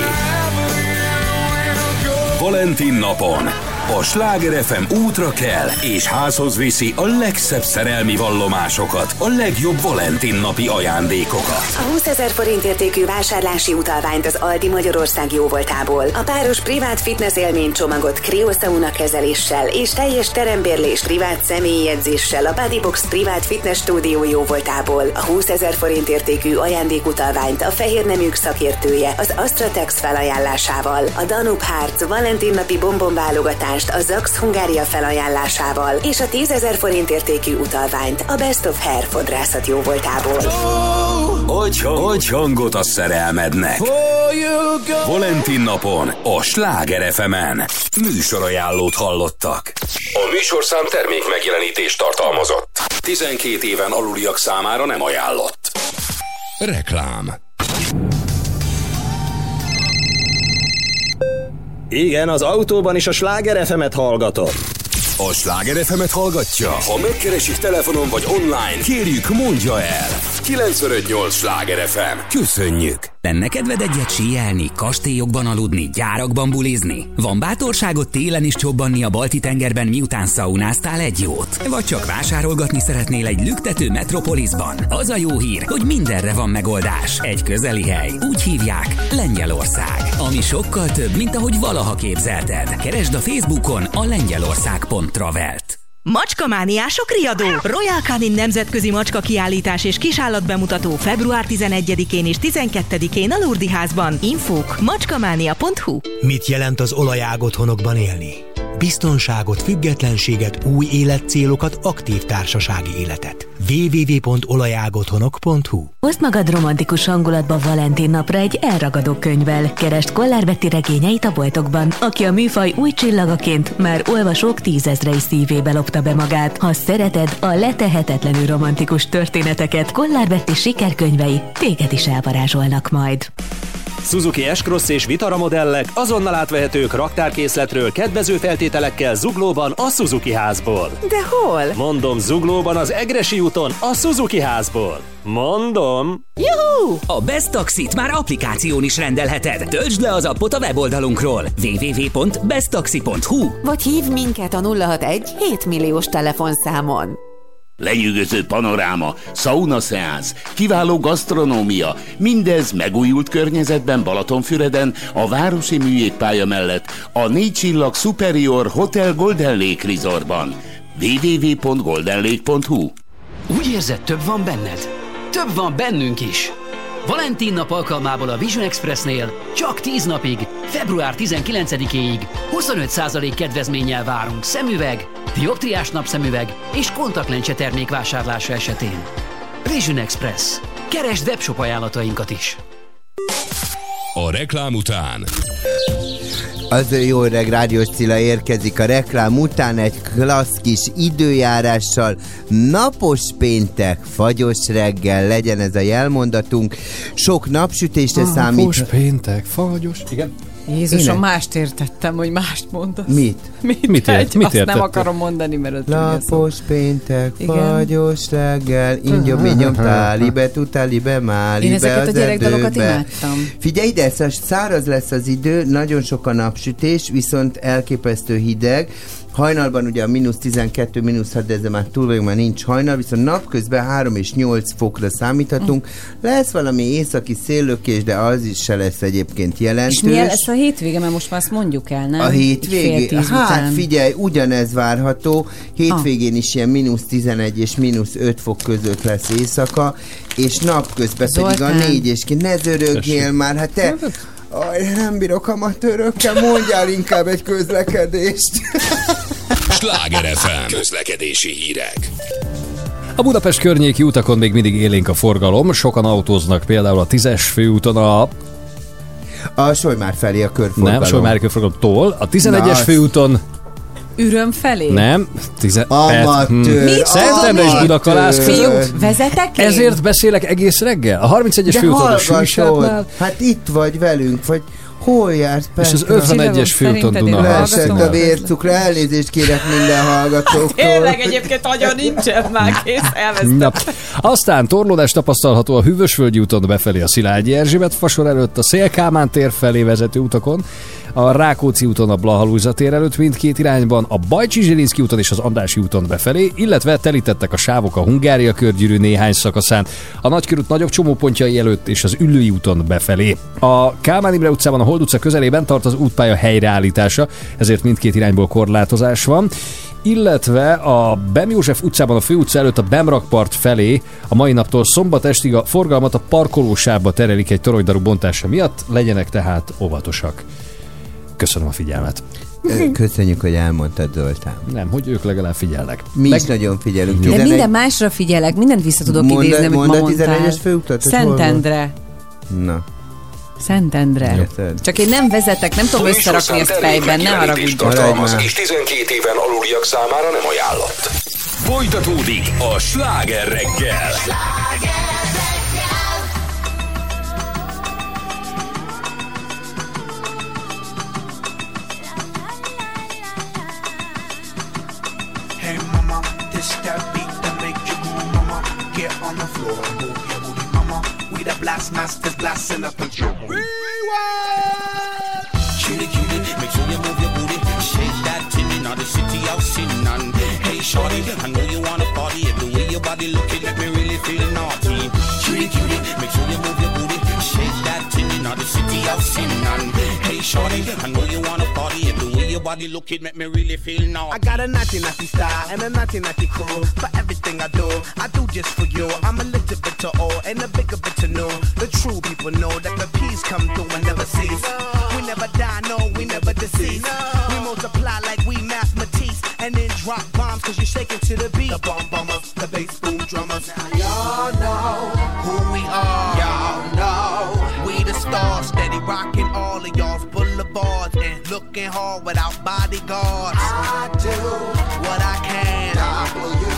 Valentin napon a Sláger FM útra kell és házhoz viszi a legszebb szerelmi vallomásokat, a legjobb Valentin napi ajándékokat. A 20 ezer forint értékű vásárlási utalványt az Aldi Magyarország jóvoltából, a páros privát fitness élmény csomagot krioszauna kezeléssel és teljes terembérlés privát személyi edzéssel a Bodybox privát fitness stúdió jóvoltából, a 20 ezer forint értékű ajándékutalványt a fehér neműk szakértője az Astratex felajánlásával, a Danub Harc Valentin napi bombonválogatást a Zax Hungária felajánlásával és a 10 ezer forint értékű utalványt a Best of Hair fodrászat jóvoltából. Adj, adj hangot a szerelmednek. Valentin napon a Sláger FM-en műsorajánlót hallottak. A műsorszám termék megjelenítést tartalmazott. 12 éven aluliak számára nem ajánlott. Reklám. Igen, az autóban is a Sláger FM-et hallgatom. A Sláger fm hallgatja? Ha megkeresik telefonon vagy online, kérjük mondja el. 958! Sláger FM. Köszönjük! Lenne kedved egyet síelni, kastélyokban aludni, gyárakban bulizni? Van bátorságot télen is csobbanni a Balti-tengerben, miután szaunáztál egy jót? Vagy csak vásárolgatni szeretnél egy lüktető metropolisban? Az a jó hír, hogy mindenre van megoldás. Egy közeli hely. Úgy hívják Lengyelország. Ami sokkal több, mint ahogy valaha képzelted. Keresd a Facebookon a lengyelország.travelt. Macskamániások riadó! Royal Canin nemzetközi macska kiállítás és kisállatbemutató február 11-én és 12-én a Lurdi házban. Infók macskamánia.hu Mit jelent az olajág otthonokban élni? Biztonságot, függetlenséget, új életcélokat, aktív társasági életet. www.olajágotthonok.hu Hozd magad romantikus hangulatba Valentin napra egy elragadó könyvvel. Keresd Kollár Betty regényeit a boltokban, aki a műfaj új csillagaként már olvasók tízezrei szívébe lopta be magát. Ha szereted a letehetetlenül romantikus történeteket, Kollár Betty sikerkönyvei téged is elvarázsolnak majd. Suzuki S-Cross és Vitara modellek azonnal átvehetők raktárkészletről kedvező feltételekkel Zuglóban a Suzuki házból. De hol? Mondom Zuglóban az Egresi úton a Suzuki házból. Mondom. Juhu! A Best Taxit már applikáción is rendelheted. Töltsd le az appot a weboldalunkról. www.besttaxi.hu Vagy hív minket a 061 7 milliós telefonszámon. Lenyűgöző panoráma, sauna szeánsz, kiváló gasztronómia, mindez megújult környezetben Balatonfüreden, a Városi Műjégpálya mellett, a négy csillag Superior Hotel Golden Lake Resortban. www.goldenlake.hu Úgy érzed, több van benned? Több van bennünk is! Valentin nap alkalmából a Vision Expressnél csak 10 napig, február 19-éig 25% kedvezménnyel várunk szemüveg, dioptriás napszemüveg és kontaktlencse termék vásárlása esetén. Vision Express. Keresd webshop ajánlatainkat is! A reklám után. Az jó öreg rádiós Cilla érkezik a reklám után egy klassz kis időjárással. Napos péntek, fagyos reggel legyen ez a jelmondatunk. Sok napsütésre számít. Napos péntek, fagyos. Igen. Jézusom, Ének. mást értettem, hogy mást mondasz. Mit? Mit, Mit ért- egy, mit azt nem akarom mondani, mert az. Lapos péntek, Igen. fagyos reggel, ingyom, ingyom, tálibe, tutálibe, málibe Én ezeket a gyerekdalokat imádtam. Figyelj ide, száraz lesz az idő, nagyon sok a napsütés, viszont elképesztő hideg. Hajnalban ugye a mínusz 12, mínusz 6, de ezzel már túl vagyunk, már nincs hajnal, viszont napközben 3 és 8 fokra számíthatunk. Lesz valami északi széllökés, de az is se lesz egyébként jelentős. És milyen lesz a hétvége, mert most már azt mondjuk el, nem? A tíz Hát után. figyelj, ugyanez várható. Hétvégén is ilyen mínusz 11 és mínusz 5 fok között lesz éjszaka, és napközben pedig a Zoltán. 4 és ki. Ne zörögjél már, hát te... Aj, nem bírok amatőrökkel, mondjál inkább egy közlekedést. Sláger FM. Közlekedési hírek. A Budapest környéki utakon még mindig élénk a forgalom, sokan autóznak például a 10-es főúton a A Solymár felé a körforgalom. nem, Solymári körforgalomtól, a 11-es Na, főúton Üröm felé? nem, tize, Amatőr, Mit? Szentendre és. Budakalász. Fiúk, vezetek én? Ezért beszélek egész reggel. A 31-es De főúton hát itt vagy velünk, vagy hol jársz, és az Petra? 51-es főúton Szerinted én Dunaház. Leesett a vércukra, elnézést kérek minden hallgatóktól. Tényleg egyébként agyon nincsen már kész, elvesztem. Na. Aztán torlódás tapasztalható a Hűvösvölgyi úton befelé a Szilágyi Erzsébet fasor előtt, a Szélkámán tér felé vezető utakon, a Rákóczi úton a Blahalújza tér előtt mindkét irányban, a Bajcsi Zsilinszki úton és az Andrási úton befelé, illetve telítettek a sávok a Hungária körgyűrű néhány szakaszán, a Nagykörút nagyobb csomópontjai előtt és az Üllői úton befelé. A Kálmán Imre utcában a Hold utca közelében tart az útpálya helyreállítása, ezért mindkét irányból korlátozás van illetve a Bem József utcában a főutca előtt a Bemrakpart felé a mai naptól szombat estig a forgalmat a parkolósávba terelik egy toronydarú bontása miatt, legyenek tehát óvatosak. Köszönöm a figyelmet. Köszönjük, hogy elmondtad, Zoltán. Nem, hogy ők legalább figyelnek. Mi is nagyon figyelünk. De 11 minden másra figyelek, mindent vissza tudok Mondd- idézni, amit mondd ma mondtál. 11-es főutat, hogy hol van? Szentendre. Na. Szentendre. Csak én nem vezetek, nem tudom összerakni ezt fejben, ne haragudj. tartalmaz, és 12 éven aluliak számára nem ajánlott. Folytatódik a sláger reggel. Move your booty, mama. We the blast masters blasting up the drum. Cutie, cutie, make sure you move your booty. Shake that tinny, now the city out sinning. And hey, shorty, I know you wanna party. If the way your body looking make me really feel naughty. Cutie, cutie, make sure you move your booty. Shake that tinny, now the city out sinning. And hey, shorty, I know you wanna party. If the your body looking make me really feel now. I got a naughty naughty style and a naughty naughty crew. For everything I do, I do just for you. I'm a little bit to all and a bigger bit to know. The true people know that the peace come through and never cease. We never die, no, we never decease. We multiply like we Math Matisse and then drop bombs cause you're shaking to the beat. The bomb bombers, the bass boom drummers. Now y'all know who we are. Y'all know we the stars, steady rocking all of y'all's and looking hard without bodyguards. I do what I can. W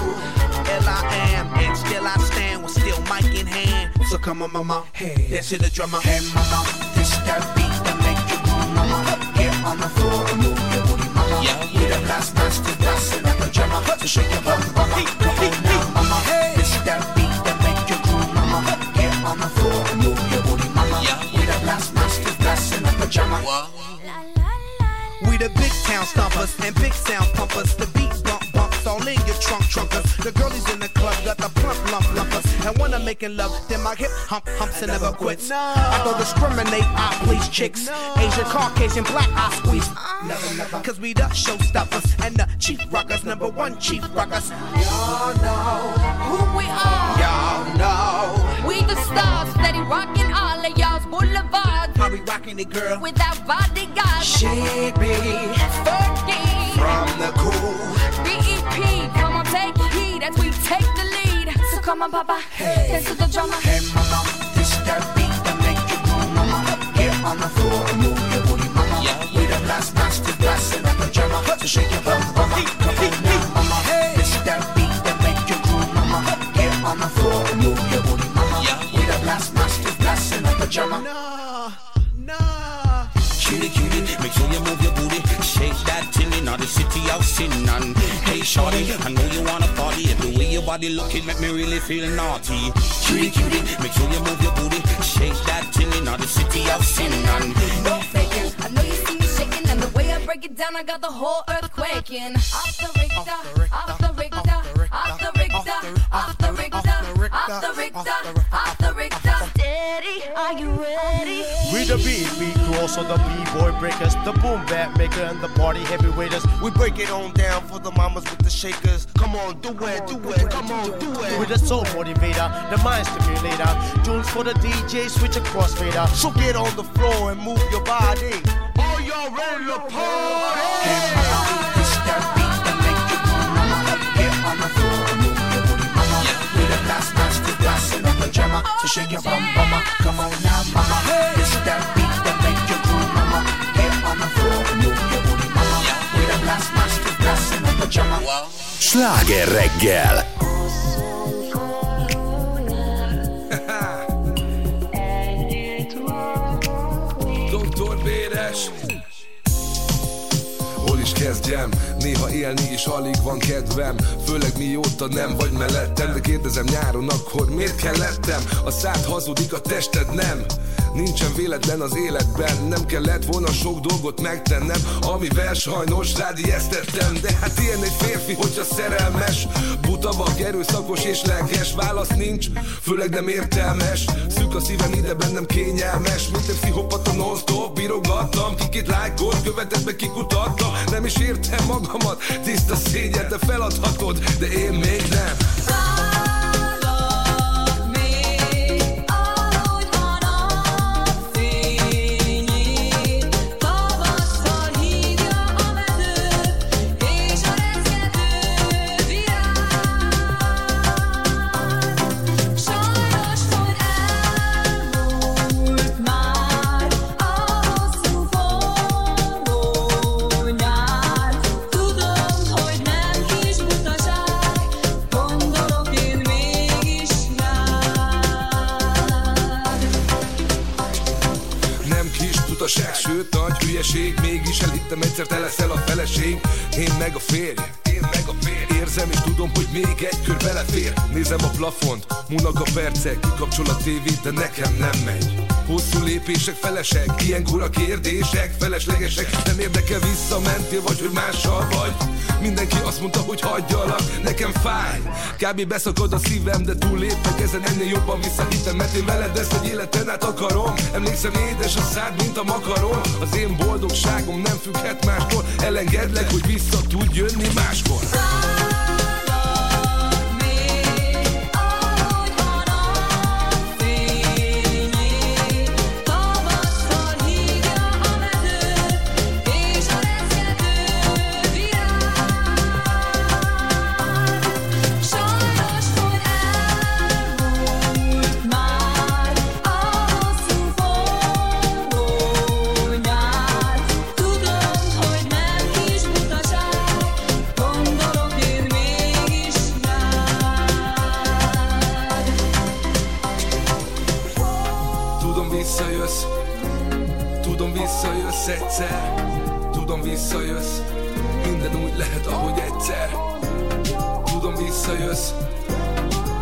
L I am, and still I stand with still mic in hand. So come on, mama, hey, dance to the drummer. Hey, mama, this that beat that make you move, mama. Get on the floor and move your booty, mama. Yeah, We the last masters dancing up the drummer. So shake your bum, mama. Big stompers and big sound pumpers. The beat bump bumps all in your trunk trunkers. The girlies in the club got the plump. And when I'm making love, then my hip hump humps and never quits. I don't discriminate, I please chicks. Asian, Caucasian, black, I squeeze. Never, never. Cause we the showstoppers and the chief rockers, number one chief rockers. Y'all know who we are. Y'all know. We the stars, steady rocking all of y'all's boulevards. How we rocking it, girl? With Without bodyguards. Shake me Fergie. from the cool. BEP, come on, take heed as we take the lead. So come on, Papa, dance to the drummer. Hey, mama, this that beat that make you move, mama. Get on the floor and move your booty, mama. We the last master blasting up the drummer. So shake your bum, mama. Come on now, mama. This that beat that make you groove, mama. Get on the floor and move your booty, mama. We the last master blasting up the drummer. Cutie, cutie, make sure you move now the city out sinning. And hey, shorty, I know you wanna party. The way your body looking make me really feel naughty. Cutie, cutie, make sure you move your booty. Shake that tinny, now the city out sinning. And No faking, I know you see me shaking, and the way I break it down, I got the whole earth quaking. Off the Richter, off the Richter, off the Richter, off the Richter, off the Richter, off the Richter. Also the b-boy breakers, the boom bap maker, and the party heavyweighters. We break it on down for the mamas with the shakers. Come on, do it, do it, come on, do it. With the soul motivator, the mind stimulator. Tunes for the DJ, switch across fader. So get on the floor and move your body. Are y'all ready to party? This that beat that make you groove, mama. Get on the floor move your booty, mama. We the last master blasting up the drummer. So shake your bum, mama. Come on Sláger reggel! Doktor Béres Hol is kezdjem? Néha élni is alig van kedvem. Főleg mióta nem vagy mellettem. De kérdezem nyáron akkor miért kellettem? A szád hazudik, a tested nem. Nincsen véletlen az életben. Nem kellett volna sok dolgot megtennem. Amivel sajnos rád ijesztettem De hát ilyen egy férfi, hogyha szerelmes. Buta vak, erőszakos és lelkes. Válasz nincs, főleg nem értelmes. Szűk a szívem ide bennem kényelmes. Mint egy pszichopata non-stop Bírogattam, kikit lájkolt, követett meg kikutatta Nem is értem magamat, tiszta szégyen Te feladhatod, de én még nem sőt nagy hülyeség Mégis elhittem egyszer te leszel a feleség. Én meg a férj, én meg a férj. Érzem és tudom, hogy még egy kör belefér. Nézem a plafont, múlnak a percek Kikapcsol a tévét, de nekem nem megy Hosszú lépések felesek, ilyenkor a kérdések feleslegesek. Nem érdekel visszamentél, vagy hogy mással vagy. Mindenki azt mondta, hogy hagyjalak, nekem fáj. Kb. beszakad a szívem, de túllépek ezen ennél jobban visszahittem Mert én veled ezt egy életen át akarom. Emlékszem édes a szád, mint a makaron. Az én boldogságom nem függhet mástól. Elengedlek, hogy vissza tud jönni máskor visszajössz egyszer Tudom visszajössz Minden úgy lehet, ahogy egyszer. Tudom visszajössz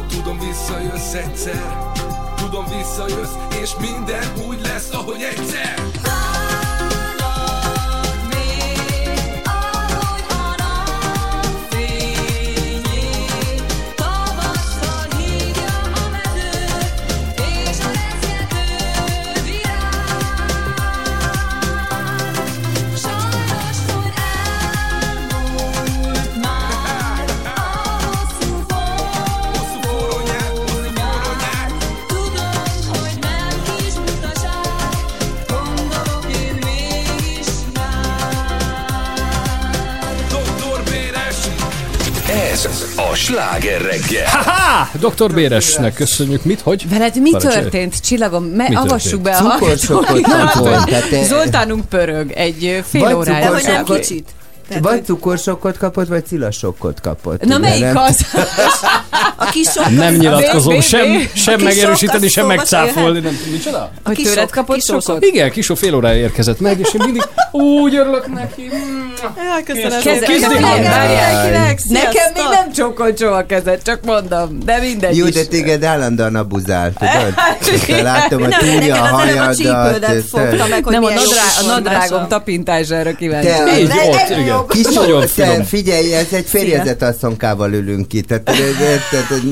Tudom visszajössz egyszer. Tudom visszajössz És minden úgy lesz, ahogy egyszer sláger reggel. Ha-ha! Dr. Béresnek köszönjük. Mit, hogy? Veled mi Parancsolj. történt, csillagom? Me, Mi avassuk történt? be a hát te- Zoltánunk pörög egy ö, fél órája. Cukorsokkot- Vagy cukorsokkot kapott, vagy cilasokkot kapott. Na ugye, melyik nem? az? A kis sok Nem nyilatkozom, Bé- sem, sem a megerősíteni, sem megcáfolni. Nem, micsoda? Hogy Kis tőled sok, kapott kis sok. sokat? Igen, Kisó fél órája érkezett meg, és én mindig úgy örülök neki. Jaj, köszönöm. Nekem még nem csókolt soha a kezed, csak mondom, de mindegy Jó, de téged állandóan abuzál, tudod? Látom, hogy a előbb a hajadat. hogy Nem, a, a nadrágom tapintására kíváncsi. Ne- ott, igen. Kis Nagyon finom. figyelj, ez egy férjezett asszonykával ülünk itt. Tehát,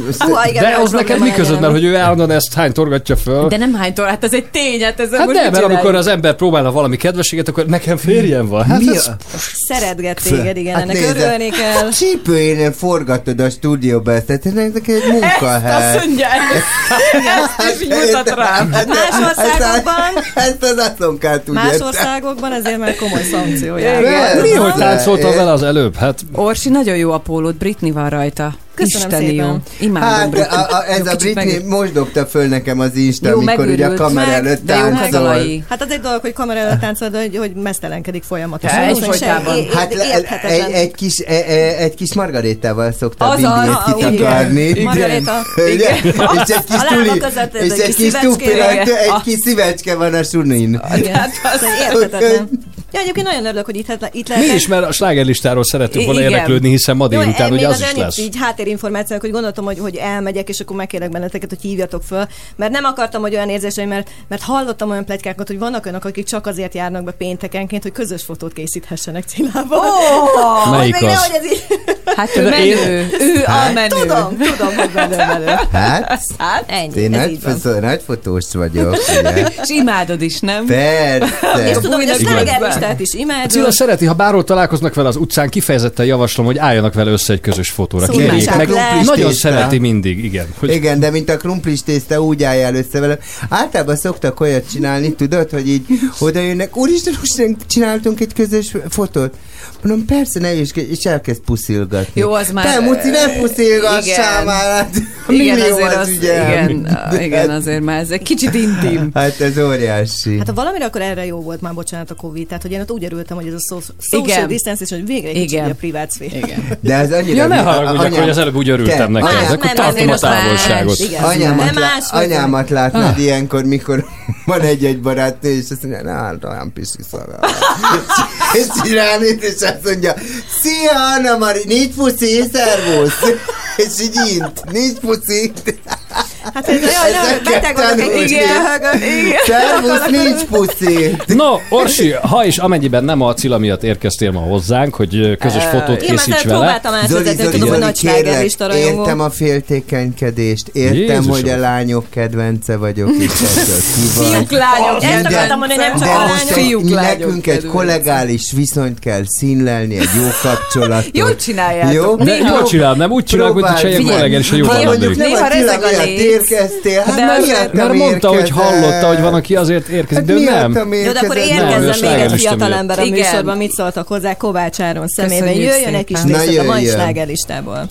most- Hú, igen, De az neked mi legyen. mert hogy ő állandóan ezt hány torgatja föl. De nem hány hát ez egy tény, hát ez Hát most nem, mert amikor az ember próbálna valami kedvességet, akkor nekem férjem van. Hát Mi ez, a- Szeretget téged, igen, Hát ennek nézd, örülni kell. A csípőjén forgatod a stúdióba ezt, tehát ez egy munkahely. Azt mondja, ezt is így mutat rám. Hát, Más országokban, Ezt az asszonkát tudja. más országokban ezért már komoly szankció jár. Igen. mi, hogy Táncoltam vele az előbb? Hát Orsi, nagyon jó a pólód, Britney van rajta. Köszönöm Isteni szépen. jó. Imádom Hát Britney. a, a, ez Jó, a Britney meg- most dobta föl nekem az Insta, Jó, amikor ugye a kamera előtt táncol. megdalai. Hát az egy dolog, hogy kamera előtt táncol, de hogy, hogy mesztelenkedik folyamatosan. Most é- Hát érthetetlen. egy, egy, kis, e- e- egy kis margarétával szokta Billyét ah, kitakarni. Margaréta. És egy kis tuli, és egy kis kis szívecske. tupira, Igen. egy Ah. kis szívecske van a sunin. Hát az- Érthetetlen. Ja, egyébként nagyon örülök, hogy itt, itt mi lehetek. is, mert a slágerlistáról szeretünk volna Igen. érdeklődni, hiszen ma délután ugye az azért is lesz. így háttérinformációk, hogy gondoltam, hogy, hogy elmegyek, és akkor megkérlek benneteket, hogy hívjatok föl, mert nem akartam, hogy olyan érzéseim, mert, mert hallottam olyan pletykákat, hogy vannak olyanok, akik csak azért járnak be péntekenként, hogy közös fotót készíthessenek Cillával. Ó, Melyik az? nehogy ez így... Hát ő én- menő. Ő a Hát, menő. Tudom, tudom, hogy menő, menő. Hát, Hát, Ennyi, én nagy, fotó, nagy fotós vagyok, és imádod is, nem? Persze. És tudom, hogy a Slágerlistát is imádom. Cilla szereti, ha bárhol találkoznak vele az utcán, kifejezetten javaslom, hogy álljanak vele össze egy közös fotóra. Szóval Kérjék meg. Nagyon szereti mindig, igen. Hogy Igen, de mint a krumplis tészta, úgy álljál össze vele. Általában szoktak olyat csinálni, tudod, hogy így oda jönnek, úristen, úristen, csináltunk egy közös fotót. Mondom, persze, ne is, és elkezd puszilgatni. Jó, az már- Te, Muci, ne puszilgassál Igen. már, hát Igen, azért az, igen, igen, azért már ez egy kicsit intim. Hát ez óriási. Hát ha valamire, akkor erre jó volt már, bocsánat, a Covid. Tehát, hogy én ott úgy örültem, hogy ez a so- social Igen. distance, és hogy végre egy Igen. a privát szféra. Igen. De ez annyira... Ja, ne haragudjak, anyám- hogy az előbb úgy örültem Te, neked. anyám- Akkor tartom a távolságot. Igen. Anyámat, lá- anyámat látnád Ah. ilyenkor, mikor van egy-egy barátnő, és azt mondja, na, olyan piszi szara. és ránéz, és azt mondja, szia, Anna Mari, nincs puszi, szervusz. és így int, nincs puszi. Hát ez olyan, beteg vagyok, igen, igen. Szervusz, nincs puszi. No, Orsi, ha és amennyiben nem a Cilla miatt érkeztél ma hozzánk, hogy közös fotót készíts vele. próbáltam átvezetni, tudom, hogy nagy slágerlista rajongó. értem a féltékenykedést, értem, hogy a lányok kedvence vagyok. Fiúk, lányok, Ezt akartam mondani, nem csak De a most lányok. egy, Fiúk, lányok nekünk egy kedvence. kollegális viszonyt kell színlelni, egy jó kapcsolatot. Jól csináljátok. Jó? De Néha- jól csinál, nem úgy csinál, hogy Próbálj. egy Figyelj, kollégán is, hogy Ha jól mondjuk nem Néha a rezeg a érkeztél, hát nem Mert mondta, hogy hallotta, hogy van, aki azért érkezik, de Hát nem. Jó, de akkor érkezzen még egy fiatal ember a Igen. műsorban, mit szóltak hozzá Kovács Áron szemében. Jöjjön egy kis részlet a mai slágerlistából.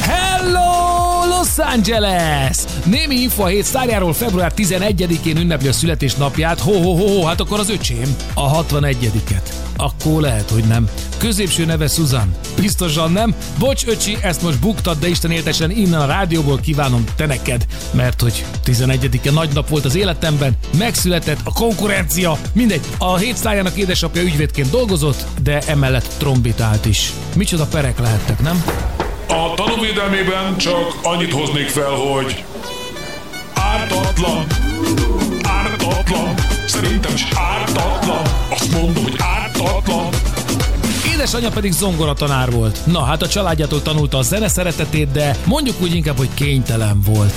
Hello, Los Angeles! Némi info a hét sztárjáról február 11-én ünnepli a születésnapját. Ho, ho, ho, ho, hát akkor az öcsém. A 61-et. Akkor lehet, hogy nem. Középső neve Susan. Biztosan nem. Bocs, öcsi, ezt most buktad, de Isten éltesen innen a rádióból kívánom te neked. Mert hogy 11-e nagy nap volt az életemben, megszületett a konkurencia. Mindegy, a hét sztárjának édesapja ügyvédként dolgozott, de emellett trombitált is. Micsoda perek lehettek, nem? A tanúvédelmében csak annyit hoznék fel, hogy ártatlan, ártatlan, szerintem is ártatlan, azt mondom, hogy ártatlan. Édesanyja pedig zongoratanár volt. Na hát a családjától tanulta a zene szeretetét, de mondjuk úgy inkább, hogy kénytelen volt.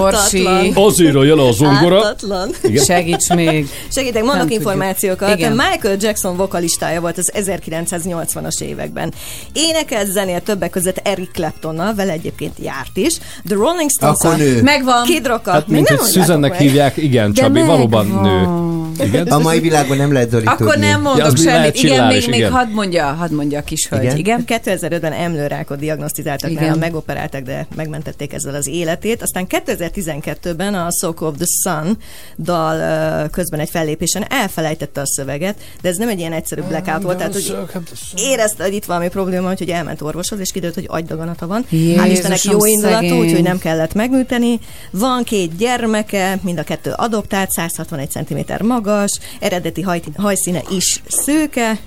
Orsi. Azért a jele a zongora. Ártatlan. Igen. Segíts még. Segítek, mondok Nem tudjuk. információkat. Igen. Michael Jackson vokalistája volt az 1980-as években. Énekelt zenél többek között Eric Claptonnal, vele egyébként járt is. The Rolling stones Akkor nő. Megvan. Kid Rocka. Hát, Még mint nem hogy Susannek hívják, igen, Csabi, valóban nő. Igen? A mai világban nem lehet Zoli Akkor tudni. nem mondok Ja, semmit. lehet Igen, még, még igen. hadd mondja, hadd mondja a kis hölgy. Igen? Igen? 2005-ben emlőrákot diagnosztizáltak Igen. nála, megoperáltak, de megmentették ezzel az életét. Aztán 2012-ben a Soak of the Sun dal közben egy fellépésen elfelejtette a szöveget, de ez nem egy ilyen egyszerű blackout volt, tehát hogy érezte, hogy itt valami probléma, úgyhogy elment orvoshoz, és kiderült, hogy agydaganata van. Hál' Jézusom, Istennek jó indulatú, úgyhogy nem kellett megműteni. Van két gyermeke, mind a kettő adoptált, 161 cm magas, eredeti haj, hajszíne is szőke,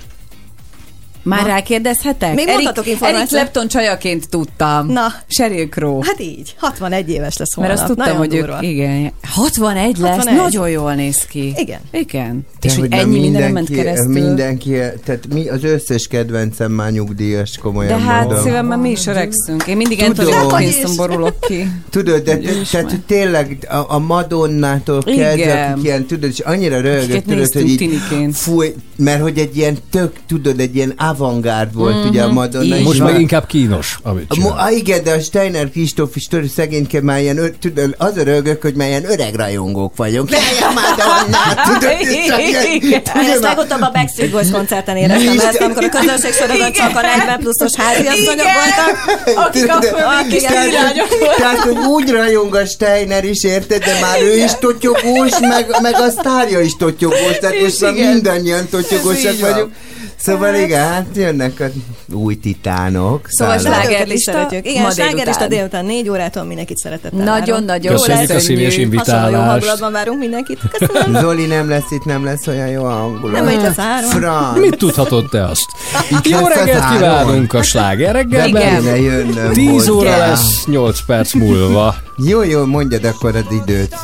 Már Na. rákérdezhetek? Még információt? Eric Clapton csajaként tudtam. Na. Sheryl Crow. Hát így, 61 éves lesz holnap. Mert azt tudtam, Nagyon hogy durva. ők, igen. 61 lesz, 61. nagyon jól néz ki. Igen. Igen. De és hogy ennyi minden ment mindenki- keresztül. Mindenki, tehát mi, az összes kedvencem már nyugdíjas, komolyan De hát mondom. szívemben mi is öregszünk. Én mindig Tudom. Anthony Hogy Hopkinson borulok ki. Tudod, de tehát már. tényleg a, a Madonnától Igen. kezdve, akik ilyen, tudod, és annyira röhögök, tudod, hogy így, fúj, mert hogy egy ilyen tök, tudod, egy ilyen avantgárd volt ugye a Madonna. Így és Most már- inkább kínos, amit a, csinál. ah, igen, de a Steiner Kristóf is tudod, szegényke már ilyen, ö- tudod, az a rögök, hogy már ilyen öreg rajongók vagyunk. Jaj, Madonna, tudod, tudod, Ezt már- legutóbb a Backstreet Boys koncerten éreztem ezt, amikor a közönség sorozat csak a 40 pluszos háziasszonyok voltak, akik a De- kis tehát, hogy úgy rajong a Steiner is, érted, de már ő is totyogós, meg, meg a sztárja is totyogós, tehát most már mindannyian totyogósak így van. Szóval igen, hát jönnek a új titánok. Szóval Slágerlista. Szeretjük. Igen, ma slágerlista délután. 4 órától mindenkit szeretettel Nagyon-nagyon Köszönjük a szíves Hasonló invitálást. hangulatban várunk mindenkit. Köszönöm. Zoli nem lesz itt, nem lesz olyan jó a hangulat. Nem, itt lesz három. Franc. Mit tudhatod te azt? Itt Jó az reggelt kívánunk a sláger reggelben. kéne jönnöm 10 óra lesz 8 perc múlva. Jó, jó, mondjad akkor az időt.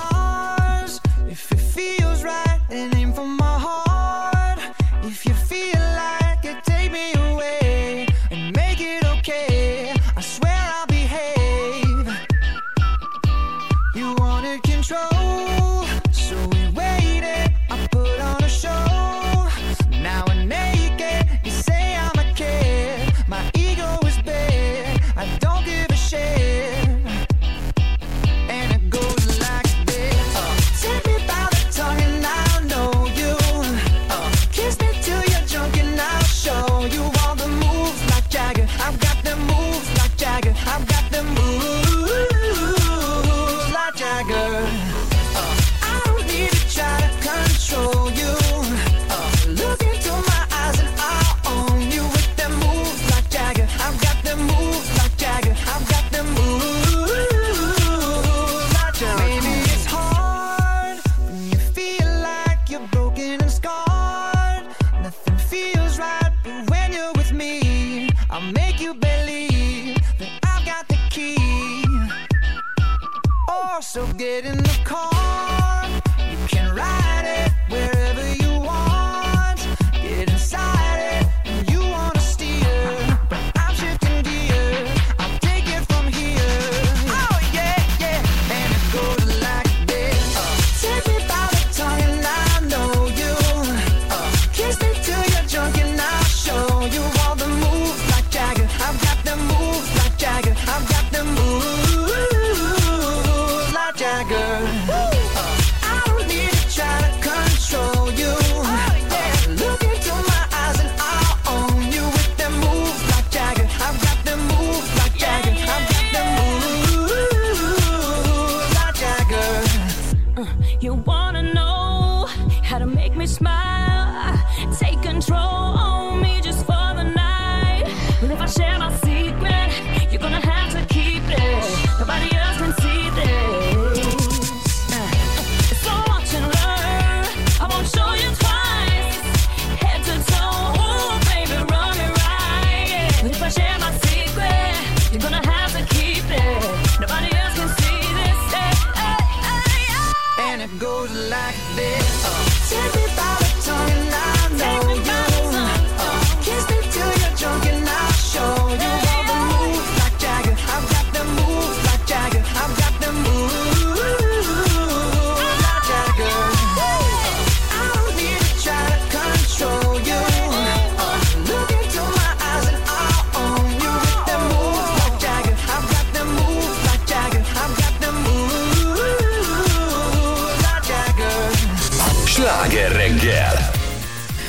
getting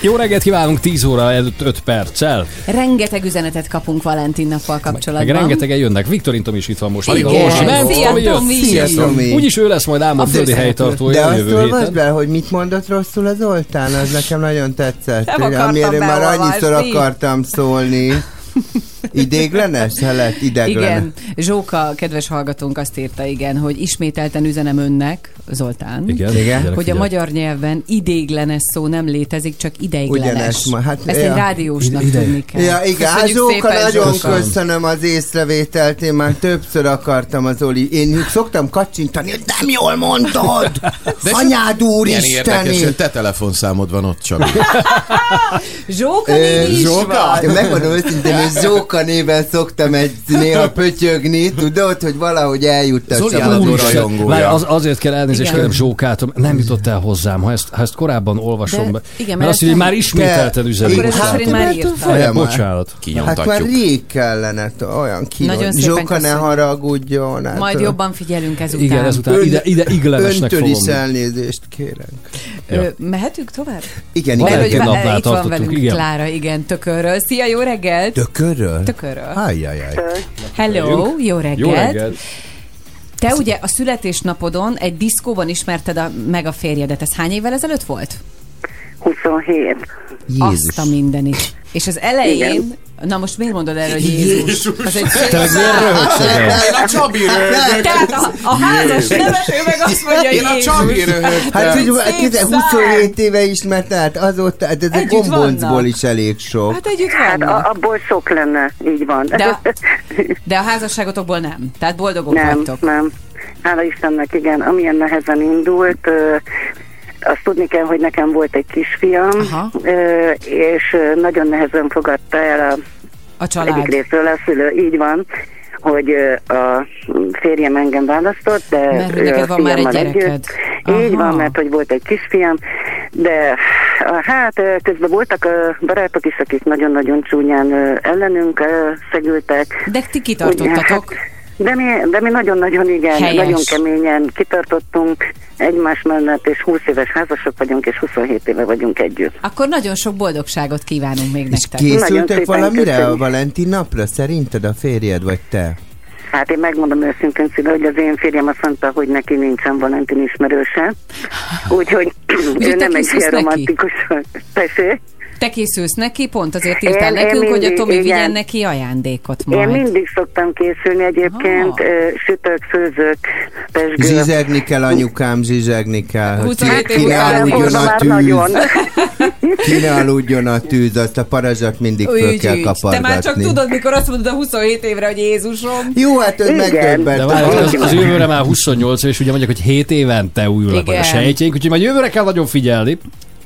Jó reggelt kívánunk 10 óra előtt 5 perccel. Rengeteg üzenetet kapunk Valentin nappal Meg kapcsolatban. rengetegen jönnek. Viktorin Tom is itt van most. Igen. Nem, Szia, Tomi. Szia, Tomi. Úgyis ő lesz majd ám a földi helytartója De a azt jövő héten. be, hogy mit mondott rosszul az Zoltán, az nekem nagyon tetszett. Amire már annyiszor akartam szólni. Idéglenes? Ha lett ideglenes? Igen, Zsóka, kedves hallgatónk azt írta, igen, hogy ismételten üzenem önnek, Zoltán, Igen. Igen. Figyelek, hogy a figyelek. magyar nyelven idéglenes szó nem létezik, csak ideiglenes. Ugyanezt ma- hát, Ezt ja. egy rádiósnak Ide- tudni kell. Ja, szépen, nagyon Zsóka. köszönöm az észrevételt, én már többször akartam az Oli. Én szoktam kacsintani, hogy nem jól mondod! Anyád Milyen úristeni! hogy te telefonszámod van ott csak. Zsóka néni is Zsóka? Én van. megmondom őszintén, hogy Zsóka néven szoktam egy néha pötyögni, tudod, hogy valahogy az úristen, várj, az, azért kell elnézést Igen. kérem Zsókától, nem jutott el hozzám, ha ezt, ha ezt korábban olvasom De- be. igen, mert mert azt hogy ezt már ismételten üzenik. Akkor ez bocsánat. szerint már írta. Folyamat. Bocsánat. Hát már rég kellene, olyan kínos. Nagyon Zsóka ne haragudjon. Hát, Majd jobban figyelünk ezután. Igen, ezután ide, ide iglenesnek Öntől fogom. is elnézést kérek. Mehetünk tovább? Igen, igen. napnál Itt van velünk igen. Klára, igen, tökörről. Szia, jó reggelt! Tökörről? Tökörről. Hello, jó reggelt! Jó reggelt. Te ugye a születésnapodon egy diszkóban ismerted a, meg a férjedet. Ez hány évvel ezelőtt volt? 27. Azt a mindenit. És az elején, Igen. Na most miért mondod erre, hogy Jézus? Az egy szép Te meg miért röhögsz? Én a Csabi röhögök. Tehát a, a házas nevető meg azt mondja, Én a Jézus. Csabi röhögtem. Hát, szám. 27 éve ismert, tehát azóta, hát ez egy vannak. is elég sok. Hát együtt Hát vannak. a, abból sok lenne, így van. De, de a házasságotokból nem. Tehát boldogok nem, vagytok. nem. Hála Istennek, igen, amilyen nehezen indult, azt tudni kell, hogy nekem volt egy kisfiam, Aha. és nagyon nehezen fogadta el a, A család. egyik részről a szülő, így van, hogy a férjem engem választott, de Mert ő neked a van már egy gyereked. együtt. Így van, mert hogy volt egy kisfiam, de hát közben voltak barátok is, akik nagyon-nagyon csúnyán ellenünk szegültek. De ti kitartottatok. Ugye, hát, de mi, de mi nagyon-nagyon igen, Helyes. nagyon keményen kitartottunk egymás mellett, és 20 éves házasok vagyunk, és 27 éve vagyunk együtt. Akkor nagyon sok boldogságot kívánunk még És nektek. Szépen valamire a köszönjük. Valentin napra? Szerinted a férjed vagy te? Hát én megmondom őszintén szíve, hogy az én férjem azt mondta, hogy neki nincsen Valentin ismerőse. Úgyhogy ő nem egy ilyen romantikus. Tessék? Te készülsz neki, pont azért írtál Én- én nekünk, hogy a mindig, Tomi igen. vigyen neki ajándékot Én majd. mindig szoktam készülni egyébként, ö, sütök, főzök, pesgő. Zsizsegni kell, anyukám, zsizsegni kell. hogy 27 ki- év után a már tűz. Ki ne aludjon a tűz, azt a parazsat mindig föl Ügy, kell kapargatni. Te már csak tudod, mikor azt mondod a 27 évre, hogy Jézusom. Jó, hát De megdöbbent. várj, az, az jövőre már 28 és ugye mondják, hogy 7 évente újulnak meg a Igen. sejtjeink, úgyhogy majd jövőre kell nagyon figyelni.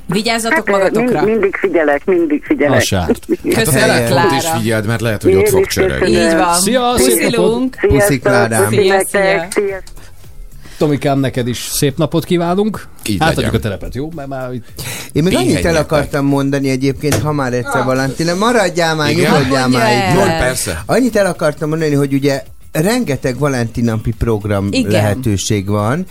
Vigyázzatok Hát, magatokra. mind, mindig figyelek, mindig figyelek. A sárt. Hát a Köszönöm, telefont is Klára. figyeld, mert lehet, hogy Én ott fog köszönöm. Így van. Szia. Puszilunk. Puszi, Klárám. Szia, szia. Tomikám, neked is szép napot kívánunk. Így Átadjuk a telepet, jó? Mert már itt... Én még annyit el akartam mondani egyébként, ha már egyszer Valentina, maradjál már, nyugodjál már itt. Persze. Annyit el akartam mondani, hogy ugye rengeteg Valentinapi program Igen. lehetőség van,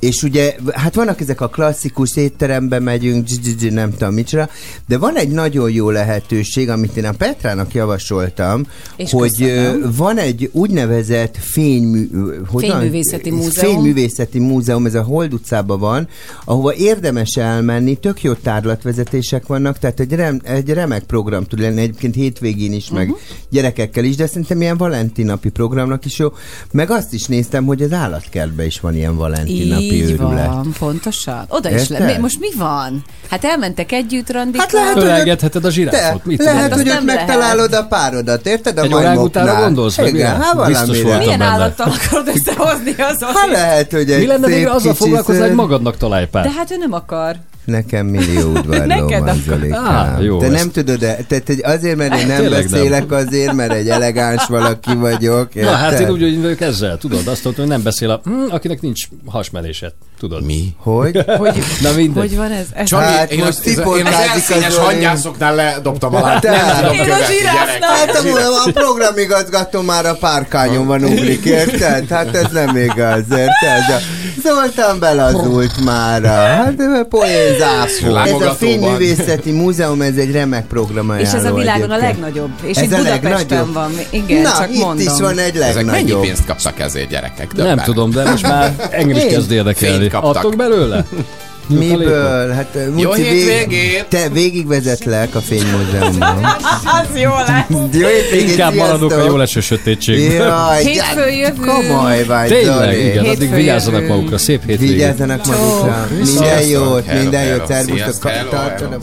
és ugye, hát vannak ezek a klasszikus étterembe megyünk, dzs-dzs-dzs, nem tudom micsoda, de van egy nagyon jó lehetőség, amit én a Petrának javasoltam, És hogy köszönöm. van egy úgynevezett fénymű, hogyan? Fényművészeti múzeum. Fényművészeti múzeum, ez a Hold utcában van, ahova érdemes elmenni, tök jó tárlatvezetések vannak, tehát egy, rem, egy remek program tud lenni, egyébként hétvégén is, meg Mhm. gyerekekkel is, de szerintem ilyen valentinapi programnak is jó. Meg azt is néztem, hogy az állatkertben is van ilyen valentinapi Így őrület. van, pontosan. Oda is Érted? le. Mi- Most mi van? Hát elmentek együtt randikra. Hát lehet, hogy Fölelgetheted a zsiráfot. Mit lehet, hogy ott megtalálod a párodat, érted? A Egy majmoknál. orángutára gondolsz, vagy Igen, mi? hát voltam Milyen állattal akarod összehozni az Hát lehet, hogy egy Mi lenne azzal kicsi foglalkozni, hogy magadnak találj pár? De hát ő nem akar. Nekem millió udvarló Neked van. Zolikám. Á, jó, Te ezt- nem tudod, de, tehát hogy azért, mert én nem Tényleg nem. beszélek azért, mert egy elegáns valaki vagyok. Na hát én úgy úgy vagyok ezzel, tudod, azt mondtam, hogy nem beszél a, hm, akinek nincs hasmenése, tudod. Mi? Hogy? Hogy, Na mindegy. hogy van ez? ez Csani, Hát én, most az, ez, én az elszínes az hangyászoknál ledobtam alá. Te- Nem Én a gyerek. Hát a, a programigazgató már a párkányon van ugrik, érted? Hát ez nem igaz, érted? A Zoltán belazult már. Hát poénzászó. Ez a. Fényművészeti Múzeum, ez egy remek program És ez a világon a egyébként. legnagyobb. És Ez itt a Budapesten legnagyobb? van. Igen, Na, csak itt mondom. is van egy Ezek mennyi legnagyobb. pénzt kaptak ezért gyerekek? Nem Döbben. tudom, de most már engem is kezd érdekelni. Adtok belőle? Miből? Hát Muci, Jó vég... hétvégét! Te végigvezetlek a fénymúzeumban. Az jó lesz. Jó hétvégét, Inkább maradok a sziasztok! jó leső sötétségben. Jaj, Hétfőn jövünk. Komoly vagy, Tényleg, Zoli. igen, addig vigyázzanak magukra, szép hétvégét. Vigyázzanak magukra. Minden jót, minden jót, szervusztok, tartsanak.